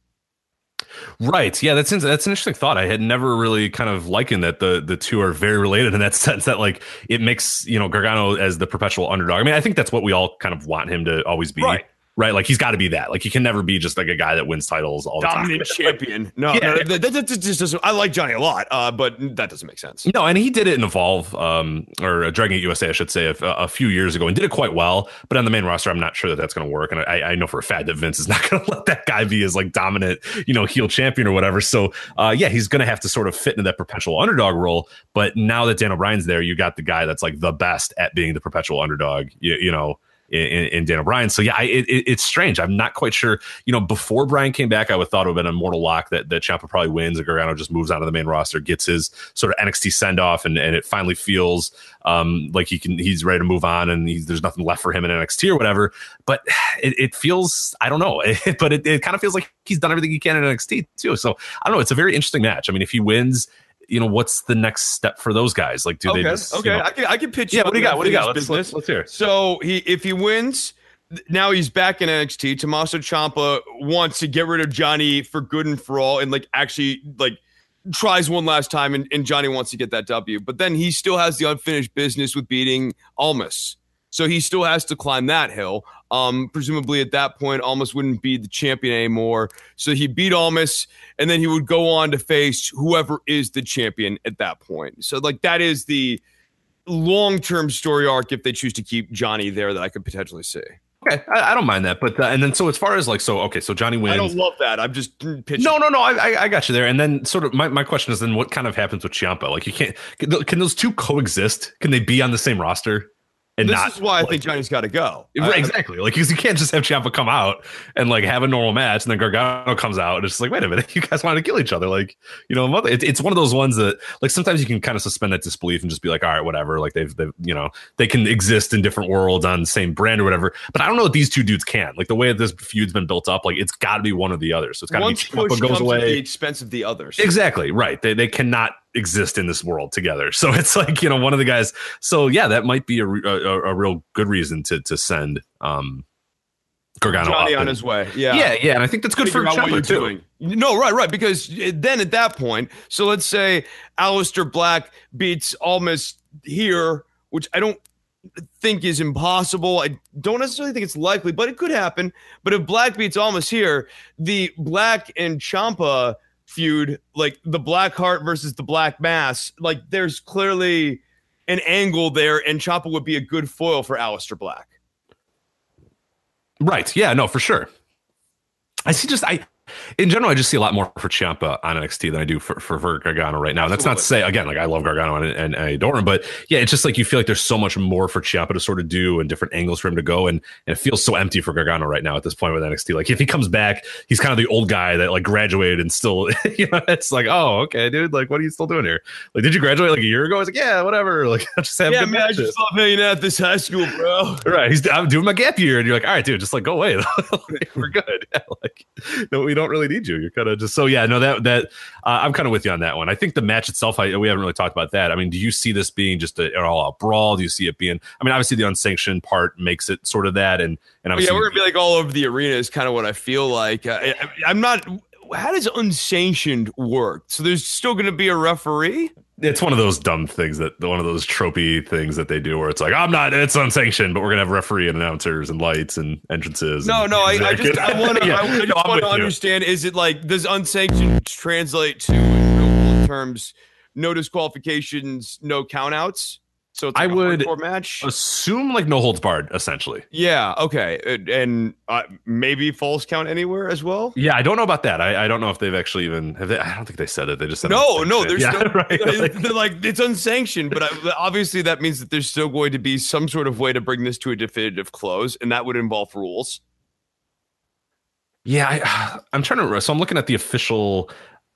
S1: Right. Yeah, that's that's an interesting thought. I had never really kind of likened that the the two are very related in that sense that like it makes, you know, Gargano as the perpetual underdog. I mean, I think that's what we all kind of want him to always be.
S4: Right
S1: right? Like he's got to be that. Like he can never be just like a guy that wins titles all the time.
S4: Dominant
S1: time.
S4: champion. No, yeah. no that, that, that, just doesn't. I like Johnny a lot, uh, but that doesn't make sense.
S1: No, and he did it in Evolve um, or Dragon Gate USA, I should say, a, a, few years ago, and did it quite well. But on the main roster, I'm not sure that that's going to work. And I, I, know for a fact that Vince is not going to let that guy be his like dominant, you know, heel champion or whatever. So uh, yeah, he's going to have to sort of fit into that perpetual underdog role. But now that Daniel Bryan's there, you got the guy that's like the best at being the perpetual underdog. You, you know in, in Daniel Bryan. So yeah, I, it, it's strange. I'm not quite sure. You know, before Bryan came back, I would thought it would have been a mortal lock that that Ciampa probably wins. And Gargano just moves out of the main roster, gets his sort of NXT send off, and, and it finally feels um, like he can he's ready to move on, and there's nothing left for him in NXT or whatever. But it, it feels I don't know, but it, it kind of feels like he's done everything he can in NXT too. So I don't know. It's a very interesting match. I mean, if he wins you know, what's the next step for those guys? Like, do
S4: okay,
S1: they just,
S4: okay?
S1: You know,
S4: I can I can pitch.
S1: Yeah, what do you got? What do you got? Let's, let's, let's hear.
S4: So he if he wins, now he's back in NXT. Tommaso Ciampa wants to get rid of Johnny for good and for all, and like actually like tries one last time, and, and Johnny wants to get that W. But then he still has the unfinished business with beating Almas. So he still has to climb that hill. Um, presumably at that point, Almas wouldn't be the champion anymore. So he beat Almas, and then he would go on to face whoever is the champion at that point. So like that is the long-term story arc if they choose to keep Johnny there that I could potentially see.
S1: Okay, I, I, don't mind that, but uh, and then so as far as like so okay, so Johnny wins. I
S4: don't love that. I'm just pitching.
S1: No, no, no. I, I got you there. And then sort of my, my question is then what kind of happens with Ciampa? Like you can't can those two coexist? Can they be on the same roster?
S4: And
S1: this
S4: not, is why I think Johnny's got to go.
S1: Exactly. like, because you can't just have Ciampa come out and like have a normal match, and then Gargano comes out, and it's like, wait a minute, you guys want to kill each other? Like, you know, it, it's one of those ones that, like, sometimes you can kind of suspend that disbelief and just be like, all right, whatever. Like, they've, they've, you know, they can exist in different worlds on the same brand or whatever. But I don't know if these two dudes can. Like, the way that this feud's been built up, like, it's got to be one or the other. So it's got to be
S4: Ciampa goes away. At the expense of the others.
S1: Exactly. Right. They, they cannot exist in this world together. So it's like you know one of the guys. So yeah, that might be a, a, a real good reason to to send um Gargano
S4: Johnny on his way. Yeah,
S1: yeah, yeah. And I think that's good Figure for what you're too. doing.
S4: No, right, right. Because then at that point, so let's say Aleister Black beats Almas here, which I don't think is impossible. I don't necessarily think it's likely, but it could happen. But if Black beats Almas here, the Black and Ciampa feud, like the Black Heart versus the Black Mass, like there's clearly an angle there, and Ciampa would be a good foil for Aleister Black.
S1: Right. Yeah. No, for sure. I see. Just I in general, I just see a lot more for Ciampa on NXT than I do for, for, for Gargano right now. And that's not to say, again, like I love Gargano and, and, and, I adore him, but yeah, it's just like you feel like there's so much more for Ciampa to sort of do and different angles for him to go. And, and it feels so empty for Gargano right now at this point with NXT. Like if he comes back, he's kind of the old guy that like graduated and still, you know, it's like, oh, okay, dude, like what are you still doing here? Like, did you graduate like a year ago? I was like, yeah, whatever. Like, I just have
S4: yeah, man, I just love hanging out at this high school, bro.
S1: right. He's I'm doing my gap year. And you're like, all right, dude, just like go away. We're good. like, no, we don't really need you. You're kind of just so yeah. No, that that uh, I'm kind of with you on that one. I think the match itself, I, we haven't really talked about that. I mean, do you see this being just a, an all out brawl? Do you see it being? I mean, obviously the unsanctioned part makes it sort of that, and and
S4: yeah, we're gonna be like all over the arena is kind of what I feel like. I, I, I'm not. How does unsanctioned work? So there's still going to be a referee
S1: it's one of those dumb things that one of those tropey things that they do where it's like I'm not it's unsanctioned, but we're gonna have referee and announcers and lights and entrances.
S4: No, and no, I, I, just I want to yeah. I, just want to understand: is it like does unsanctioned translate to in real terms no disqualifications, no countouts. So it's
S1: I
S4: like a
S1: would
S4: match.
S1: Assume like no holds barred, essentially.
S4: Yeah. Okay. And, uh, maybe falls count anywhere as well.
S1: Yeah, I don't know about that. I, I don't know if they've actually even have they, I don't think they said it. They just said
S4: No, no, there's
S1: yeah,
S4: still
S1: right. Like,
S4: they're like it's unsanctioned, but I, obviously that means that there's still going to be some sort of way to bring this to a definitive close, and that would involve rules.
S1: yeah, I, I'm trying to. So I'm looking at the official.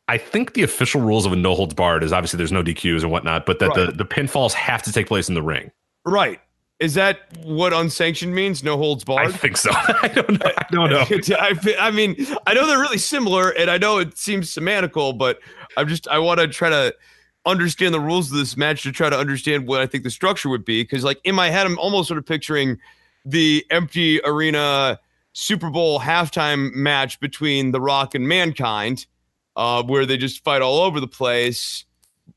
S1: I think the official rules of a no holds barred is obviously there's no DQs and whatnot, but that the,
S4: Right.
S1: the pinfalls have to take place in the ring.
S4: Right. Is that what unsanctioned means? No holds barred.
S1: I think so. I don't know. I don't know.
S4: I, I mean, I know they're really similar, and I know it seems semantical, but I'm just I want to try to understand the rules of this match to try to understand what I think the structure would be. Because, like in my head, I'm almost sort of picturing the empty arena Super Bowl halftime match between The Rock and Mankind, uh, where they just fight all over the place.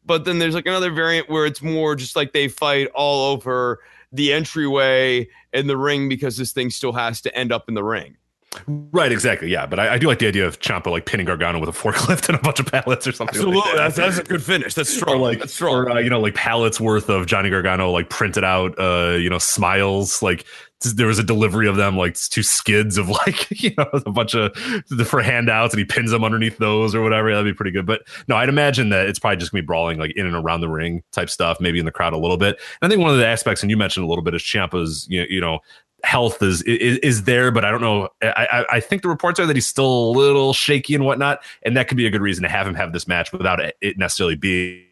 S4: But then there's like another variant where it's more just like they fight all over the entryway and the ring because this thing still has to end up in the ring.
S1: Right, exactly. Yeah, but I, I do like the idea of Ciampa like pinning Gargano with a forklift and a bunch of pallets or something. like that.
S4: that's a good finish. That's
S1: or
S4: strong.
S1: like
S4: that's strong.
S1: or uh, you know like pallets worth of Johnny Gargano like printed out uh you know smiles like t- there was a delivery of them like two skids of like you know a bunch of for handouts and he pins them underneath those or whatever. That'd be pretty good. But no I'd imagine that it's probably just gonna be brawling like in and around the ring type stuff maybe in the crowd a little bit. And I think one of the aspects and you mentioned a little bit is Ciampa's you know, you know health is, is is there, but I don't know. I, I think the reports are that he's still a little shaky and whatnot, and that could be a good reason to have him have this match without it, it necessarily being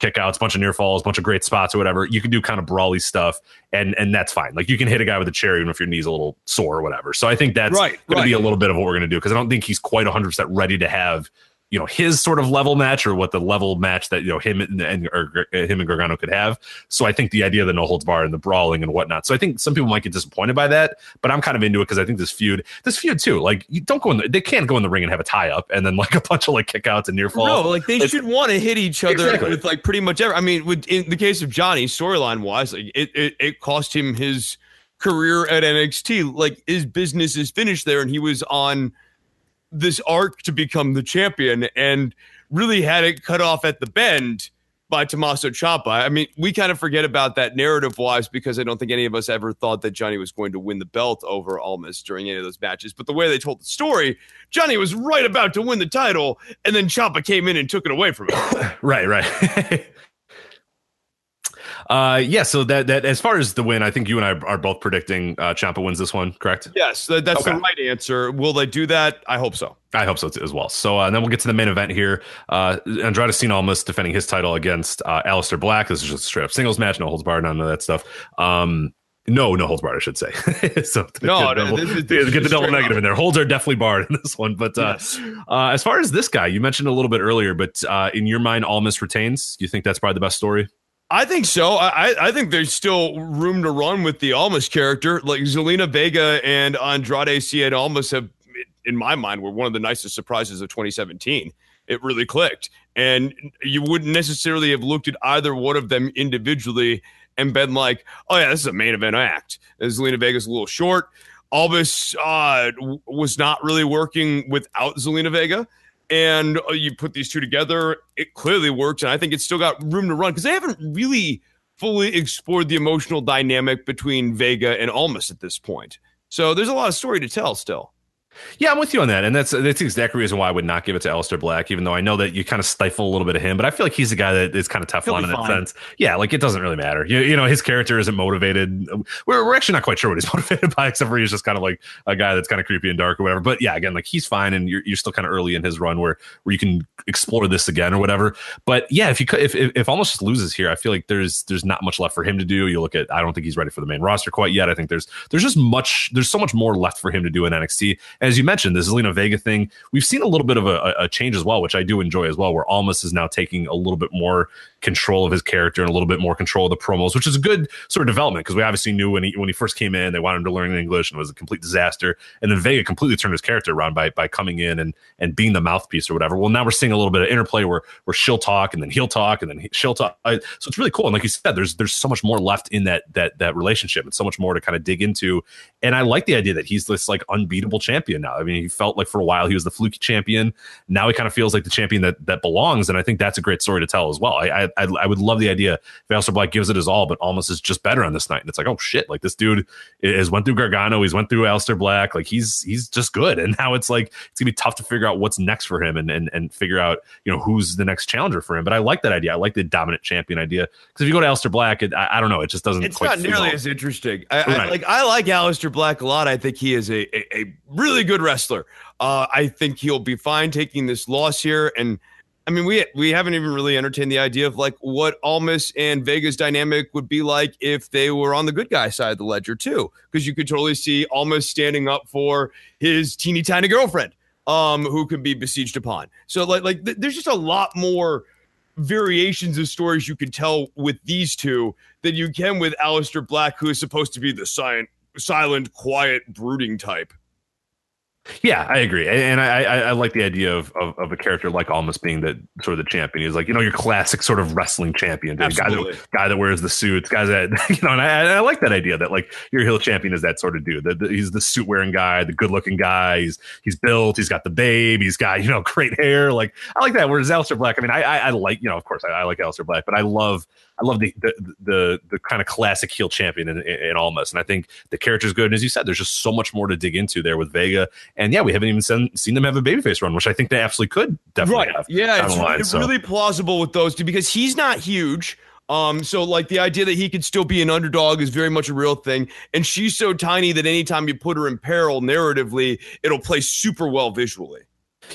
S1: kickouts, bunch of near falls, bunch of great spots or whatever. You can do kind of brawly stuff, and and that's fine. Like you can hit a guy with a chair even if your knee's a little sore or whatever. So I think that's
S4: Right,
S1: going to be a little bit of what we're going to do because I don't think he's quite 100 percent ready to have you know his sort of level match or what the level match that you know him and, and or uh, him and Gargano could have. So I think the idea of the no holds bar and the brawling and whatnot. So I think some people might get disappointed by that, but I'm kind of into it because I think this feud, this feud too, like you don't go in, the, they can't go in the ring and have a tie up and then like a bunch of like kickouts and near falls.
S4: No, like they
S1: It's-
S4: should want to hit each other
S1: Exactly.
S4: with like pretty much every. I mean, with in the case of Johnny, storyline wise, like it, it it cost him his career at NXT. Like his business is finished there, and he was on this arc to become the champion, and really had it cut off at the bend by Tommaso Ciampa. I mean, we kind of forget about that narrative wise because I don't think any of us ever thought that Johnny was going to win the belt over Almas during any of those matches. But the way they told the story, Johnny was right about to win the title, and then Ciampa came in and took it away from him.
S1: right, right. uh, yeah. So that that as far as the win, I think you and I are both predicting uh, Ciampa wins this one. Correct?
S4: yes, that, that's the right answer. Will they do that? I hope so.
S1: I hope so as well. So uh, then we'll get to the main event here. Uh, Andrade Cien Almas defending his title against uh, Aleister Black. This is just a straight up singles match, no holds barred, none of that stuff. Um, no, no holds barred, I should say. so
S4: No,
S1: get,
S4: no,
S1: double-
S4: this is-
S1: get the double negative
S4: up.
S1: in there. Holds are definitely barred in this one. But uh,
S4: Yes.
S1: uh, as far as this guy, you mentioned a little bit earlier, but uh, in your mind, Almas retains. You think that's probably the best story?
S4: I think so. I, I- think there's still room to run with the Almas character. Like Zelina Vega and Andrade Cien Almas have, in my mind, were one of the nicest surprises of 2017. It really clicked. And you wouldn't necessarily have looked at either one of them individually and been like, oh, yeah, this is a main event act. And Zelina Vega's a little short. Almas uh, was not really working without Zelina Vega and uh, you put these two together, it clearly works. And I think it's still got room to run because they haven't really fully explored the emotional dynamic between Vega and Almas at this point. So there's a lot of story to tell still.
S1: Yeah, I'm with you on that, and that's that's the exact reason why I would not give it to Aleister Black, even though I know that you kind of stifle a little bit of him. But I feel like he's a guy that is kind of Teflon in that sense. Yeah, like it doesn't really matter. You, you know, his character isn't motivated. We're, we're actually not quite sure what he's motivated by, except for he's just kind of like a guy that's kind of creepy and dark or whatever. But yeah, again, like he's fine, and you're, you're still kind of early in his run where where you can explore this again or whatever. But yeah, if you could, if if, if Almas just loses here, I feel like there's there's not much left for him to do. You look at, I don't think he's ready for the main roster quite yet. I think there's there's just much there's so much more left for him to do in NXT. As you mentioned, this Zelina Vega thing, we've seen a little bit of a, a change as well, which I do enjoy as well, where Almas is now taking a little bit more control of his character and a little bit more control of the promos, which is a good sort of development because we obviously knew when he when he first came in, they wanted him to learn English and it was a complete disaster. And then Vega completely turned his character around by by coming in and and being the mouthpiece or whatever. Well, now we're seeing a little bit of interplay where where she'll talk and then he'll talk and then he- she'll talk. I, so it's really cool. And like you said, there's there's so much more left in that that that relationship and so much more to kind of dig into. And I like the idea that he's this like unbeatable champion now. I mean, he felt like for a while he was the fluky champion. Now he kind of feels like the champion that that belongs, and I think that's a great story to tell as well. I I, I would love the idea if Aleister Black gives it his all, but Almas is just better on this night, and it's like, oh shit, like this dude has went through Gargano, he's went through Aleister Black, like he's he's just good, and now it's like it's gonna be tough to figure out what's next for him and and and figure out you know who's the next challenger for him. But I like that idea. I like the dominant champion idea because if you go to Aleister Black, it, I, I, don't know, it just doesn't.
S4: It's not nearly as interesting. I, right. I, like I like Aleister Black a lot. I think he is a a, a really good wrestler. Uh, I think he'll be fine taking this loss here and. I mean, we we haven't even really entertained the idea of like what Almas and Vega's dynamic would be like if they were on the good guy side of the ledger too, because you could totally see Almas standing up for his teeny tiny girlfriend, um, who could be besieged upon. So like like th- there's just a lot more variations of stories you can tell with these two than you can with Aleister Black, who is supposed to be the silent, silent, quiet, brooding type.
S1: Yeah, I agree, and I, I, I like the idea of, of, of a character like Almas being the sort of the champion. He's like you know your classic sort of wrestling champion, dude. guy that guy that wears the suits, guys that you know. And I, I like that idea that like your heel champion is that sort of dude. That he's the suit wearing guy, the good looking guy. He's he's built. He's got the babe. He's got you know great hair. Like I like that. Whereas Aleister Black, I mean, I I, I like you know of course I, I like Aleister Black, but I love I love the the the, the kind of classic heel champion in, in, in Almas, and I think the character's good. And as you said, there's just so much more to dig into there with Vega. And yeah, we haven't even seen, seen them have a babyface run, which I think they absolutely could definitely
S4: right.
S1: have.
S4: Yeah, it's, line, it's so. really plausible with those two because he's not huge. Um, so like the idea that he could still be an underdog is very much a real thing. And she's so tiny that anytime you put her in peril narratively, it'll play super well visually.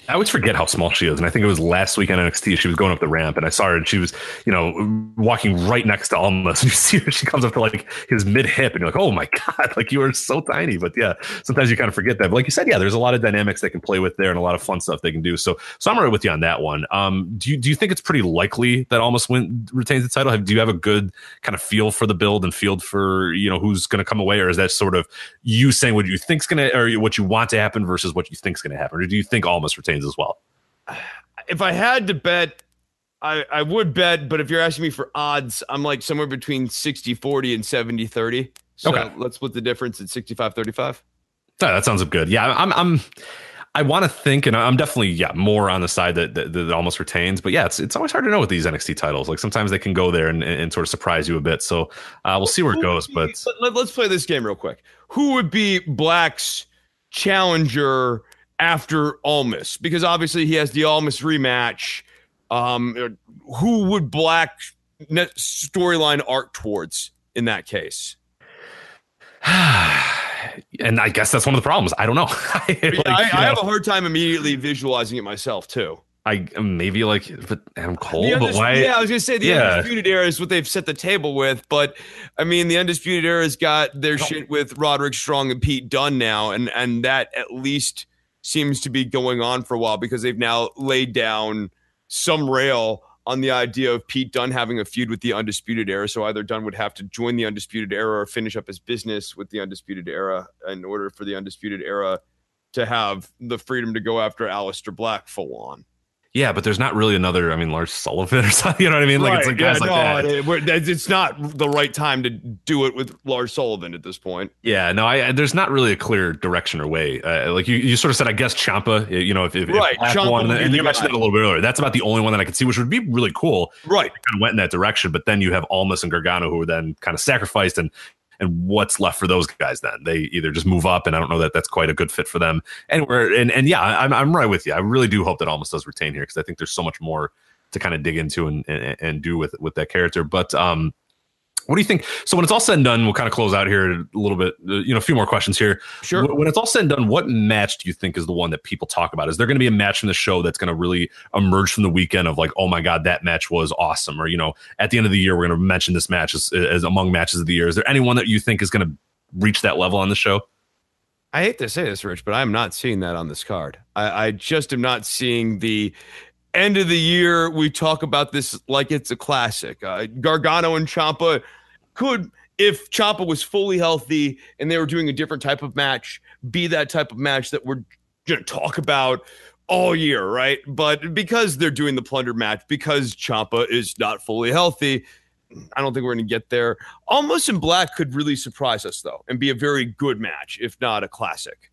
S1: I always forget how small she is. And I think it was last week on NXT, she was going up the ramp and I saw her and she was, you know, walking right next to Almas. And you see her, she comes up to like his mid hip and you're like, oh my God, like you are so tiny. But yeah, sometimes you kind of forget that. But like you said, yeah, there's a lot of dynamics they can play with there and a lot of fun stuff they can do. So, so I'm right with you on that one. Um, do you, do you think it's pretty likely that Almas win, retains the title? Have, do you have a good kind of feel for the build and field for, you know, who's going to come away? Or is that sort of you saying what you think's going to, or what you want to happen versus what you think's going to happen? Or do you think Almas retains as well?
S4: If I had to bet, I, I would bet, but if you're asking me for odds, I'm like somewhere between 60 40 and 70 30. So okay. let's split the difference at 65 35.
S1: that sounds good. Yeah, I'm, I'm, I want to think, and I'm definitely, yeah, more on the side that, that, that Almas retains. But yeah, it's it's always hard to know with these NXT titles. Like sometimes they can go there and, and, sort of surprise you a bit. So uh, we'll see where it goes. But
S4: let, us play this game real quick. Who would be Black's challenger after Almas because obviously he has the Almas rematch. Um, who would Black storyline arc towards in that case?
S1: and I guess that's one of the problems. I don't know.
S4: like, I, I, I have a hard time immediately visualizing it myself too.
S1: I maybe like but Adam Cole, but why?
S4: Yeah, I was gonna say the yeah. undisputed era is what they've set the table with, but I mean the undisputed era's got their shit with Roderick Strong and Pete Dunne now, and and that at least seems to be going on for a while because they've now laid down some rail on the idea of Pete Dunne having a feud with the Undisputed Era. So either Dunne would have to join the Undisputed Era or finish up his business with the Undisputed Era in order for the Undisputed Era to have the freedom to go after Aleister Black full on.
S1: Yeah, but there's not really another. I mean, Lars Sullivan or something. You know what I mean? Like right. it's like guys yeah, like no,
S4: that. it's not the right time to do it with Lars Sullivan at this point.
S1: Yeah, no, I, there's not really a clear direction or way. Uh, like you, you sort of said, I guess Ciampa. You know, if, if
S4: right,
S1: if one, and you mentioned that a little bit earlier. That's about the only one that I could see, which would be really cool.
S4: Right,
S1: kind of went in that direction. But then you have Almas and Gargano, who were then kind of sacrificed, and and what's left for those guys then? They either just move up, and I don't know that that's quite a good fit for them. And we're and and yeah, I'm I'm right with you. I really do hope that Almas does retain here because I think there's so much more to kind of dig into and, and and do with with that character. But um, what do you think? So when it's all said and done, we'll kind of close out here a little bit. Uh, you know, a few more questions here.
S4: Sure.
S1: When it's all said and done, what match do you think is the one that people talk about? Is there going to be a match from the show that's going to really emerge from the weekend of like, oh my god, that match was awesome? Or you know, at the end of the year, we're going to mention this match as, as among matches of the year. Is there anyone that you think is going to reach that level on the show?
S4: I hate to say this, Rich, but I'm not seeing that on this card. I, I just am not seeing the end of the year. We talk about this like it's a classic. Uh, Gargano and Ciampa could, if Ciampa was fully healthy and they were doing a different type of match, be that type of match that we're going to talk about all year, right? But because they're doing the plunder match, because Ciampa is not fully healthy, I don't think we're going to get there. Almas in Black could really surprise us though, and be a very good match, if not a classic.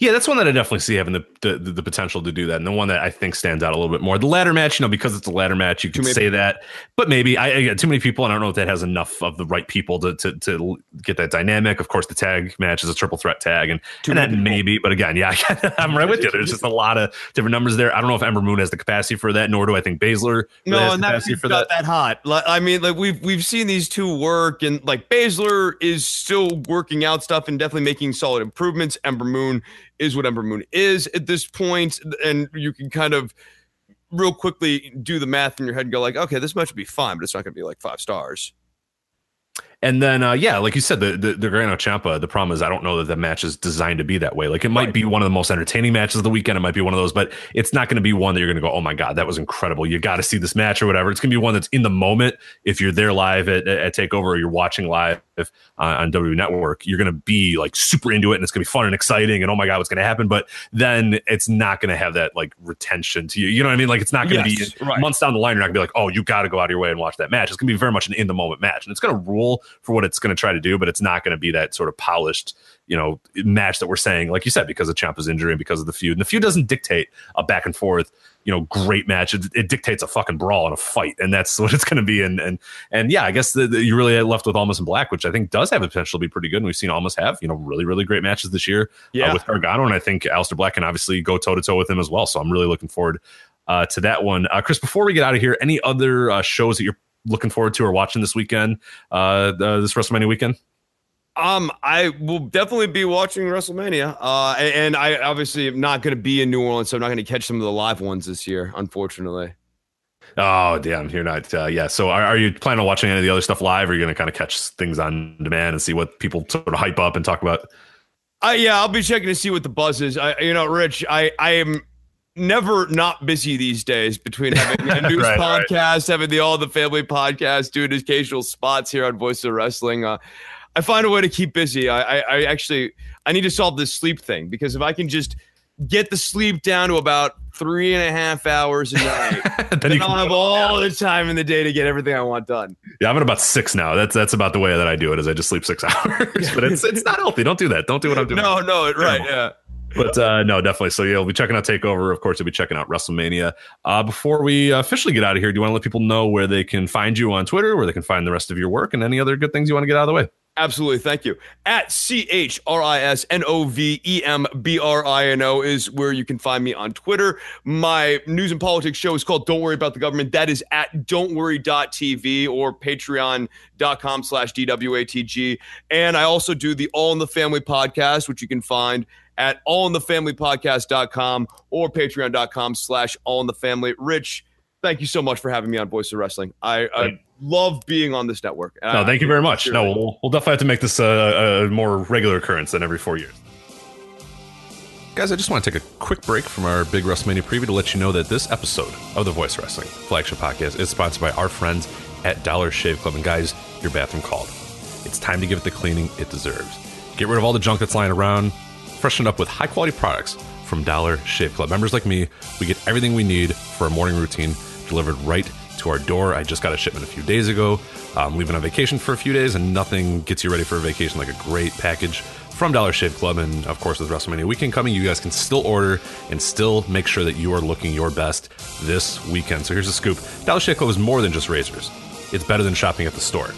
S1: Yeah, that's one that I definitely see having the, the the potential to do that, and the one that I think stands out a little bit more. The ladder match, you know, because it's a ladder match, you can say that, but maybe I, I got too many people, and I don't know if that has enough of the right people to to, to get that dynamic. Of course, the tag match is a triple threat tag, and too and that people. maybe, but again, yeah, I'm right with you. There's just a lot of different numbers there. I don't know if Ember Moon has the capacity for that, nor do I think Baszler
S4: no, has and capacity that, for that. That hot. I mean, like we've we've seen these two work, and like Baszler is still working out stuff and definitely making solid improvements. Ember Moon is what Ember Moon is at this point, and you can kind of real quickly do the math in your head and go like, okay, this match would be fine, but it's not going to be like five stars.
S1: And then, uh, yeah, like you said, the, the the Gargano Ciampa. The problem is, I don't know that the match is designed to be that way. Like, it might right. be one of the most entertaining matches of the weekend. It might be one of those, but it's not going to be one that you're going to go, "Oh my god, that was incredible." You got to see this match or whatever. It's going to be one that's in the moment. If you're there live at, at Takeover, or you're watching live Uh, on WWE Network, you're going to be like super into it, and it's going to be fun and exciting. And oh my god, what's going to happen? But then it's not going to have that like retention to you. You know what I mean? Like, it's not going to yes, be right. months down the line. You're not going to be like, "Oh, you got to go out of your way and watch that match." It's going to be very much an in the moment match, and it's going to rule for what it's going to try to do, but it's not going to be that sort of polished, you know, match that we're saying, like you said, because of Ciampa's injury and because of the feud. And the feud doesn't dictate a back and forth, you know, great match. It, it dictates a fucking brawl and a fight, and that's what it's going to be. And and and yeah, I guess the, the, you really left with Almas and Black, which I think does have a potential to be pretty good. And we've seen Almas have, you know, really really great matches this year uh, yeah. uh, with Gargano, and I think Aleister Black can obviously go toe to toe with him as well. So I'm really looking forward uh, to that one. Uh, Chris, before we get out of here, any other uh, shows that you're looking forward to or watching this weekend, uh, this WrestleMania weekend?
S4: Um, I will definitely be watching WrestleMania. Uh, and, I obviously am not going to be in New Orleans, so I'm not going to catch some of the live ones this year, unfortunately.
S1: Oh damn, you're not. Uh, yeah. So are, are, you planning on watching any of the other stuff live, or are you going to kind of catch things on demand and see what people sort of hype up and talk about?
S4: Uh, yeah, I'll be checking to see what the buzz is. I, you know, Rich, I, I am never not busy these days between having a news right, podcast, right. having the All the Family podcast, doing occasional spots here on Voice of Wrestling. Uh, I find a way to keep busy. I, I, I actually I need to solve this sleep thing because if I can just get the sleep down to about three and a half hours a night, then, then I'll have all the time in the day to get everything I want done.
S1: Yeah, I'm at about six now. That's that's about the way that I do it. Is I just sleep six hours, but it's it's not healthy. Don't do that. Don't do what I'm doing.
S4: No, no, right, yeah.
S1: But uh, no, definitely. So yeah, we'll be checking out Takeover. Of course, you'll be checking out WrestleMania. Uh, before we officially get out of here, do you want to let people know where they can find you on Twitter, where they can find the rest of your work, and any other good things you want to get out of the way?
S4: Absolutely. Thank you. At C H R I S N O V E M B R I N O is where you can find me on Twitter. My news and politics show is called Don't Worry About the Government. That is at don'tworry.tv or patreon.com slash DWATG. And I also do the All in the Family podcast, which you can find at allinthefamilypodcast.com or patreon.com slash all in the family. Rich, thank you so much for having me on Voice of Wrestling. I, uh, I love being on this network.
S1: No, uh, thank you very much. No, we'll, we'll definitely have to make this uh, a, a more regular occurrence than every four years. Guys, I just want to take a quick break from our big WrestleMania preview to let you know that this episode of the Voice Wrestling flagship podcast is sponsored by our friends at Dollar Shave Club. And guys, your bathroom called. It's time to give it the cleaning it deserves. Get rid of all the junk that's lying around, freshen it up with high quality products from Dollar Shave Club. Members like me, we get everything we need for a morning routine delivered right to our door. I just got a shipment a few days ago. I'm leaving on vacation for a few days, and nothing gets you ready for a vacation like a great package from Dollar Shave Club. And of course, with WrestleMania weekend coming, you guys can still order and still make sure that you are looking your best this weekend. So here's the scoop Dollar Shave Club is more than just razors, it's better than shopping at the store.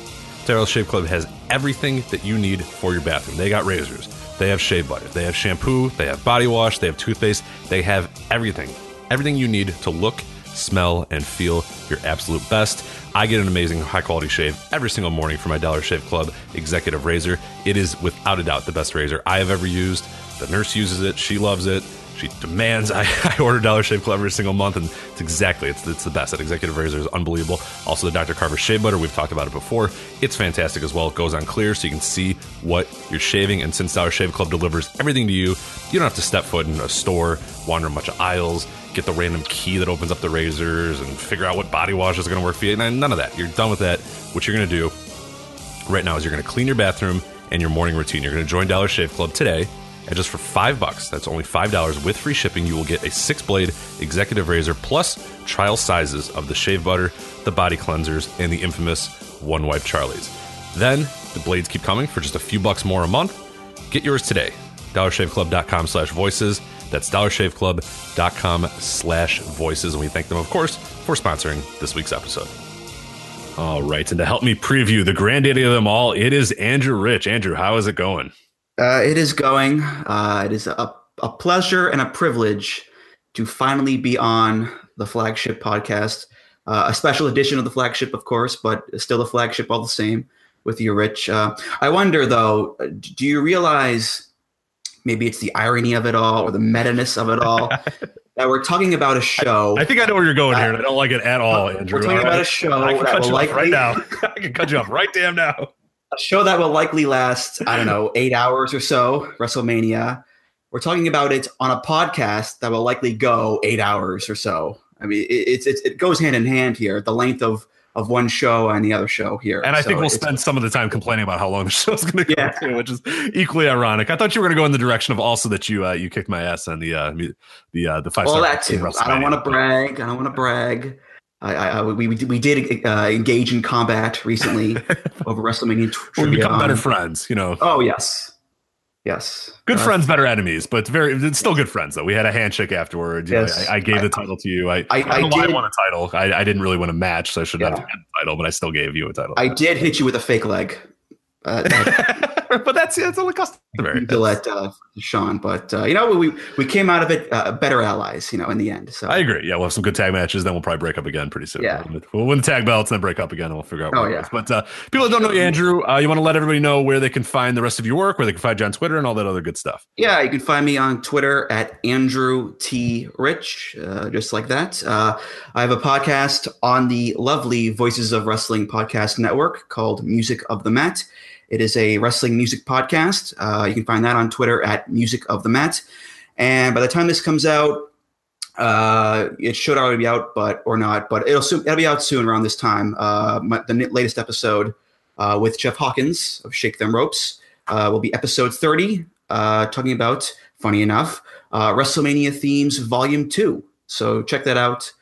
S1: Dollar Shave Club has everything that you need for your bathroom. They got razors, they have shave butter, they have shampoo, they have body wash, they have toothpaste, they have everything. Everything you need to look smell, and feel your absolute best. I get an amazing high quality shave every single morning from my Dollar Shave Club Executive Razor. It is without a doubt the best razor I have ever used. The nurse uses it, she loves it. She demands I, I order Dollar Shave Club every single month, and it's exactly it's, it's the best. That Executive Razor is unbelievable. Also, the Dr. Carver Shave Butter we've talked about it before. It's fantastic as well. It goes on clear, so you can see what you're shaving. And since Dollar Shave Club delivers everything to you, you don't have to step foot in a store, wander a bunch of aisles get the random key that opens up the razors and figure out what body wash is going to work for you. None of that. You're done with that. What you're going to do right now is you're going to clean your bathroom and your morning routine. You're going to join Dollar Shave Club today. And just for five bucks, that's only five dollars with free shipping, you will get a six blade executive razor plus trial sizes of the shave butter, the body cleansers, and the infamous one wipe Charlie's. Then the blades keep coming for just a few bucks more a month. Get yours today dollarshaveclub.com slash voices. That's dollarshaveclub.com slash voices. And we thank them, of course, for sponsoring this week's episode. All right. And to help me preview the granddaddy of them all, it is Andrew Rich. Andrew, how is it going?
S5: Uh, it is going. Uh, it is a, a pleasure and a privilege to finally be on the flagship podcast. Uh, a special edition of the flagship, of course, but still the flagship all the same with you, Rich. Uh, I wonder, though, do you realize maybe it's the irony of it all or the meta-ness of it all that we're talking about a show.
S1: I, I, think I know where you're going here. and I don't like it at all, Andrew.
S5: We're talking
S1: all
S5: about
S1: right?
S5: a show
S1: I can
S5: that
S1: cut you
S5: likely,
S1: off right now. I can cut you off right damn now.
S5: A show that will likely last, I don't know, eight hours or so, WrestleMania. We're talking about it on a podcast that will likely go eight hours or so. I mean, it, it's, it's it goes hand in hand here. The length of of one show and the other show here.
S1: And I
S5: So
S1: think we'll spend some of the time complaining about how long the show's going to go,
S5: Yeah.
S1: too, which is equally ironic. I thought you were going to go in the direction of also that you uh, you kicked my ass on the uh, the uh, the five.
S5: Well, that too. I don't want to brag. I don't want to brag. I, I, I we, we did- we did uh, engage in combat recently over WrestleMania.
S1: We
S5: trivia
S1: become better friends, you know.
S5: Oh yes, yes.
S1: Good
S5: Uh,
S1: friends, better enemies, but very it's still good friends though. We had a handshake afterwards. You know,
S5: Yes.
S1: I, I gave the title to you. I,
S5: I-
S1: I, don't know
S5: I
S1: why
S5: did-
S1: I won a title. I, I didn't really win a match, so I should not
S5: Yeah.
S1: have had the title, but I still gave you a title.
S5: I did hit you with a fake leg. Uh,
S1: but that's that's only customary.
S5: to let uh, Sean, but uh, you know we we came out of it uh, better allies. You know, in the end. So
S1: I agree. Yeah, we'll have some good tag matches. Then we'll probably break up again pretty soon.
S5: Yeah.
S1: We'll win the tag belts and then break up again, and we'll figure out.
S5: Oh, yeah.
S1: is. But uh, people that don't know you, Andrew, uh, you want to let everybody know where they can find the rest of your work, where they can find you on Twitter, and all that other good stuff.
S5: Yeah, you can find me on Twitter at Andrew T. Rich, uh, just like that. Uh, I have a podcast on the lovely Voices of Wrestling podcast network called Music of the Mat. It is a wrestling music podcast. Uh, you can find that on Twitter at Music of the Mat. And by the time this comes out, uh, it should already be out, but or not, but it'll soon, it'll be out soon around this time. Uh, my, the latest episode uh, with Jeff Hawkins of Shake Them Ropes uh, will be episode 30 uh, talking about, funny enough, uh, WrestleMania themes volume two. So check that out.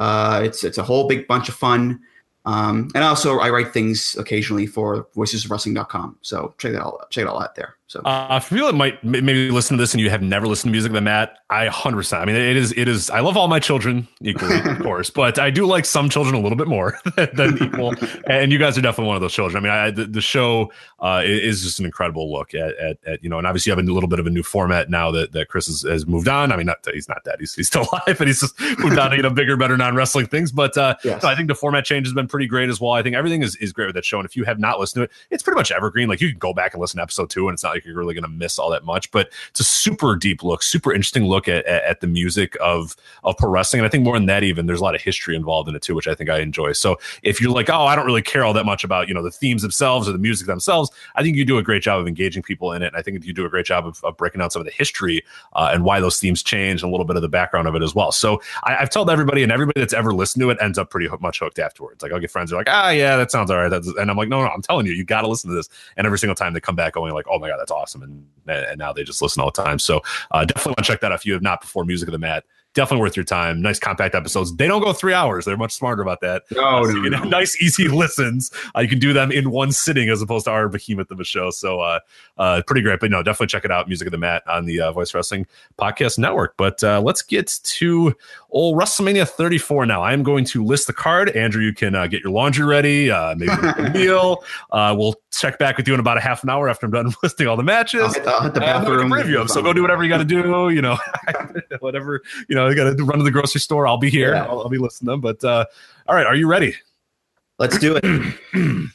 S5: It's it's a whole big bunch of fun. Um, and also I write things occasionally for voicesofwrestling.com. So check that all check it all out there. So
S1: Uh, for people that might maybe listen to this and you have never listened to music than Matt, I 100%. I mean, it is, it is, I love all my children equally, of course, but I do like some children a little bit more than equal. And you guys are definitely one of those children. I mean, I, the, the show uh, is just an incredible look at, at, at, you know, and obviously you have a little bit of a new format now that, that Chris has, has moved on. I mean, not that he's not dead, he's, he's still alive, and he's just moved on to, you know, bigger, better non wrestling things. But uh,
S5: yes.
S1: so I think the format change has been pretty great as well. I think everything is, is great with that show. And if you have not listened to it, it's pretty much evergreen. Like you can go back and listen to episode two, and it's not like you're really going to miss all that much. But it's a super deep look, super interesting look at, at, at the music of of pro wrestling. And I think more than that, even there's a lot of history involved in it too, which I think I enjoy. So if you're like, oh, I don't really care all that much about you know the themes themselves or the music themselves, I think you do a great job of engaging people in it. And I think you do a great job of, of breaking down some of the history uh, and why those themes change and a little bit of the background of it as well. So I, I've told everybody, and everybody that's ever listened to it ends up pretty much hooked afterwards. Like I'll get friends who are like, ah, yeah, that sounds all right. And I'm like, no, no, I'm telling you, you got to listen to this. And every single time they come back going like, oh my god, that's awesome, and and now they just listen all the time. So uh, definitely want to check that out if you have not before. Music of the Mat. Definitely worth your time. Nice compact episodes. They don't go three hours. They're much smarter about that.
S5: no,
S1: Uh,
S5: no, no.
S1: nice, easy listens. Uh, you can do them in one sitting as opposed to our behemoth of a show. So, uh, uh, pretty great. But no, definitely check it out. Music of the Mat on the uh, Voice Wrestling Podcast Network. But uh, let's get to old WrestleMania 34 now. I am going to list the card. Andrew, you can uh, get your laundry ready, uh, maybe a meal. Uh, we'll check back with you in about a half an hour after I'm done listing all the matches.
S5: I'll hit the, I'll hit the
S1: And then we can
S5: bathroom.
S1: preview them. So go do whatever you got to do. You know, whatever you know. You got to run to the grocery store. I'll be here.
S5: Yeah.
S1: I'll, I'll be listening to them. But uh, all right, are you ready?
S5: Let's do it.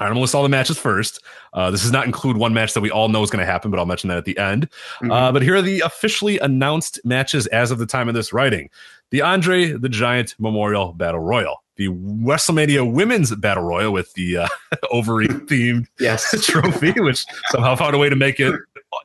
S1: All right, I'm gonna list all the matches first. Uh, this does not include one match that we all know is going to happen, but I'll mention that at the end.
S5: Mhm.
S1: Uh, but here are the officially announced matches as of the time of this writing: the Andre the Giant Memorial Battle Royal, the WrestleMania Women's Battle Royal with the uh, ovary themed
S5: yes.
S1: trophy, which somehow found a way to make it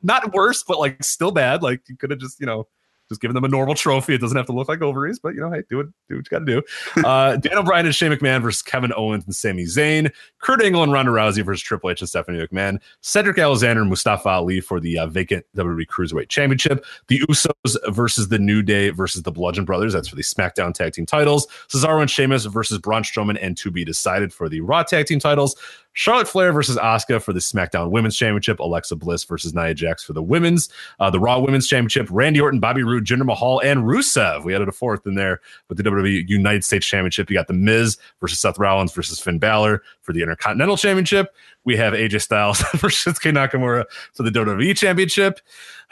S1: not worse, but like still bad. Like you could have just, you know, just giving them a normal trophy. It doesn't have to look like ovaries, but you know, hey, do it, do what you got to do. Uh, Daniel Bryan and Shane McMahon versus Kevin Owens and Sami Zayn. Kurt Angle and Ronda Rousey versus Triple H and Stephanie McMahon. Cedric Alexander and Mustafa Ali for the uh, vacant WWE Cruiserweight Championship. The Usos versus the New Day versus the Bludgeon Brothers. That's for the SmackDown Tag Team titles. Cesaro and Sheamus versus Braun Strowman and to be decided for the Raw Tag Team titles. Charlotte Flair versus Asuka for the SmackDown Women's Championship. Alexa Bliss versus Nia Jax for the Women's. Uh, the Raw Women's Championship. Randy Orton, Bobby Roode, Jinder Mahal, and Rusev. We added a fourth in there with the WWE United States Championship. You got The Miz versus Seth Rollins versus Finn Balor for the Intercontinental Championship. We have AJ Styles versus Shinsuke Nakamura for the WWE Championship.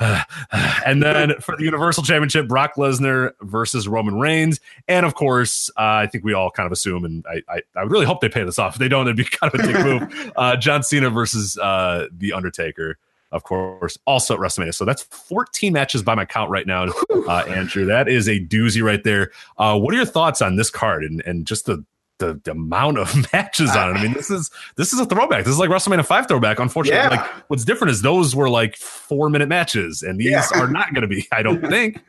S1: and then for the Universal Championship, Brock Lesnar versus Roman Reigns. And of course, uh, I think we all kind of assume, and I, I, I, really hope they pay this off. If they don't, it'd be kind of a dick move. Uh, John Cena versus uh, The Undertaker of course, also at WrestleMania. So that's 14 matches by my count right now, uh, Andrew. That is a doozy right there. Uh, what are your thoughts on this card and, and just the the, the amount of matches on it. I mean, this is this is a throwback. This is like WrestleMania five throwback. Unfortunately, yeah. like what's different is those were like four minute matches, and these yeah. are not going to be. I don't think.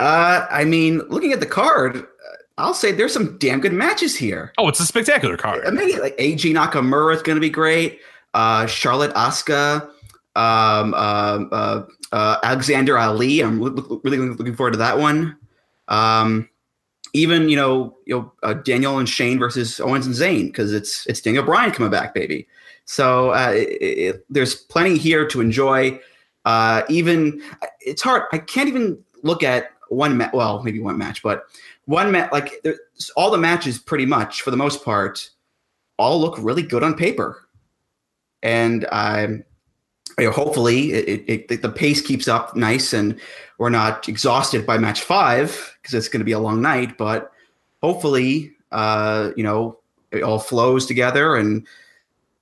S5: Uh, I mean, looking at the card, uh, I'll say there's some damn good matches here.
S1: Oh, it's a spectacular card.
S5: I mean, like AJ Nakamura is going to be great. Uh, Charlotte Asuka, um, uh, uh, uh, Alexander Ali. I'm really looking forward to that one. Um, even you know you know uh, Daniel and Shane versus Owens and Zayn because it's it's Daniel Bryan coming back, baby. So uh, it, it, there's plenty here to enjoy. Uh, even it's hard. I can't even look at one match. Well, maybe one match, but one match like all the matches pretty much for the most part all look really good on paper, and I'm. You know, hopefully, it, the pace keeps up nice, and we're not exhausted by match five because it's going to be a long night. But hopefully, uh, you know, it all flows together and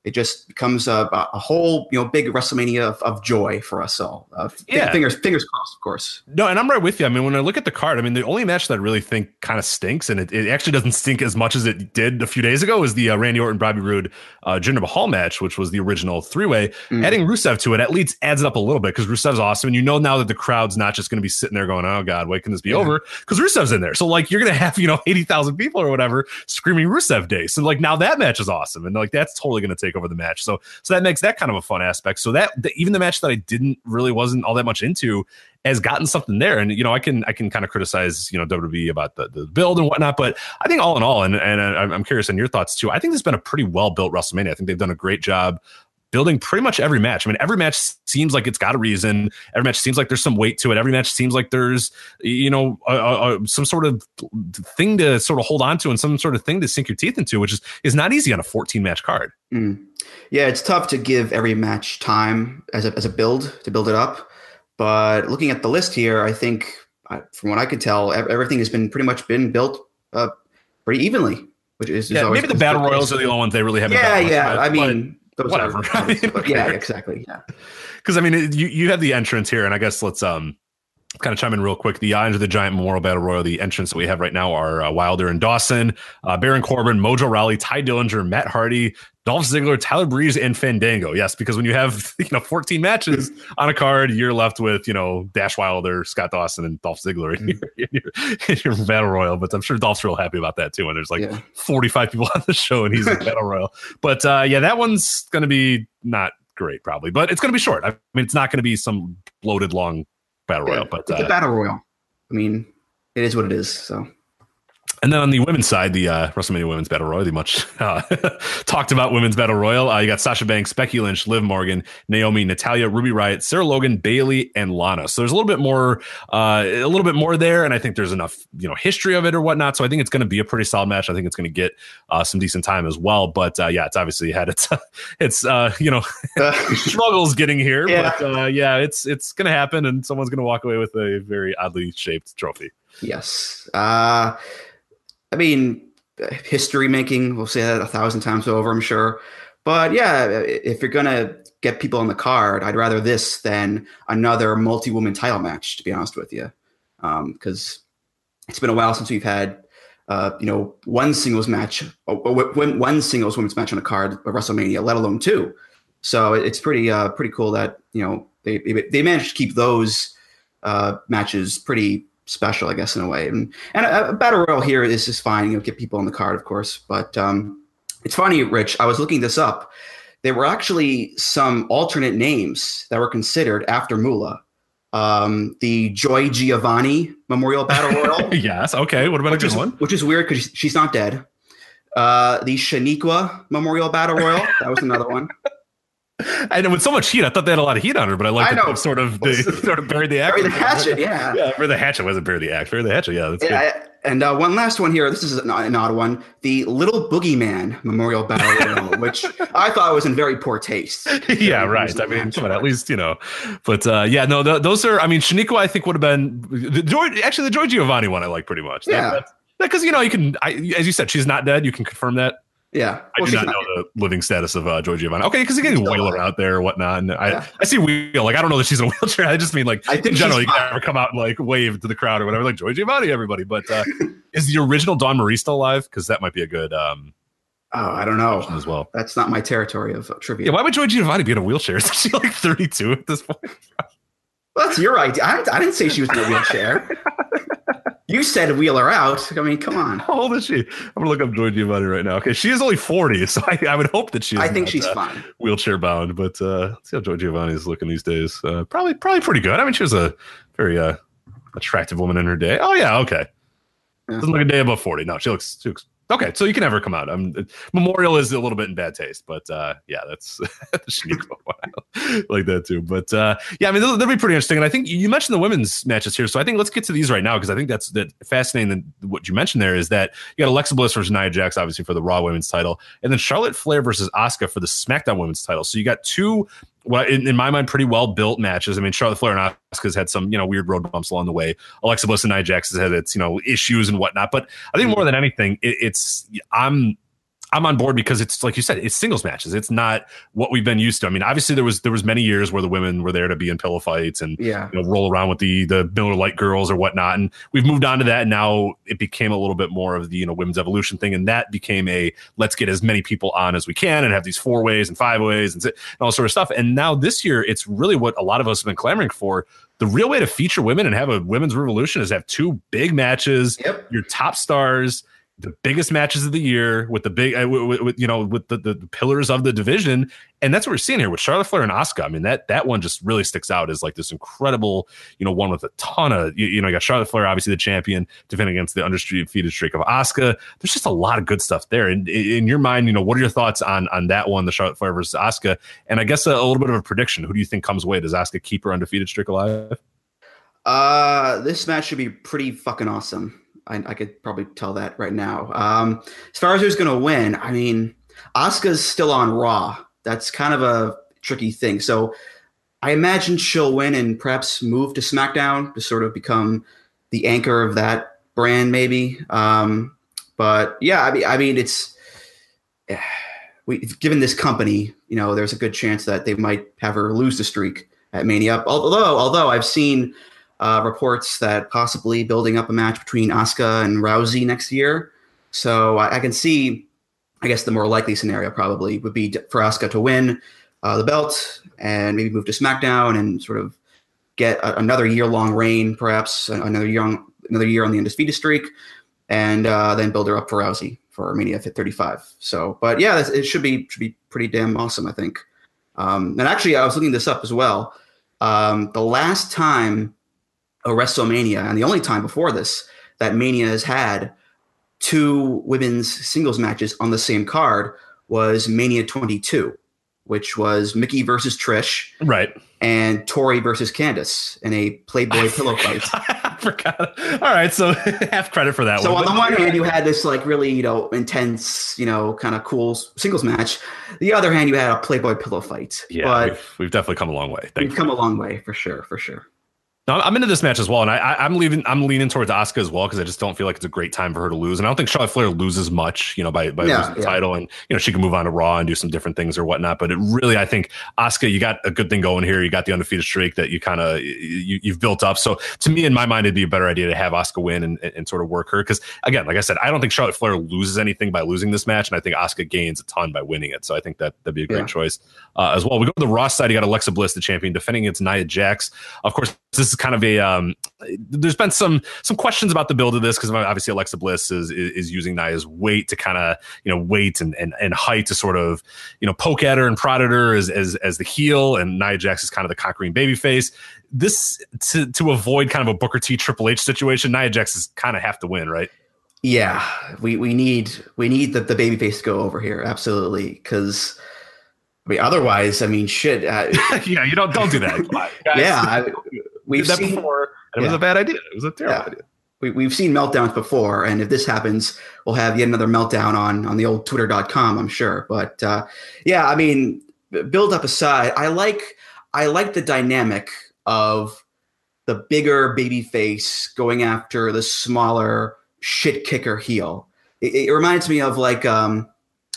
S5: it just becomes a, a whole you know big WrestleMania of, of joy for us all. Uh, yeah. fingers fingers crossed, of course.
S1: No, and I'm right with you. I mean, when I look at the card, I mean, the only match that I really think kind of stinks, and it, it actually doesn't stink as much as it did a few days ago, is the uh, Randy Orton Bobby Roode uh, Jinder Mahal match, which was the original three way. Mm. Adding Rusev to it at least adds it up a little bit because Rusev's awesome, and you know now that the crowd's not just going to be sitting there going, "Oh God, why can this be yeah. over?" Because Rusev's in there, so like you're going to have you know eighty thousand people or whatever screaming Rusev Day. So like now that match is awesome, and like that's totally going to take over the match. So so that makes that kind of a fun aspect. So that the, even the match that I didn't really wasn't all that much into has gotten something there. And you know, I can I can kind of criticize you know WWE about the, the build and whatnot, but I think all in all, and and I'm curious on your thoughts too. I think this has been a pretty well built WrestleMania. I think they've done a great job building pretty much every match. I mean, every match seems like it's got a reason. Every match seems like there's some weight to it. Every match seems like there's, you know, some sort of thing to sort of hold on to and some sort of thing to sink your teeth into, which is is not easy on a 14 match card.
S5: Mm. Yeah, it's tough to give every match time as a, as a build to build it up. But looking at the list here, I think from what I could tell, everything has been pretty much been built uh, pretty evenly. Which is,
S1: yeah, maybe the battle royals are the only ones they really haven't.
S5: Yeah, yeah. I mean,
S1: whatever.
S5: Are, yeah, exactly. Yeah.
S1: Because I mean, you you have the entrance here, and I guess let's um kind of chime in real quick. The Andre the Giant Memorial Battle Royal, the entrance that we have right now are uh, Wilder and Dawson, uh, Baron Corbin, Mojo Rawley, Tye Dillinger, Matt Hardy, Dolph Ziggler, Tyler Breeze, and Fandango. Yes, because when you have you know 14 matches on a card, you're left with you know Dash Wilder, Scott Dawson, and Dolph Ziggler in your, in your, in your battle royal. But I'm sure Dolph's real happy about that too. And there's like yeah. 45 people on the show, and he's in battle royal. But uh, yeah, that one's going to be not great probably, but it's going to be short. I mean, it's not going to be some bloated long battle royal. But
S5: it's uh, a battle royal. I mean, it is what it is. So
S1: and then on the women's side, the uh, WrestleMania Women's Battle Royal, the much uh, talked about Women's Battle Royal. Uh, you got Sasha Banks, Becky Lynch, Liv Morgan, Naomi, Natalya, Ruby Riott, Sarah Logan, Bayley, and Lana. So there's a little bit more, uh, a little bit more there, and I think there's enough, you know, history of it or whatnot. So I think it's going to be a pretty solid match. I think it's going to get uh, some decent time as well. But uh, yeah, it's obviously had its, it's you know, struggles getting here. Yeah. But yeah, it's it's going to happen, and someone's going to walk away with a very oddly shaped trophy.
S5: Yes. Uh I mean, history making, we'll say that a thousand times over, I'm sure. But yeah, if you're to get people on the card, I'd rather this than another multi woman title match, to be honest with you. Because um, it's been a while since we've had, uh, you know, one singles match, one singles women's match on a card of WrestleMania, let alone two. So it's pretty, uh, pretty cool that, you know, they, they managed to keep those uh, matches pretty special, I guess, in a way. And and a, a battle royal here is just fine. You know, get people on the card, of course. But um, it's funny, Rich. I was looking this up. There were actually some alternate names that were considered after Moolah. Um, the Joy Giovanni Memorial Battle Royal.
S1: yes. Okay. What about a good
S5: is,
S1: one?
S5: Which is weird because she's not dead. Uh, the Shaniqua Memorial Battle Royal. That was another one.
S1: And with so much heat, I thought they had a lot of heat on her, but I like
S5: I know.
S1: sort of they sort of buried the.
S5: Bury the hatchet, yeah.
S1: Yeah, bury the hatchet wasn't bury the act. Bury the hatchet. Yeah, that's good.
S5: Yeah, and uh, one last one here. This is an, an odd one. The Little Boogeyman Memorial Battle Royal, which I thought was in very poor taste.
S1: yeah, right. I mean, come on, at least you know. But uh, yeah, no, th- those are. I mean, Shaniqua, I think would have been the Joy. Actually, the Joy Giovanni one, I like pretty much.
S5: Yeah.
S1: because you know you can. I, as you said, she's not dead. You can confirm that.
S5: Yeah,
S1: I
S5: Well,
S1: do not know the living status of uh, Joy Giovanni. Okay, because you can
S5: Still
S1: wheel her out there or whatnot. And I,
S5: Yeah.
S1: I see wheel. Like I don't know that she's in a wheelchair. I just mean like
S5: I think
S1: in general, you can never come out and like wave to the crowd or whatever. Like Joy Giovanni, everybody. But uh, is the original Dawn Marie still alive? Because that might be a good um
S5: Oh, I don't know.
S1: as well.
S5: That's not my territory of trivia.
S1: Yeah, why would Joy Giovanni be in a wheelchair? Is she like 32 at this point?
S5: Well, that's your idea. I, I didn't say she was in a wheelchair. you said wheel her out. I mean, come on.
S1: How old is she? I'm gonna look up Joy Giovanni right now. Okay, she is only 40, so I, I would hope that she's
S5: I think she's
S1: uh,
S5: fine.
S1: wheelchair bound. But uh, let's see how Joy Giovanni is looking these days. Uh, probably probably pretty good. I mean, she was a very uh, attractive woman in her day. Oh yeah, okay.
S5: Yeah.
S1: Doesn't look a day above 40. No, she looks, she looks okay. So you can her come out. Um, Memorial is a little bit in bad taste, but uh, yeah, that's. Like that too. But uh, yeah, I mean, that'll, that'll be pretty interesting. And I think you mentioned the women's matches here, so I think let's get to these right now because I think that's that fascinating. That what you mentioned there is that you got Alexa Bliss versus Nia Jax, obviously for the Raw Women's title, and then Charlotte Flair versus Asuka for the SmackDown Women's title. So you got two. Well, in, in my mind, pretty well built matches. I mean, Charlotte Flair and Asuka's had some, you know, weird road bumps along the way. Alexa Bliss and Nia Jax has had its, you know, issues and whatnot. But I think hmm. more than anything, it, it's I'm I'm on board because it's like you said, it's singles matches. It's not what we've been used to. I mean, obviously there was there was many years where the women were there to be in pillow fights and
S5: Yeah.
S1: you know, roll around with the the Miller Lite girls or whatnot. And we've moved on to that. And now it became a little bit more of the you know women's evolution thing, and that became a let's get as many people on as we can and have these four ways and five ways and, and all sort of stuff. And now this year, it's really what a lot of us have been clamoring for. The real way to feature women and have a women's revolution is have two big matches
S5: Yep.
S1: your top stars, the biggest matches of the year with the big, uh, w- w- with, you know, with the, the, pillars of the division, and that's what we're seeing here with Charlotte Flair and Asuka. I mean, that that one just really sticks out as like this incredible, you know, one with a ton of, you, you know, you got Charlotte Flair, obviously the champion, defending against the undefeated streak of Asuka. There's just a lot of good stuff there. And in, in your mind, you know, what are your thoughts on on that one, the Charlotte Flair versus Asuka? And I guess a, a little bit of a prediction. Who do you think comes away? Does Asuka keep her undefeated streak alive?
S5: Uh, this match should be pretty fucking awesome. I, I could probably tell that right now. Um, as far as who's going to win, I mean, Asuka's still on Raw. That's kind of a tricky thing. So I imagine she'll win and perhaps move to SmackDown to sort of become the anchor of that brand, maybe. Um, but yeah, I mean, I mean, it's we given this company, you know, there's a good chance that they might have her lose the streak at Mania. Although, although I've seen uh, reports that possibly building up a match between Asuka and Rousey next year. So I, I can see, I guess the more likely scenario probably would be for Asuka to win uh, the belt and maybe move to SmackDown and sort of get a, another year long reign, perhaps another young another year on the undisputed streak, and uh, then build her up for Rousey for Mania 35. So, but yeah, it should be should be pretty damn awesome, I think. Um, and actually, I was looking this up as well. Um, the last time a WrestleMania, and the only time before this that Mania has had two women's singles matches on the same card was Mania 22, which was Mickie versus Trish
S1: Right.
S5: and Torrie versus Candice in a Playboy pillow fight.
S1: I forgot. All right, so half credit for that
S5: So
S1: one.
S5: on the one hand, you had this like really you know intense, you know, kind of cool singles match. The other hand, you had a Playboy pillow fight.
S1: yeah,
S5: but
S1: we've, we've definitely come a long way. Thank
S5: we've come a long way for sure, for sure.
S1: No, I'm into this match as well, and I, I'm leaving. I'm leaning towards Asuka as well because I just don't feel like it's a great time for her to lose, and I don't think Charlotte Flair loses much, you know, by by losing the
S5: yeah.
S1: title, and you know she can move on to Raw and do some different things or whatnot. But it really, I think Asuka, you got a good thing going here. You got the undefeated streak that you kind of you, you've built up. So to me, in my mind, it'd be a better idea to have Asuka win and, and sort of work her because again, like I said, I don't think Charlotte Flair loses anything by losing this match, and I think Asuka gains a ton by winning it. So I think that that'd be a great
S5: Yeah.
S1: choice uh, as well. We go to the Raw side. You got Alexa Bliss, the champion, defending against Nia Jax. Of course, this is kind of a um, there's been some some questions about the build of this because obviously Alexa Bliss is is, using Nia's weight to kind of you know weight and, and and height to sort of you know poke at her and prod at her as as as the heel, and Nia Jax is kind of the conquering babyface. This to to avoid kind of a Booker T Triple H situation, Nia Jax is kind of have to win, right?
S5: Yeah, we, we need we need the, the baby face to go over here, absolutely. Because I mean, otherwise, I mean, shit. Uh,
S1: yeah, you don't don't do that.
S5: Yeah, I, we've
S1: that
S5: seen
S1: before. And it
S5: yeah.
S1: was a bad idea. It was a terrible
S5: Yeah.
S1: idea.
S5: we, we've seen meltdowns before, and if this happens, we'll have yet another meltdown on on the old Twitter.com, I'm sure. But uh, yeah, I mean, build up aside, I like I like the dynamic of the bigger baby face going after the smaller shit kicker heel. It, it reminds me of like um,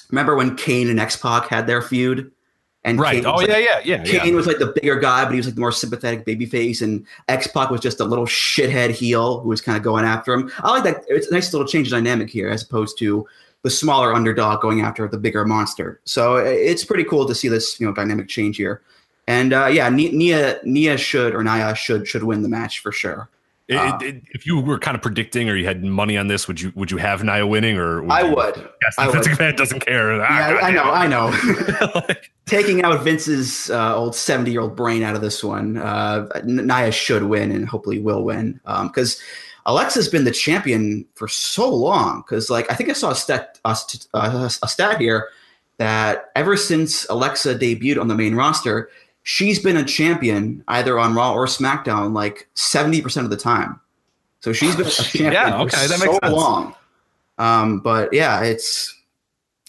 S5: remember when Kane and X Pac had their feud, and
S1: Right.
S5: Kane
S1: Oh
S5: was, like,
S1: yeah, yeah, yeah.
S5: Kane
S1: yeah.
S5: was like the bigger guy, but he was like the more sympathetic babyface, and X Pac was just a little shithead heel who was kind of going after him. I like that. It's a nice little change of dynamic here, as opposed to the smaller underdog going after the bigger monster. So it's pretty cool to see this, you know, dynamic change here. And uh, yeah, Nia Nia should or Nia should should win the match for sure.
S1: It-
S5: Uh,
S1: it- if you were kind of predicting or you had money on this, would you would you have Nia winning or?
S5: I
S1: you-
S5: would.
S1: Yes,
S5: I
S1: Vince
S5: would.
S1: McMahon doesn't care. Ah,
S5: Yeah, I know, I know.
S1: Like,
S5: Taking out Vince's uh, old seventy-year-old brain out of this one, uh, Nia should win and hopefully will win because Alexa's been the champion for so long. Because like I think I saw a stat a, uh, a stat here that ever since Alexa debuted on the main roster, she's been a champion either on Raw or SmackDown like seventy percent of the time. So she's been a champion
S1: Yeah,
S5: for
S1: okay, that
S5: so
S1: makes sense.
S5: long. Um, but yeah, it's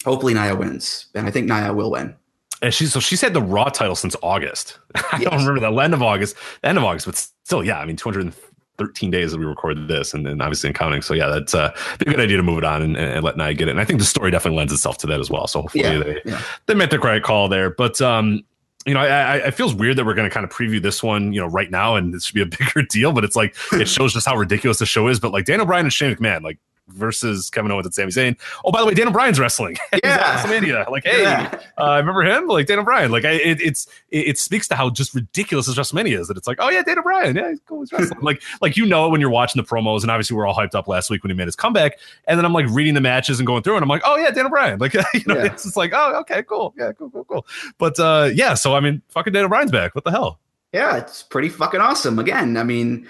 S5: hopefully Nia wins, and I think Nia will win.
S1: and she's so she's had the Raw title since August. I
S5: Yes.
S1: don't remember the end of August, end of August, but still, yeah. I mean, 213 days that we recorded this, and then obviously in counting. So yeah, that's uh, a good idea to move it on and, and let Nia get it. And I think the story definitely lends itself to that as well. So hopefully
S5: Yeah,
S1: they
S5: yeah.
S1: they made the right call there. But um, you know, I, I, it feels weird that we're going to kind of preview this one, you know, right now, and it should be a bigger deal. But it's like it shows just how ridiculous the show is. But like Daniel Bryan and Shane McMahon, like versus Kevin Owens and Sami Zayn. Oh, by the way, Daniel Bryan's wrestling.
S5: Yeah.
S1: WrestleMania. Like, hey,
S5: Yeah.
S1: uh, remember him? Like Daniel Bryan. Like, I, it, it's it, it speaks to how just ridiculous this WrestleMania is. That it's like, oh yeah, Daniel Bryan. Yeah, he's cool. He's wrestling. like, like you know it when you're watching the promos, and obviously we're all hyped up last week when he made his comeback. And then I'm like reading the matches and going through, and I'm like, oh yeah, Daniel Bryan. Like, you know,
S5: Yeah.
S1: it's just like, oh okay, cool, yeah, cool, cool, cool. But uh, yeah, so I mean, fucking Daniel Bryan's back. What the hell?
S5: Yeah, it's pretty fucking awesome. Again, I mean,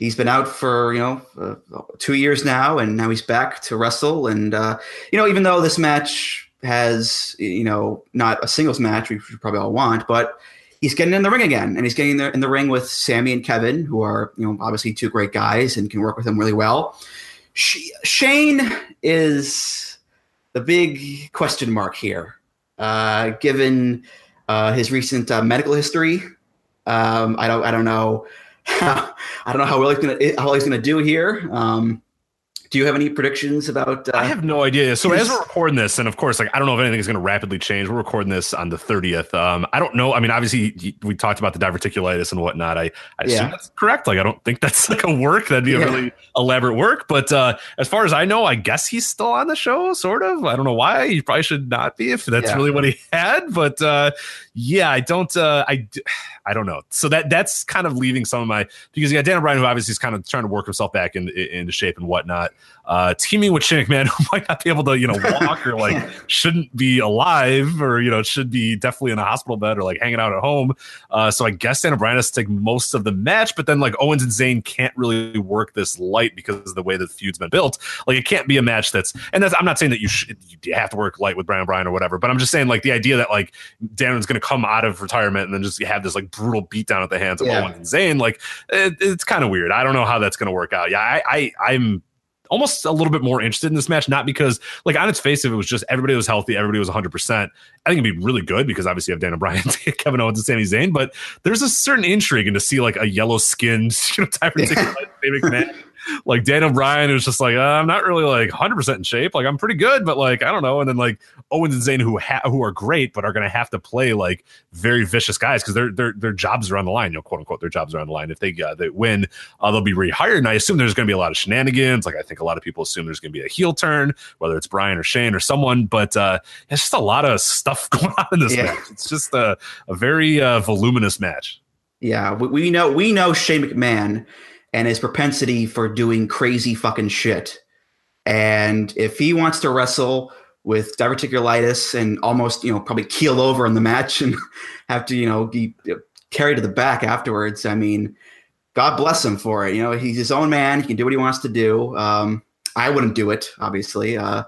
S5: he's been out for you know uh, two years now, and now he's back to wrestle. And uh, you know, even though this match has you know not a singles match, we probably all want, but he's getting in the ring again, and he's getting there in the ring with Sami and Kevin, who are you know obviously two great guys and can work with him really well. Sh- Shane is the big question mark here, uh, given uh, his recent uh, medical history. Um, I don't I don't know I don't know how well he's gonna how he's gonna do here. Um, do you have any predictions about? Uh,
S1: I have no idea. So
S5: Yes.
S1: as we're recording this, and of course, like I don't know if anything is going to rapidly change. We're recording this on the 30th. Um, I don't know. I mean, obviously, we talked about the diverticulitis and whatnot. I, I assume
S5: Yeah.
S1: that's correct. Like, I don't think that's like a work. That'd be a really elaborate work. But uh, as far as I know, I guess he's still on the show. Sort of. I don't know why. He probably should not be if that's
S5: Yeah.
S1: really what he had. But uh, yeah, I don't. Uh, I. I don't know. So that that's kind of leaving some of my because you got Daniel Bryan who obviously is kind of trying to work himself back in, in, into shape and whatnot. Uh, teaming with Shane McMahon who might not be able to you know walk or like shouldn't be alive or you know should be definitely in a hospital bed or like hanging out at home. Uh, so I guess Daniel Bryan has to take most of the match, but then like Owens and Zayn can't really work this light because of the way the feud's been built. Like it can't be a match that's and that's I'm not saying that you should you have to work light with Brian Bryan or whatever, but I'm just saying like the idea that like Dan's going to come out of retirement and then just have this like brutal beatdown at the hands of
S5: Yeah.
S1: Owens and Zayn, like it, it's kind of weird. I don't know how that's going to work out. Yeah, I, I I'm almost a little bit more interested in this match, not because like on its face, if it was just everybody was healthy, everybody was 100. percent I think it'd be really good because obviously you have Daniel Bryan, Kevin Owens, and Sami Zayn. But there's a certain intrigue in to see like a yellow skinned, you know, Dave McMahon. Like Daniel Bryan was just like, uh, I'm not really like 100 percent in shape. Like I'm pretty good, but like I don't know. And then like Owens and Zayn, who ha- who are great, but are going to have to play like very vicious guys because their their their jobs are on the line. You know, quote unquote, their jobs are on the line. If they uh, they win, uh, they'll be rehired. And I assume there's going to be a lot of shenanigans. Like I think a lot of people assume there's going to be a heel turn, whether it's Brian or Shane or someone. But uh, it's just a lot of stuff going on in this
S5: Yeah.
S1: match. It's just a a very uh, voluminous match.
S5: Yeah, we, we know we know Shane McMahon and his propensity for doing crazy fucking shit. And if he wants to wrestle with diverticulitis and almost, you know, probably keel over in the match and have to, you know, be carried to the back afterwards, I mean, God bless him for it. You know, he's his own man. He can do what he wants to do. Um, I wouldn't do it, obviously. Uh,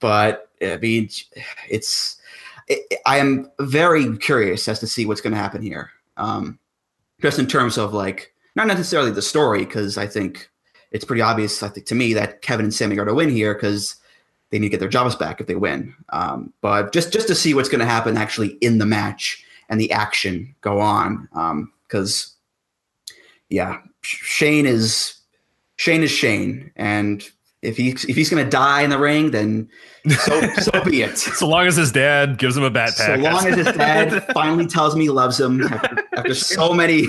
S5: but I mean, it's it, I am very curious as to see what's going to happen here. Um, just in terms of like not necessarily the story, because I think it's pretty obvious. I think to me that Kevin and Sami are going to win here because they need to get their jobs back if they win. Um, but just just to see what's going to happen actually in the match and the action go on, because um, yeah, Shane is Shane is Shane, and if he if he's going to die in the ring, then so so be it.
S1: so long as his dad gives him a bat pack.
S5: So long as his dad finally tells me he loves him after, after so many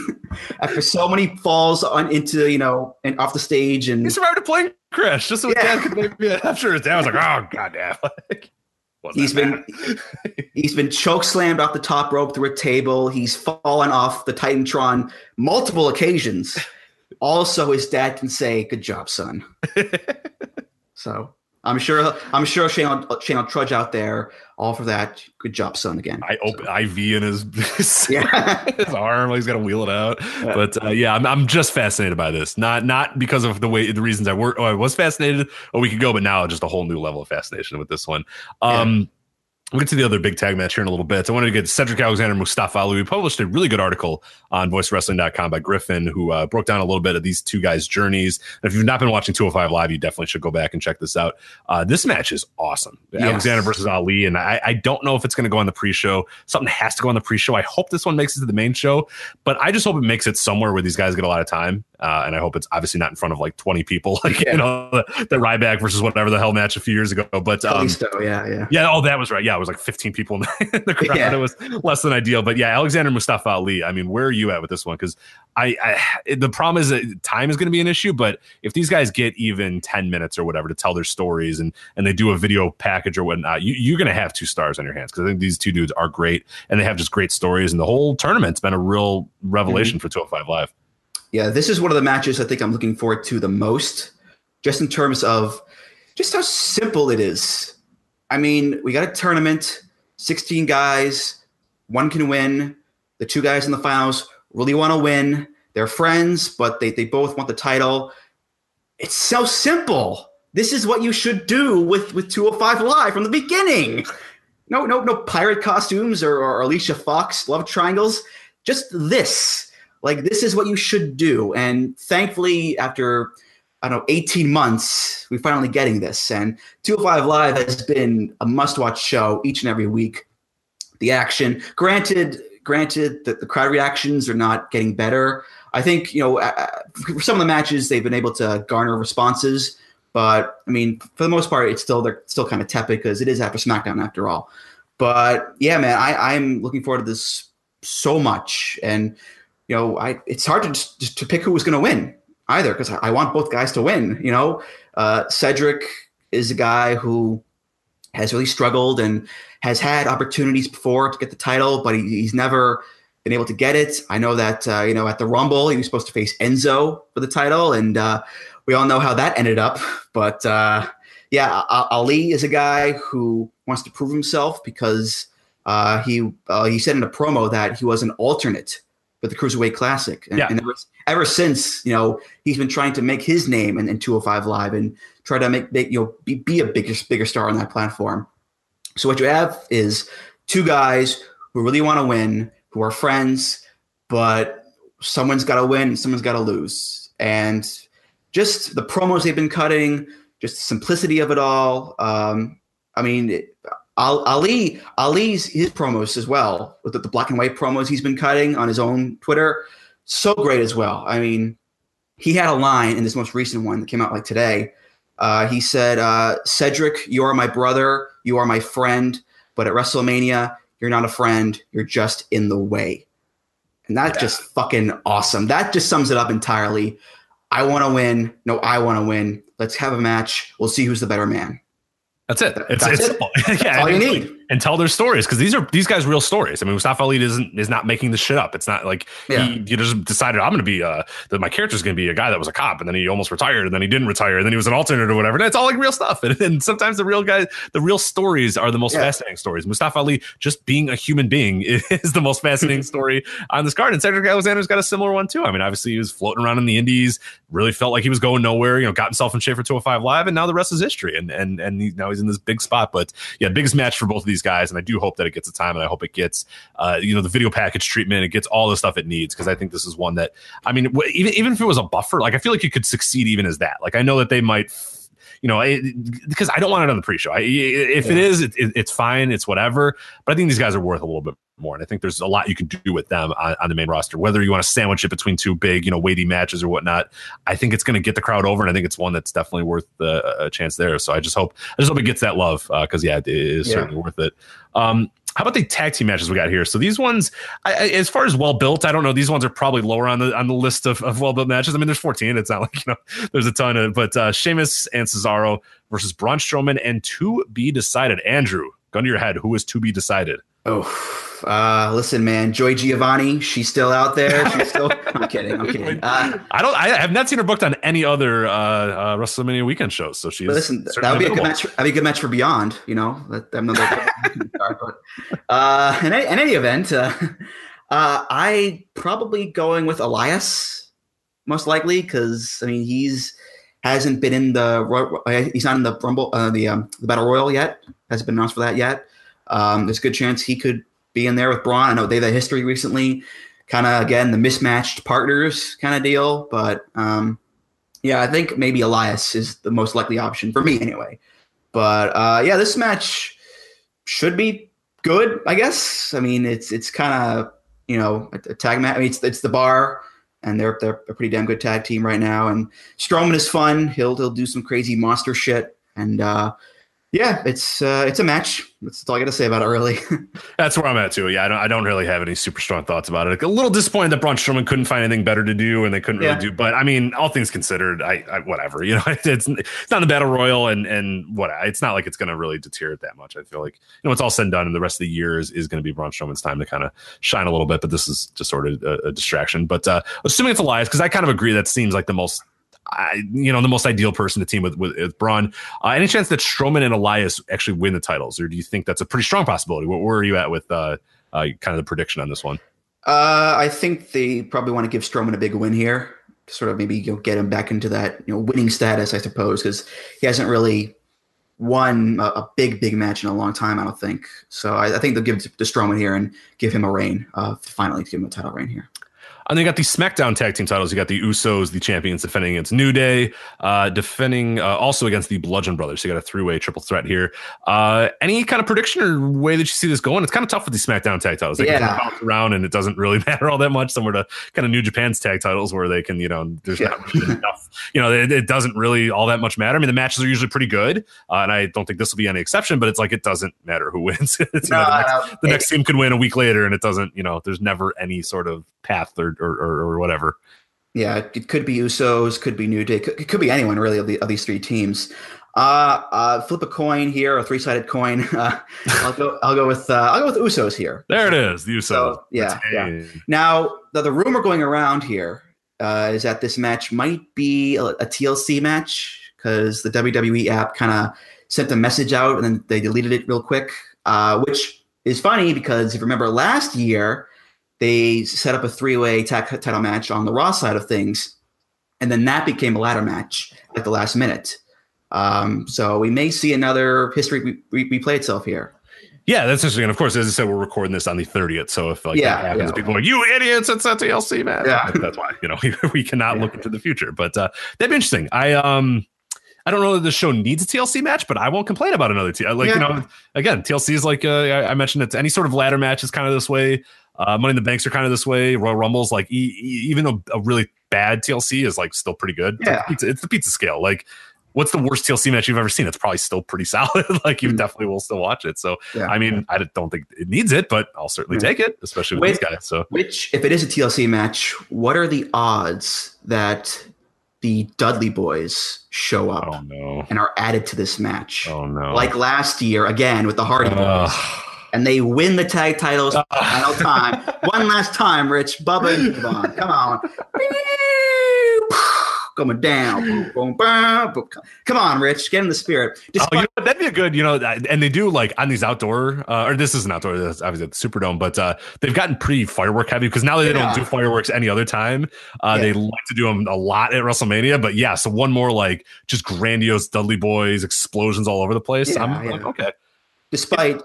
S5: after so many falls on into you know and off the stage and
S1: he survived a plane crash just so yeah. his dad could make yeah, uh, his dad was like, oh goddamn. Like,
S5: he's been he's been choke slammed off the top rope through a table. He's fallen off the Titantron multiple occasions also his dad can say, "Good job, son." so I'm sure I'm sure Shane will, Shane will trudge out there all for that. Good job, son. Again,
S1: I open so. IV in his his, yeah. his arm. He's got to wheel it out. Yeah. But uh, yeah, I'm, I'm just fascinated by this. Not not because of the way the reasons I were oh, I was fascinated a week ago, but now just a whole new level of fascination with this one. Um, yeah. We'll get to the other big tag match here in a little bit. I wanted to get Cedric Alexander Mustafa Ali. We published a really good article on voicewrestling.com by Griffin, who uh, broke down a little bit of these two guys' journeys. And if you've not been watching 205 Live, you definitely should go back and check this out. Uh, this match is awesome. Yes. Alexander versus Ali. And I, I don't know if it's going to go on the pre show. Something has to go on the pre show. I hope this one makes it to the main show, but I just hope it makes it somewhere where these guys get a lot of time. Uh, and I hope it's obviously not in front of like 20 people, like, yeah. you know, the, the Ryback versus whatever the hell match a few years ago. But, um,
S5: yeah, yeah.
S1: Yeah. Oh, that was right. Yeah. It was like 15 people in the, crowd. Yeah. It was less than ideal. But yeah, Alexander Mustafa Ali. I mean, where are you at with this one? Because I, I, the problem is that time is going to be an issue. But if these guys get even 10 minutes or whatever to tell their stories and, and they do a video package or whatnot, you, you're going to have two stars on your hands because I think these two dudes are great and they have just great stories. And the whole tournament's been a real revelation mm-hmm. for 205 Live.
S5: Yeah, this is one of the matches I think I'm looking forward to the most, just in terms of just how simple it is. I mean, we got a tournament, 16 guys, one can win. The two guys in the finals really want to win. They're friends, but they, they both want the title. It's so simple. This is what you should do with, with 205 Live from the beginning. No, no, no pirate costumes or, or Alicia Fox love triangles. Just this like this is what you should do. And thankfully, after I don't know, 18 months, we're finally getting this. And 205 Live has been a must-watch show each and every week. The action, granted, granted that the crowd reactions are not getting better. I think you know for some of the matches they've been able to garner responses, but I mean for the most part it's still they're still kind of tepid because it is after SmackDown after all. But yeah, man, I, I'm looking forward to this so much, and you know, I it's hard to just to pick who was going to win either because I, I, want both guys to win. You know, uh, Cedric is a guy who has really struggled and has had opportunities before to get the title, but he, he's never been able to get it. I know that uh, you know at the Rumble he was supposed to face Enzo for the title, and uh, we all know how that ended up. But uh, yeah, Ali is a guy who wants to prove himself because uh, he uh, he said in a promo that he was an alternate but the Cruiserweight Classic. And,
S1: yeah.
S5: and ever, ever, since, you know, he's been trying to make his name in, in 205 Live and try to make, make you know, be, be a bigger, bigger star on that platform. So what you have is two guys who really want to win, who are friends, but someone's got to win, someone's got to lose. And just the promos they've been cutting, just the simplicity of it all. Um, I mean, it, Ali Ali's his promos as well with the, the, black and white promos he's been cutting on his own Twitter, so great as well. I mean, he had a line in this most recent one that came out like today. Uh, he said, uh, "Cedric, you are my brother, you are my friend, but at WrestleMania, you're not a friend, you're just in the way." And that's yeah. just fucking awesome. That just sums it up entirely. I want to win. No, I want to win. Let's have a match. We'll see who's the better man.
S1: That's it. It's,
S5: That's
S1: it's
S5: it. yeah, all you need.
S1: And tell their stories because these are these guys real stories. I mean, Mustafa Ali isn't is not making this shit up. It's not like
S5: Yeah.
S1: he you just decided I'm going to be uh that my character's going to be a guy that was a cop and then he almost retired and then he didn't retire and then he was an alternate or whatever. And it's all like real stuff. And, and sometimes the real guys, the real stories are the most
S5: Yeah.
S1: fascinating stories. Mustafa Ali just being a human being is the most fascinating story on this card. And Cedric Alexander's got a similar one too. I mean, obviously he was floating around in the Indies, really felt like he was going nowhere. You know, got himself in shape for 205 Live, and now the rest is history. And and and he, now he's in this big spot. But yeah, biggest match for both of these guys, and I do hope that it gets the time, and I hope it gets uh, you know the video package treatment. It gets all the stuff it needs because I think this is one that I mean, even even if it was a buffer, like I feel like you could succeed even as that. Like I know that they might. You know, because I don't want it on the pre-show. I, if it
S5: Yeah.
S1: is, it, it, it's fine. It's whatever. But I think these guys are worth a little bit more. And I think there's a lot you can do with them on, on the main roster, whether you want to sandwich it between two big, you know, weighty matches or whatnot. I think it's going to get the crowd over, and I think it's one that's definitely worth the, a chance there. So I just hope, I just hope it gets that love because yeah, it is
S5: Yeah.
S1: certainly worth it. Um, how about the tag team matches we got here? So these ones, I, I, as far as well built, I don't know. These ones are probably lower on the on the list of, of well built matches. I mean, there's 14. It's not like you know there's a ton of, but uh, Sheamus and Cesaro versus Braun Strowman and to be decided. Andrew, gun to your head, who is to be decided?
S5: Oh, uh, listen, man. Joy Giovanni, she's still out there. She's still. I'm kidding. I'm kidding. Uh,
S1: I don't. I have not seen her booked on any other uh, uh, WrestleMania weekend shows. So she is.
S5: but listen, that would be a good match. That'd be a good match for Beyond. You know, that I'm another. but uh, in, any, in any event, uh, uh, I probably going with Elias most likely because I mean he's hasn't been in the uh, he's not in the Rumble uh, the um, the Battle Royal yet. Hasn't been announced for that yet. Um, there's a good chance he could be in there with Braun. I know they've had history recently. Kind of again the mismatched partners kind of deal, but um, yeah, I think maybe Elias is the most likely option for me anyway. But uh, yeah, this match should be good, I guess. I mean, it's it's kind of you know a, a tag match. I mean, it's it's the bar, and they're they're a pretty damn good tag team right now. And Strowman is fun. He'll he'll do some crazy monster shit, and uh, yeah, it's uh, it's a match. That's all I got to say about it, really.
S1: That's where I'm at too. Yeah, I don't. I don't really have any super strong thoughts about it. A little disappointed that Braun Strowman couldn't find anything better to do, and they couldn't
S5: Yeah.
S1: really do. But I mean, all things considered, I, I whatever. You know, it's it's not the battle royal, and and what it's not like it's going to really deter that much. I feel like you know, it's all said and done, and the rest of the year is, is going to be Braun Strowman's time to kind of shine a little bit. But this is just sort of a, a distraction. But uh, assuming it's Elias, because I kind of agree that seems like the most. I, you know, the most ideal person to team with with, with Braun. Uh, any chance that Strowman and Elias actually win the titles, or do you think that's a pretty strong possibility? Where, where are you at with uh, uh, kind of the prediction on this one?
S5: Uh, I think they probably want to give Strowman a big win here, to sort of maybe you know, get him back into that you know winning status, I suppose, because he hasn't really won a, a big big match in a long time. I don't think so. I, I think they'll give it to Strowman here and give him a reign. Uh, finally, give him a title reign here.
S1: And then you got the SmackDown tag team titles. You got the Usos, the champions, defending against New Day, uh, defending uh, also against the Bludgeon Brothers. So you got a three way triple threat here. Uh, any kind of prediction or way that you see this going? It's kind of tough with the SmackDown tag titles. They can
S5: Yeah.
S1: bounce around and it doesn't really matter all that much. Similar to kind of New Japan's tag titles where they can, you know, there's
S5: Yeah.
S1: not really enough, you know, it, it doesn't really all that much matter. I mean, the matches are usually pretty good. Uh, and I don't think this will be any exception, but it's like it doesn't matter who wins. it's, you know, the next the next team could win a week later and it doesn't you know there's never any sort of path or or, or, or whatever
S5: Yeah, it could be Usos, could be New Day, could, it could be anyone really of, the, of these three teams. Uh, uh, flip a coin here, a three-sided coin. Uh, I'll go. I'll go with. Uh, I'll go with Usos here.
S1: there it is the usos
S5: So, yeah, yeah. Now, the, the rumor going around here uh, is that this match might be a, a TLC match because the WWE app kind of sent a message out and then they deleted it real quick, uh, which is funny because if you remember last year, they set up a three way tag title match on the Raw side of things, and then that became a ladder match at the last minute. Um, so we may see another history re- re- replay itself here.
S1: yeah that's interesting and of course as i said we're recording this on the 30th so if like
S5: Yeah,
S1: that happens
S5: yeah.
S1: people are like you idiots it's a tlc match
S5: Yeah.
S1: that's why you know we cannot
S5: Yeah.
S1: look into the future but uh that'd be interesting i um I don't know that the show needs a TLC match, but I won't complain about another T. Like you know, again, TLC is like uh, I I mentioned it's any sort of ladder match is kind of this way. Uh, Money in the Banks are kind of this way. Royal Rumbles, like e- e- even a, a really bad TLC is like still pretty good. It's like
S5: Yeah.
S1: pizza, it's the pizza scale. Like, what's the worst TLC match you've ever seen? It's probably still pretty solid. like you
S5: Mm.
S1: definitely will still watch it. So
S5: Yeah.
S1: I mean, I don't think it needs it, but I'll certainly
S5: Yeah.
S1: take it, especially with these guys. So
S5: Which, if it is a TLC match, what are the odds that the Dudley Boyz show up
S1: Oh no.
S5: and are added to this match.
S1: Oh no.
S5: Like last year, again with the Hardy
S1: Boyz.
S5: And they win the tag titles
S1: Ugh.
S5: final time. One last time, Rich. Bubba, come on, come on. Going down. Come on, Rich. Get in the spirit.
S1: Oh, you know, that'd be a good, you know, and they do like on these outdoor, uh, or this is an outdoor, this is obviously at the Superdome, but uh, they've gotten pretty firework heavy because now they
S5: Yeah.
S1: don't do fireworks any other time. Uh,
S5: Yeah.
S1: They like to do them a lot at WrestleMania, but yeah, so one more like just grandiose Dudley Boyz explosions all over the place.
S5: Yeah,
S1: I'm like, okay.
S5: Despite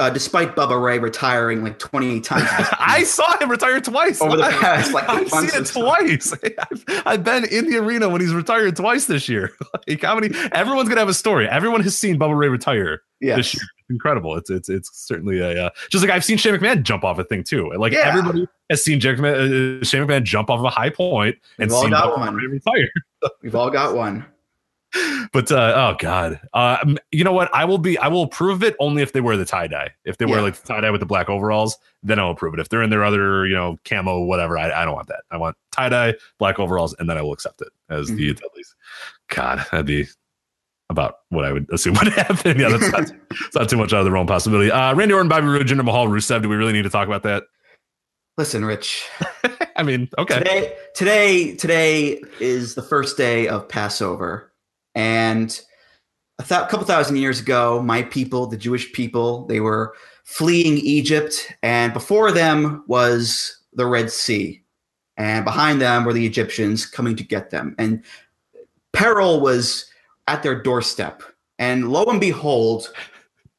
S5: uh, despite Bubba Ray retiring like 28 times
S1: I saw him retire twice
S5: over the past like
S1: I've seen it twice. I've, I've been in the arena when he's retired twice this year. like how many? Everyone's gonna have a story. Everyone has seen Bubba Ray retire.
S5: Yes.
S1: this year. It's incredible. It's it's it's certainly a uh, just like I've seen Shane McMahon jump off a thing too. Like
S5: Yeah.
S1: everybody has seen Jake McMahon, uh, Shane McMahon jump off of a high point and
S5: We've all
S1: seen Bubba
S5: one.
S1: Ray retire.
S5: We've all got one.
S1: But uh, oh god, uh, you know what? I will be I will approve it only if they wear the tie dye. If they wear like the tie dye with the black overalls, then I'll approve it. If they're in their other you know camo whatever, I, I don't want that. I want tie dye, black overalls, and then I will accept it as the
S5: Mhm.
S1: Dudleys. God, that'd be about what I would assume would happen. Yeah, that's not, it's not too much out of the realm possibility. Uh, Randy Orton, Bobby Roode, Jinder Mahal, Rusev. Do we really need to talk about that?
S5: Listen, Rich.
S1: I mean, okay.
S5: Today, today, today is the first day of Passover, and a th- couple thousand years ago, my people, the Jewish people, they were fleeing Egypt, and before them was the Red Sea, and behind them were the Egyptians coming to get them, and peril was at their doorstep. And lo and behold,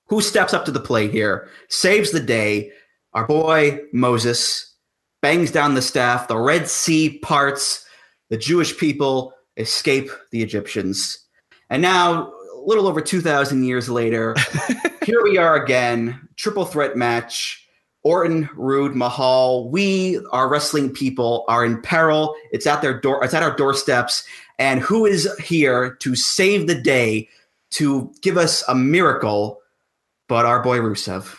S5: who steps up to the plate here, saves the day? Our boy Moses bangs down the staff, the Red Sea parts, the Jewish people escape the Egyptians. And now, a little over 2,000 years later, here we are again, triple threat match. Orton, Roode, Mahal, we, our wrestling people, are in peril. It's at their door, it's at our doorsteps. And who is here to save the day, to give us a miracle, but our boy Rusev?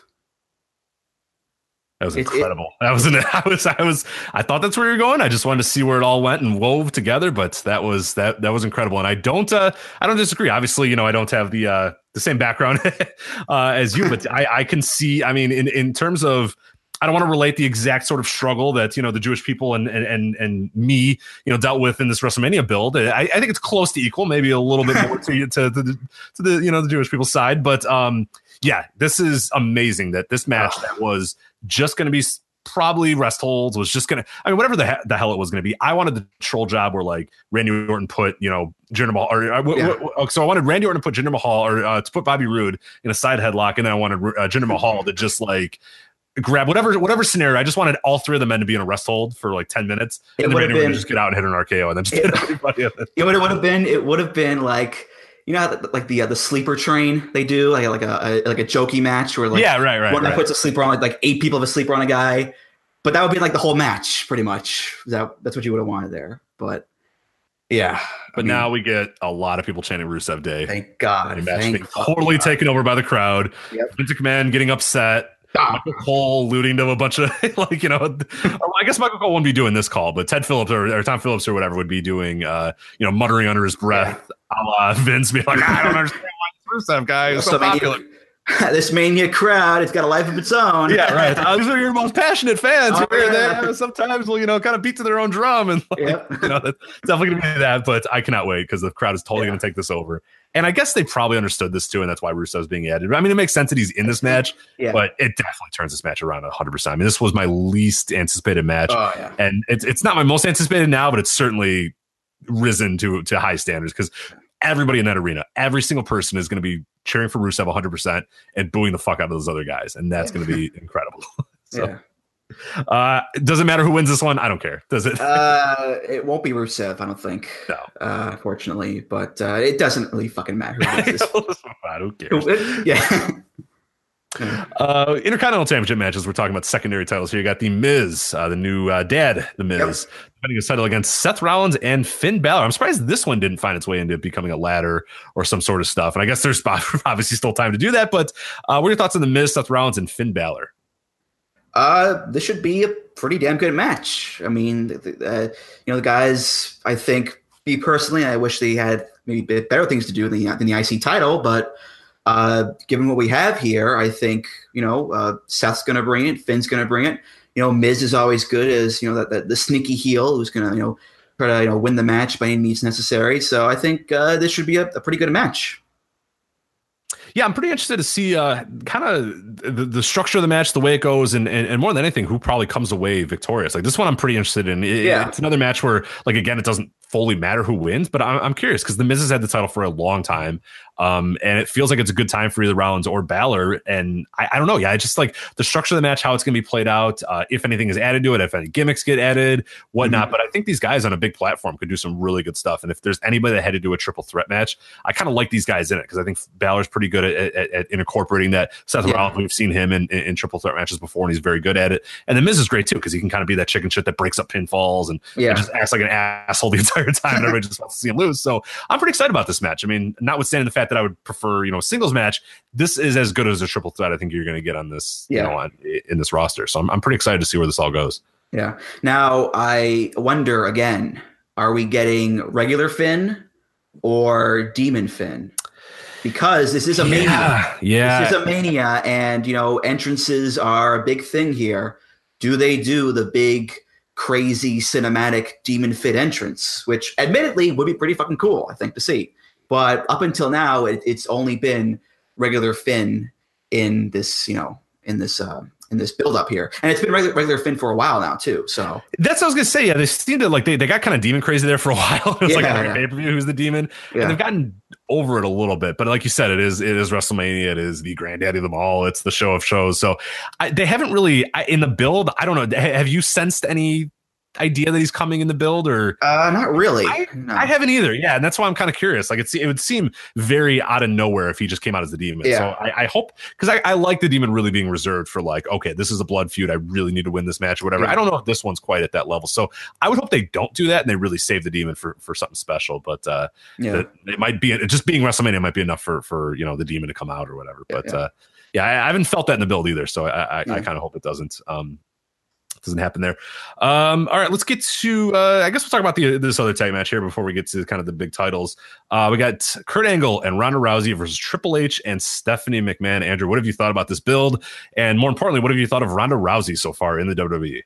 S1: That was
S5: It- it-
S1: incredible. that was an, I was I was I thought that's where you're going. I just wanted to see where it all went and wove together, but that was that that was incredible. And I don't uh I don't disagree. Obviously, you know, I don't have the uh the same background uh as you, but I I can see I mean in in terms of I don't want to relate the exact sort of struggle that you know the Jewish people and and and, and me you know dealt with in this WrestleMania build. I, I think it's close to equal, maybe a little bit more to to, to the to the you know the Jewish people's side, but um yeah, this is amazing that this match that was just going to be probably rest holds was just going to I mean whatever the, he- the hell it was going to be. I wanted the troll job where like Randy Orton put you know Jinder Mahal or uh, w-
S5: Yeah.
S1: w- so I wanted Randy Orton to put Jinder Mahal or uh, to put Bobby Roode in a side headlock, and then I wanted uh, Jinder Mahal to just like grab whatever whatever scenario. I just wanted all three of the men to be in a rest hold for like ten minutes,
S5: It
S1: and then Randy
S5: been-
S1: just get out and hit an RKO, and then just
S5: It-
S1: hit everybody. else.
S5: It would have been. It would have been like you know, how the, like the uh, the sleeper train they do, like like a, a like a jokey match where like
S1: yeah, right, right.
S5: one
S1: right.
S5: puts a sleeper on, like, like eight people have a sleeper on a guy, but that would be like the whole match, pretty much. That that's what you would have wanted there, but yeah.
S1: But now we get a lot of people chanting Rusev Day.
S5: thank God,
S1: The match
S5: thank
S1: being totally
S5: God.
S1: taken over by the crowd.
S5: Yep.
S1: Vince McMahon getting upset.
S5: Ah.
S1: Michael Cole alluding to a bunch of like you know, I guess Michael Cole wouldn't be doing this call, but Ted Phillips or, or Tom Phillips or whatever would be doing uh you know muttering under his breath, a la Vince being like, I don't understand why this Rusev guy is so
S5: So many-
S1: popular.
S5: this mania crowd, it's got a life of its own.
S1: Yeah, right. These are your most passionate fans.
S5: Oh, yeah.
S1: They sometimes will, you know, kind of beat to their own drum, and like,
S5: Yep.
S1: you know, that's definitely gonna be that. But I cannot wait because the crowd is totally
S5: Yeah.
S1: gonna take this over. And I guess they probably understood this too, and that's why Rusev's being added. I mean, it makes sense that he's in this match,
S5: Yeah.
S1: but it definitely turns this match around 100. percent I mean, this was my least anticipated match,
S5: Oh yeah.
S1: and it's it's not my most anticipated now, but it's certainly risen to to high standards because everybody in that arena, every single person is going to be cheering for Rusev 100 percent and booing the fuck out of those other guys, and that's going to be incredible. So-
S5: yeah.
S1: Uh, it doesn't matter who wins this one. I don't care. Does it?
S5: Uh, it won't be Rusev, I don't think.
S1: No.
S5: Uh, unfortunately, but uh, it doesn't really fucking matter. Who wins this.
S1: who cares?
S5: yeah.
S1: Uh, Intercontinental Championship matches. We're talking about secondary titles here. You got the Miz, uh, the new uh, dad, the Miz, defending his title against Seth Rollins and Finn Balor. I'm surprised this one didn't find its way into becoming a ladder or some sort of stuff. And I guess there's obviously still time to do that. But uh, what are your thoughts on the Miz, Seth Rollins, and Finn Balor?
S5: Uh, this should be a pretty damn good match. I mean, uh, you know, the guys. I think, me personally, I wish they had maybe better things to do than the, than the IC title, but. Uh, given what we have here, I think you know uh, Seth's going to bring it, Finn's going to bring it. You know, Miz is always good as you know that, that the sneaky heel who's going to you know try to you know win the match by any means necessary. So I think uh, this should be a, a pretty good match
S1: yeah, I'm pretty interested to see uh, kind of the, the, structure of the match, the way it goes, and, and, and more than anything, who probably comes away victorious. Like this one, I'm pretty interested in. It, yeah, it's another match where, like, again, it doesn't fully matter who wins, but I'm, I'm curious because the Miz has had the title for a long time. Um, and it feels like it's a good time for either Rollins or Balor. And I, I don't know. Yeah, I just like the structure of the match, how it's going to be played out, uh, if anything is added to it, if any gimmicks get added, whatnot. Mm-hmm. But I think these guys on a big platform could do some really good stuff. And if there's anybody that had to do a triple threat match, I kind of like these guys in it because I think Balor's pretty good at, at, at incorporating that. Seth yeah. Rollins, we've seen him in, in, in, triple threat matches before, and he's very good at it. And the Miz is great too because he can kind of be that chicken shit that breaks up pinfalls and, yeah. and just acts like an asshole the entire time. and everybody just wants to see him lose. So I'm pretty excited about this match. I mean, notwithstanding the fact that I would prefer you know a singles match, this is as good as a triple threat. I think you're going to get on this, yeah. you know, on, in this roster. So I'm, I'm pretty excited to see where this all goes.
S5: Yeah. Now I wonder again: Are we getting regular Finn or Demon Finn? Because this is a mania.
S1: Yeah, yeah.
S5: This is a mania, and you know entrances are a big thing here. Do they do the big? Crazy cinematic demon Finn entrance, which admittedly would be pretty fucking cool, I think, to see. But up until now, it, it's only been regular Finn in this, you know, in this uh, in this build up here, and it's been regular, regular Finn for a while now too. So
S1: that's what I was gonna say. Yeah, they seemed to like they, they got kind of demon crazy there for a while. it's yeah, like yeah. pay per view who's the demon, yeah. and they've gotten over it a little bit. But like you said, it is it is WrestleMania. It is the granddaddy of them all. It's the show of shows. So I, they haven't really I, in the build. I don't know. Have you sensed any idea that he's coming in the build or?
S5: Uh not really.
S1: I, no. I haven't either. Yeah and that's why i'm kind of curious. Like it's it would seem very out of nowhere if he just came out as the demon. Yeah. so i, I hope because I, I like the demon really being reserved for like okay this is a blood feud. I really need to win this match or whatever. Yeah. i don't know if this one's quite at that level. So i would hope they don't do that and they really save the demon for for something special. But uh yeah. it might be just being wrestlemania might be enough for for you know the demon to come out or whatever. But yeah, uh yeah I, haven't felt that in the build either. So i i, I kind of hope it doesn't. Um doesn't happen there. Um, all right, let's get to. Uh, I guess we'll talk about the this other tag match here before we get to kind of the big titles. Uh, we got Kurt Angle and Ronda Rousey versus Triple H and Stephanie McMahon. Andrew, what have you thought about this build? And more importantly, what have you thought of Ronda Rousey so far in the WWE?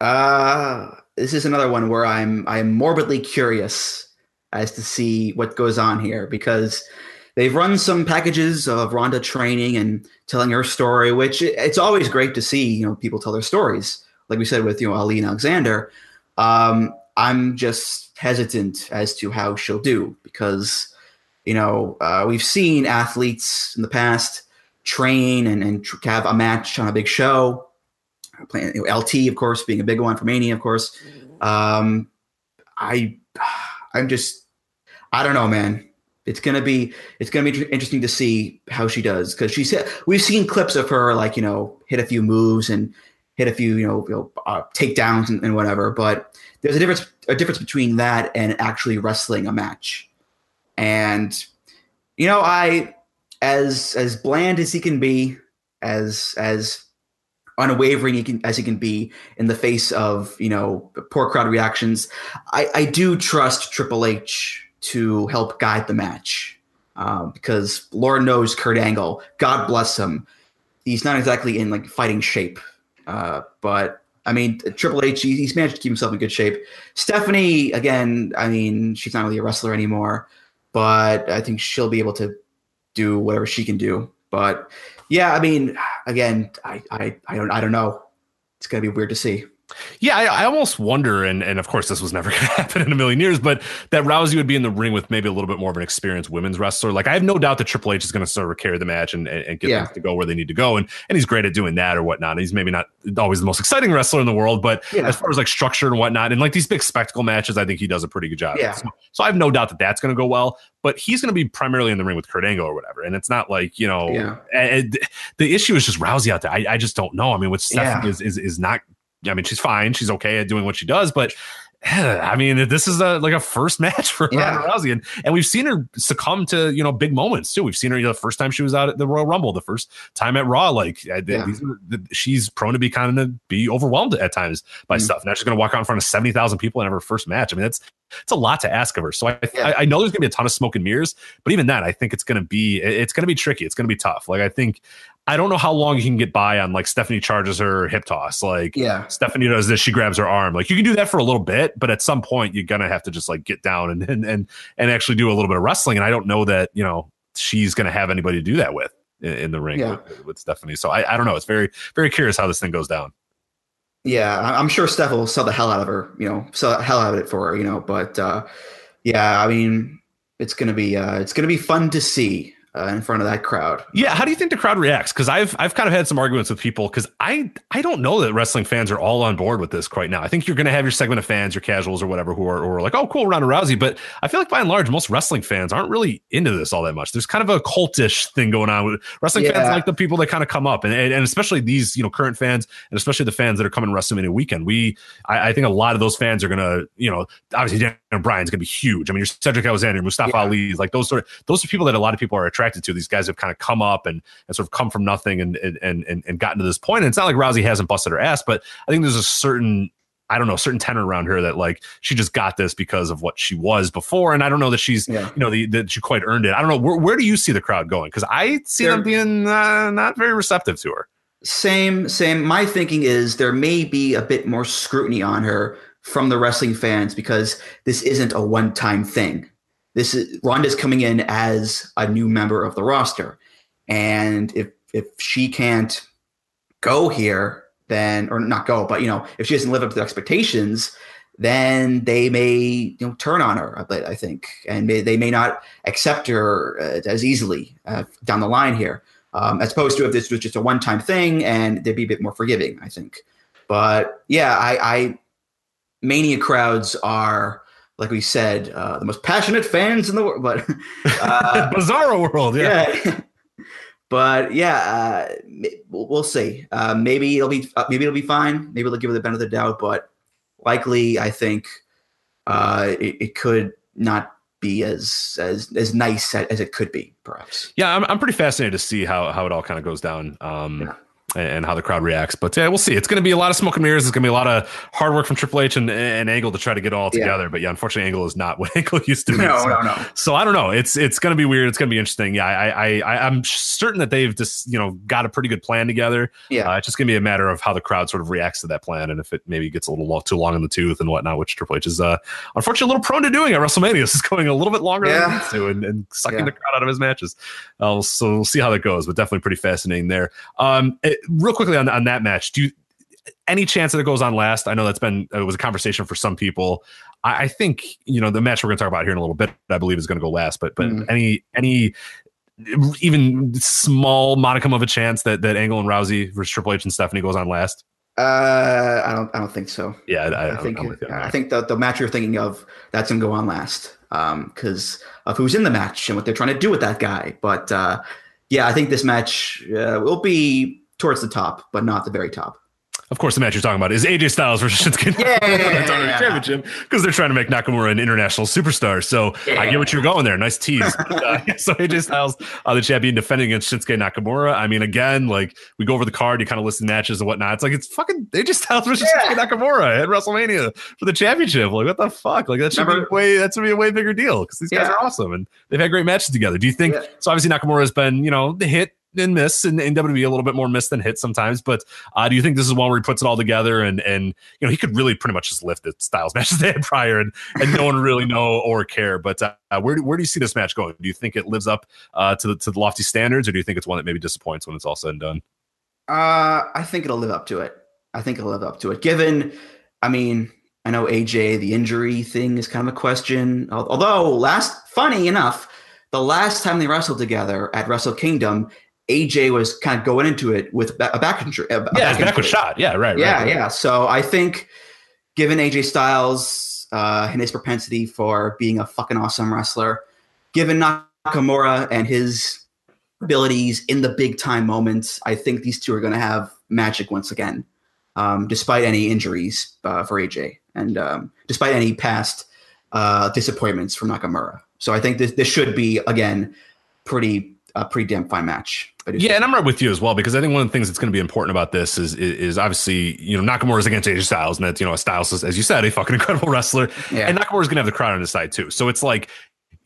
S5: Uh, this is another one where I'm I'm morbidly curious as to see what goes on here because they've run some packages of Ronda training and telling her story, which it's always great to see. You know, people tell their stories like we said with you know Ali and Alexander, um, I'm just hesitant as to how she'll do because you know uh, we've seen athletes in the past train and, and have a match on a big show. Playing you know, LT, of course, being a big one for Mania, of course. Um, I, I'm just, I don't know, man. It's gonna be, it's gonna be interesting to see how she does because she's. We've seen clips of her like you know hit a few moves and hit a few, you know, you know uh, takedowns and, and, whatever. But there's a difference a difference between that and actually wrestling a match. And you know, I as as bland as he can be, as as unwavering he can, as he can be in the face of you know poor crowd reactions, I, I do trust Triple H to help guide the match. Uh, because Lord knows Kurt Angle, God bless him, he's not exactly in like fighting shape uh, but I mean, Triple H, he's managed to keep himself in good shape. Stephanie, again, I mean, she's not really a wrestler anymore, but I think she'll be able to do whatever she can do. But yeah, I mean, again, I, I, I don't, I don't know. It's gonna be weird to see.
S1: Yeah, I, I, almost wonder, and and of course this was never going to happen in a million years, but that Rousey would be in the ring with maybe a little bit more of an experienced women's wrestler. Like I have no doubt that Triple H is going to sort of carry the match and, and, and get yeah. them to go where they need to go, and and he's great at doing that or whatnot. He's maybe not always the most exciting wrestler in the world, but yeah. as far as like structure and whatnot, and like these big spectacle matches, I think he does a pretty good job.
S5: Yeah.
S1: So, so I have no doubt that that's going to go well. But he's going to be primarily in the ring with Kurt Angle or whatever, and it's not like you know. Yeah. And the issue is just Rousey out there. I, I just don't know. I mean, what Stephanie yeah. is, is is not I mean, she's fine. She's okay at doing what she does, but I mean, this is a like a first match for
S5: Yeah.
S1: Ronda Rousey, and, and we've seen her succumb to you know big moments too. We've seen her you know, the first time she was out at the Royal Rumble, the first time at Raw. Like uh,
S5: Yeah.
S1: these are- the- she's prone to be kind of be overwhelmed at times by
S5: Mhm.
S1: stuff. Now she's going to walk out in front of seventy thousand people in her first match. I mean, that's it's a lot to ask of her. So I
S5: Yeah.
S1: I, I know there's going to be a ton of smoke and mirrors, but even that, I think it's going to be it's going to be tricky. It's going to be tough. Like I think I don't know how long you can get by on like Stephanie charges her hip toss, like
S5: Yeah.
S1: Stephanie does this, she grabs her arm. Like you can do that for a little bit, but at some point you're gonna have to just like get down and and and, and actually do a little bit of wrestling. And I don't know that you know she's gonna have anybody to do that with in, in the ring
S5: Yeah.
S1: with, with Stephanie. So I, I don't know. It's very very curious how this thing goes down.
S5: Yeah, I'm sure Steph will sell the hell out of her, you know, sell the hell out of it for her, you know. But uh, yeah, I mean, it's gonna be uh, it's gonna be fun to see uh, in front of that crowd.
S1: Yeah, how do you think the crowd reacts? Because I've I've kind of had some arguments with people because I I don't know that wrestling fans are all on board with this right now. I think you're going to have your segment of fans, your casuals or whatever, who are, who are like, oh, cool, Ronda Rousey. But I feel like by and large, most wrestling fans aren't really into this all that much. There's kind of a cultish thing going on with wrestling fans, like the people that kind of come up, and, and and especially these you know current fans, and especially the fans that are coming WrestleMania weekend. We I, I think a lot of those fans are going to you know obviously Daniel Bryan's going to be huge. I mean, you're Cedric Alexander, Mustafa
S5: Yeah.
S1: Ali, like those sort of those are people that a lot of people are attracted to. These guys have kind of come up and, and sort of come from nothing and and and and gotten to this point. And it's not like Rousey hasn't busted her ass, but I think there's a certain I don't know, certain tenor around her that like she just got this because of what she was before. And I don't know that she's
S5: Yeah.
S1: you know the, that she quite earned it. I don't know where where do you see the crowd going? Because I see them
S5: They're-
S1: being uh, not very receptive to her.
S5: Same, same. My thinking is there may be a bit more scrutiny on her from the wrestling fans because this isn't a one-time thing. This is Ronda's coming in as a new member of the roster, and if if she can't go here, then or not go, but you know, if she doesn't live up to the expectations, then they may you know turn on her. I think, and may, they may not accept her uh, as easily uh, down the line here um, as opposed to if this was just a one-time thing and they'd be a bit more forgiving, I think. But yeah, I, I mania crowds are, like we said, uh, the most passionate fans in the world. But uh,
S1: Bizarro world, yeah.
S5: yeah. but yeah, uh, we'll see. Uh, maybe it'll be uh, maybe it'll be fine. Maybe they'll give it the benefit of the doubt. But likely, I think uh, it, it could not be as as as nice as it could be, perhaps.
S1: Yeah, I'm, I'm pretty fascinated to see how how it all kind of goes down. Um,
S5: Yeah.
S1: And, how the crowd reacts. But yeah, we'll see. It's going to be a lot of smoke and mirrors. It's going to be a lot of hard work from Triple H and, and Angle to try to get it all
S5: Yeah.
S1: together. But yeah, unfortunately, Angle is not what Angle used to be.
S5: No,
S1: so,
S5: no, no.
S1: so I don't know. It's it's going to be weird. It's going to be interesting. Yeah, I I, I I'm certain that they've just you know got a pretty good plan together.
S5: Yeah.
S1: Uh, it's just going to be a matter of how the crowd sort of reacts to that plan, and if it maybe gets a little lo- too long in the tooth and whatnot, which Triple H is uh, unfortunately a little prone to doing at WrestleMania. This is going a little bit longer than
S5: Yeah.
S1: it needs to, and, and sucking
S5: Yeah.
S1: the crowd out of his matches. Uh, so we'll see how that goes, but definitely pretty fascinating there. Um, eh, real quickly on, on that match, do you any chance that it goes on last? I know that's been it was a conversation for some people. I, I think you know the match we're going to talk about here in a little bit. I believe is going to go last, but but
S5: Mhm.
S1: any any even small modicum of a chance that that Angle and Rousey versus Triple H and Stephanie goes on last.
S5: Uh, I don't. I don't think so.
S1: Yeah, I,
S5: I,
S1: I'm-
S5: think.
S1: I'm with you on
S5: I think the the match you're thinking of that's gonna go on last, because of who's in the match and what they're trying to do with that guy. But uh, yeah, I think this match uh, will be towards the top, but not the very top.
S1: Of course, the match you're talking about is AJ Styles versus Shinsuke
S5: Yeah,
S1: Nakamura the
S5: yeah,
S1: Championship because they're trying to make Nakamura an international superstar. So I get what you're going there. Nice tease. But, uh, yeah, so AJ Styles, uh, the champion, defending against Shinsuke Nakamura. I mean, again, like we go over the card, you kind of listen to matches and whatnot. It's like it's fucking AJ Styles versus
S5: Yeah.
S1: Shinsuke Nakamura at WrestleMania for the championship. Like what the fuck? Like that should
S5: Remember-
S1: be way that should be a way bigger deal because these guys are awesome and they've had great matches together. Do you think?
S5: Yeah.
S1: So obviously Nakamura has been you know the hit and miss in, in WWE a little bit more miss than hit sometimes. But uh, do you think this is one where he puts it all together and and you know he could really pretty much just lift the Styles matches they had prior and and no one really know or care. But uh, where do, where do you see this match going? Do you think it lives up uh, to the to the lofty standards, or do you think it's one that maybe disappoints when it's all said and done?
S5: Uh, I think it'll live up to it. I think it'll live up to it. Given, I mean, I know AJ the injury thing is kind of a question. Although last, funny enough, the last time they wrestled together at Wrestle Kingdom, AJ was kind of going into it with a back injury. a-
S1: Yeah, his back was shot. Yeah, right.
S5: Yeah,
S1: right, right.
S5: yeah. So I think, given AJ Styles uh, and his propensity for being a fucking awesome wrestler, given Nakamura and his abilities in the big time moments, I think these two are going to have magic once again, um, despite any injuries uh, for AJ. and um, despite any past uh, disappointments from Nakamura. So I think this this should be again pretty a pre-damn fine match.
S1: Yeah, and I'm right with you as well because I think one of the things that's going to be important about this is is, is obviously you know Nakamura is against AJ Styles, and that's you know a Styles is, as you said a fucking incredible wrestler, yeah. and Nakamura is going to have the crowd on his side too. So it's like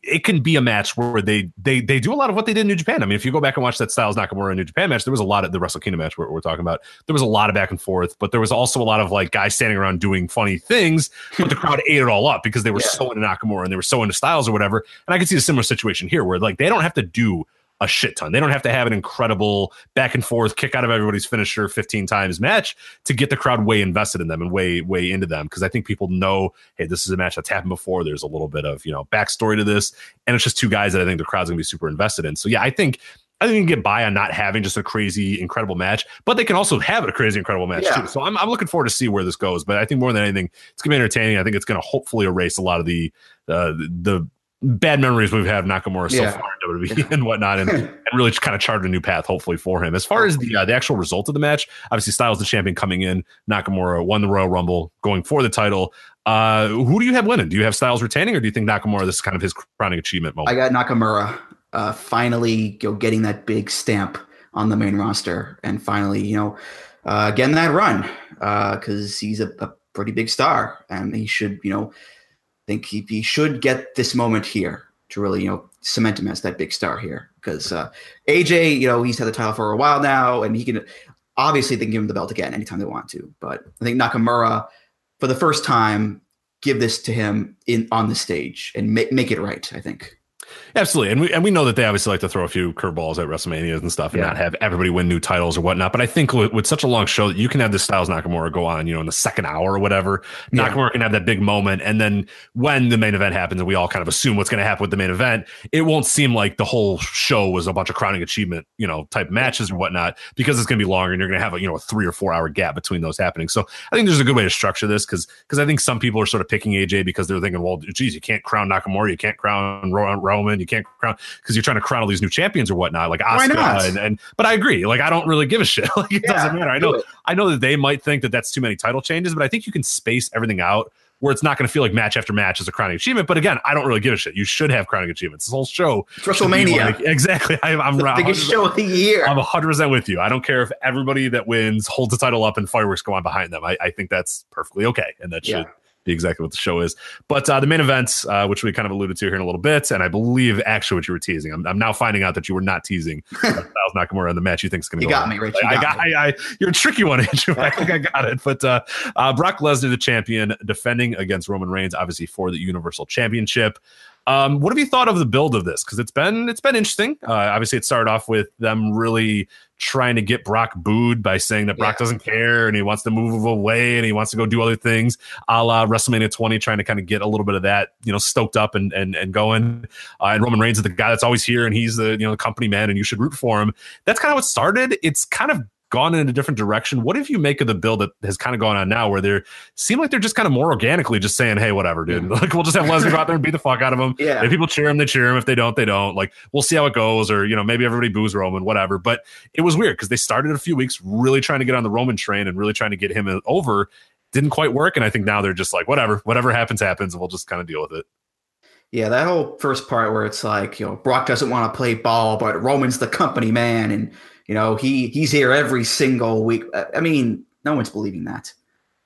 S1: it can be a match where they they they do a lot of what they did in New Japan. I mean, if you go back and watch that Styles Nakamura in New Japan match, there was a lot of the Wrestle Kingdom match we're, we're talking about. There was a lot of back and forth, but there was also a lot of like guys standing around doing funny things, but the crowd ate it all up because they were yeah. so into Nakamura and they were so into Styles or whatever. And I can see a similar situation here where like they don't have to do a shit ton. They don't have to have an incredible back and forth kick out of everybody's finisher 15 times match to get the crowd way invested in them and way way into them because I think people know hey this is a match that's happened before there's a little bit of you know backstory to this and it's just two guys that I think the crowd's going to be super invested in. So yeah, I think I think you can get by on not having just a crazy, incredible match, but they can also have a crazy, incredible match yeah. too. So I'm, I'm looking forward to see where this goes. But I think more than anything, it's gonna be entertaining. I think it's gonna hopefully erase a lot of the uh, the bad memories we've had of Nakamura yeah. so far in WWE yeah. and whatnot, and, and really just kind of charted a new path, hopefully for him. As far as the uh, the actual result of the match, obviously Styles the champion coming in, Nakamura won the Royal Rumble, going for the title. Uh, who do you have winning? Do you have Styles retaining, or do you think Nakamura this is kind of his crowning achievement moment?
S5: I got Nakamura uh, finally you know, getting that big stamp on the main roster, and finally you know uh, getting that run because uh, he's a, a pretty big star, and he should you know think he, he should get this moment here to really, you know, cement him as that big star here. Because uh, AJ, you know, he's had the title for a while now, and he can obviously they can give him the belt again anytime they want to. But I think Nakamura, for the first time, give this to him in on the stage and make make it right. I think.
S1: Absolutely, and we and we know that they obviously like to throw a few curveballs at WrestleManias and stuff, and yeah. not have everybody win new titles or whatnot. But I think with, with, such a long show, that you can have this Styles Nakamura go on, you know, in the second hour or whatever. Yeah. Nakamura can have that big moment, and then when the main event happens, and we all kind of assume what's going to happen with the main event, it won't seem like the whole show was a bunch of crowning achievement, you know, type matches or whatnot, because it's going to be longer, and you're going to have a you know a three or four hour gap between those happening. So I think there's a good way to structure this because because I think some people are sort of picking AJ because they're thinking, well, geez, you can't crown Nakamura, you can't crown Roman, you can't crown because you're trying to crown all these new champions or whatnot, like Asuka. And, and, but I agree. Like I don't really give a shit. like it yeah, doesn't matter. I know. I know that they might think that that's too many title changes, but I think you can space everything out where it's not going to feel like match after match is a crowning achievement. But again, I don't really give a shit. You should have crowning achievements. This whole show,
S5: it's WrestleMania,
S1: like, exactly. I, am
S5: the biggest show of the year.
S1: I'm 100 percent with you. I don't care if everybody that wins holds the title up and fireworks go on behind them. I, I think that's perfectly okay, and that should yeah be exactly what the show is. But uh, the main events, uh, which we kind of alluded to here in a little bit, and I believe actually what you were teasing. I'm, I'm now finding out that you were not teasing Styles Nakamura in the match. You think is going to
S5: be? You got me, Rich. You
S1: I got, I, I, you're a tricky one, Andrew. I think I got it. But uh, uh, Brock Lesnar, the champion, defending against Roman Reigns, obviously for the Universal Championship. Um, what have you thought of the build of this? Because it's been it's been interesting. Uh, obviously, it started off with them really trying to get Brock booed by saying that Brock yeah. doesn't care and he wants to move away and he wants to go do other things, a la WrestleMania 20, trying to kind of get a little bit of that, you know, stoked up and and and going. Uh, and Roman Reigns is the guy that's always here and he's the you know the company man and you should root for him. That's kind of what started. It's kind of gone in a different direction. What if you make of the build that has kind of gone on now, where they seem like they're just kind of more organically just saying, "Hey, whatever, dude. Yeah. Like we'll just have Lesnar go out there and beat the fuck out of him. Yeah. If people cheer him, they cheer him. If they don't, they don't. Like we'll see how it goes, or you know, maybe everybody boos Roman, whatever. But it was weird because they started a few weeks really trying to get on the Roman train and really trying to get him uh, over. Didn't quite work, and I think now they're just like, whatever, whatever happens, happens, and we'll just kind of deal with it.
S5: Yeah, that whole first part where it's like, you know, Brock doesn't want to play ball, but Roman's the company man, and you know, he he's here every single week. I mean, no one's believing that,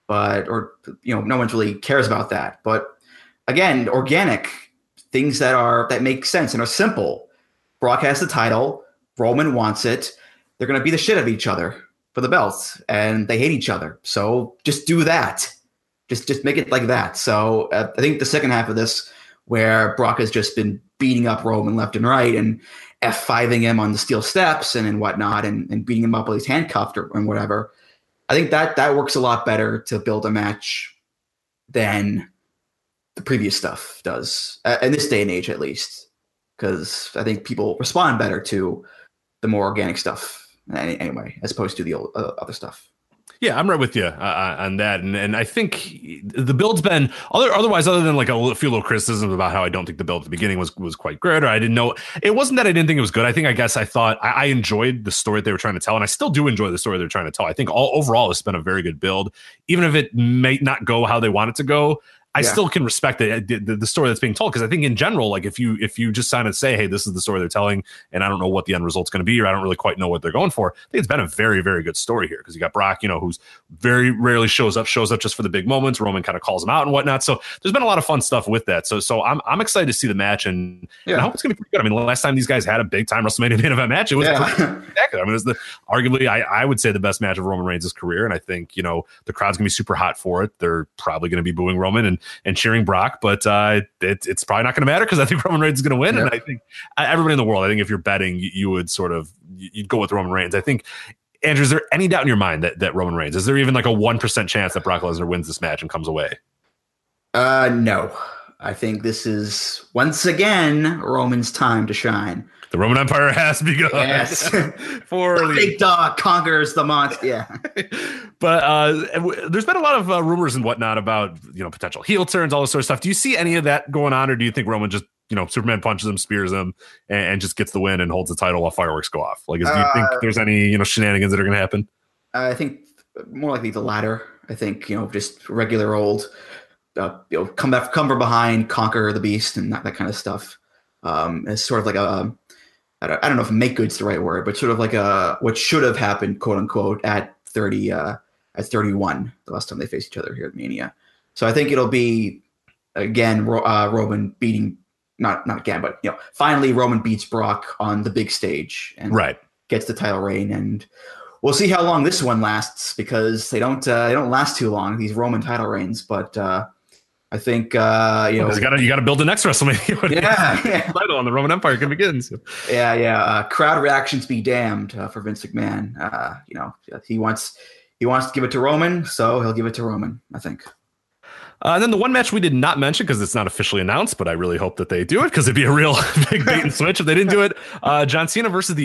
S5: but or you know, no one really cares about that. But again, organic things that are that make sense and are simple. Broadcast the title. Roman wants it. They're going to be the shit of each other for the belts, and they hate each other. So just do that. Just just make it like that. So uh, I think the second half of this, where Brock has just been beating up Roman left and right, and F5ing him on the steel steps and, and whatnot and, and beating him up while he's handcuffed or and whatever. I think that that works a lot better to build a match than the previous stuff does, uh, in this day and age at least, because I think people respond better to the more organic stuff anyway, as opposed to the old, uh, other stuff.
S1: Yeah, I'm right with you uh, on that, and and I think the build's been other otherwise other than like a few little criticisms about how I don't think the build at the beginning was was quite good, or I didn't know it wasn't that I didn't think it was good. I think I guess I thought I, I enjoyed the story they were trying to tell, and I still do enjoy the story they're trying to tell. I think all overall it's been a very good build, even if it may not go how they want it to go. I yeah. still can respect the, the, the story that's being told because I think in general, like if you if you just sign and say, hey, this is the story they're telling, and I don't know what the end result's going to be, or I don't really quite know what they're going for, I think it's been a very very good story here because you got Brock, you know, who's very rarely shows up, shows up just for the big moments. Roman kind of calls him out and whatnot. So there's been a lot of fun stuff with that. So so I'm I'm excited to see the match and, yeah. and I hope it's going to be pretty good. I mean, the last time these guys had a big time WrestleMania main event match, it was yeah. spectacular. I mean, it was the arguably I, I would say the best match of Roman Reigns' career, and I think you know the crowd's going to be super hot for it. They're probably going to be booing Roman and and cheering Brock but uh, it, it's probably not going to matter because I think Roman Reigns is going to win. Yep. And I think everybody in the world, I think if you're betting, you, you would sort of you'd go with Roman Reigns. I think Andrew, is there any doubt in your mind that, that Roman Reigns? Is there even like a one percent chance that Brock Lesnar wins this match and comes away?
S5: Uh, no. I think this is once again Roman's time to shine.
S1: The Roman Empire has begun.
S5: Yes. For the big dog conquers the monster. Yeah.
S1: but uh, there's been a lot of uh, rumors and whatnot about you know potential heel turns, all this sort of stuff. Do you see any of that going on, or do you think Roman just you know Superman punches him, spears him, and, and just gets the win and holds the title while fireworks go off? Like, is, do you think uh, there's any you know shenanigans that are going to happen?
S5: I think more likely the latter. I think you know just regular old. Uh, you know, come back, come from behind, conquer the beast, and that, that kind of stuff. Um, it's sort of like a I don't, I don't know if make good's the right word, but sort of like a what should have happened, quote unquote, at 30 uh, at 31 the last time they faced each other here at Mania. So I think it'll be again uh, Roman beating not not again, but you know, finally Roman beats Brock on the big stage and
S1: right
S5: gets the title reign, and we'll see how long this one lasts because they don't uh, they don't last too long these Roman title reigns, but. Uh, I think uh, you know
S1: you got to you got to build the next WrestleMania.
S5: yeah, yeah.
S1: title on the Roman Empire can begin. So.
S5: Yeah, yeah. Uh, crowd reactions be damned uh, for Vince McMahon. Uh, you know, he wants he wants to give it to Roman, so he'll give it to Roman. I think.
S1: Uh, and then the one match we did not mention because it's not officially announced, but I really hope that they do it because it'd be a real big bait and switch if they didn't do it. Uh, John Cena versus the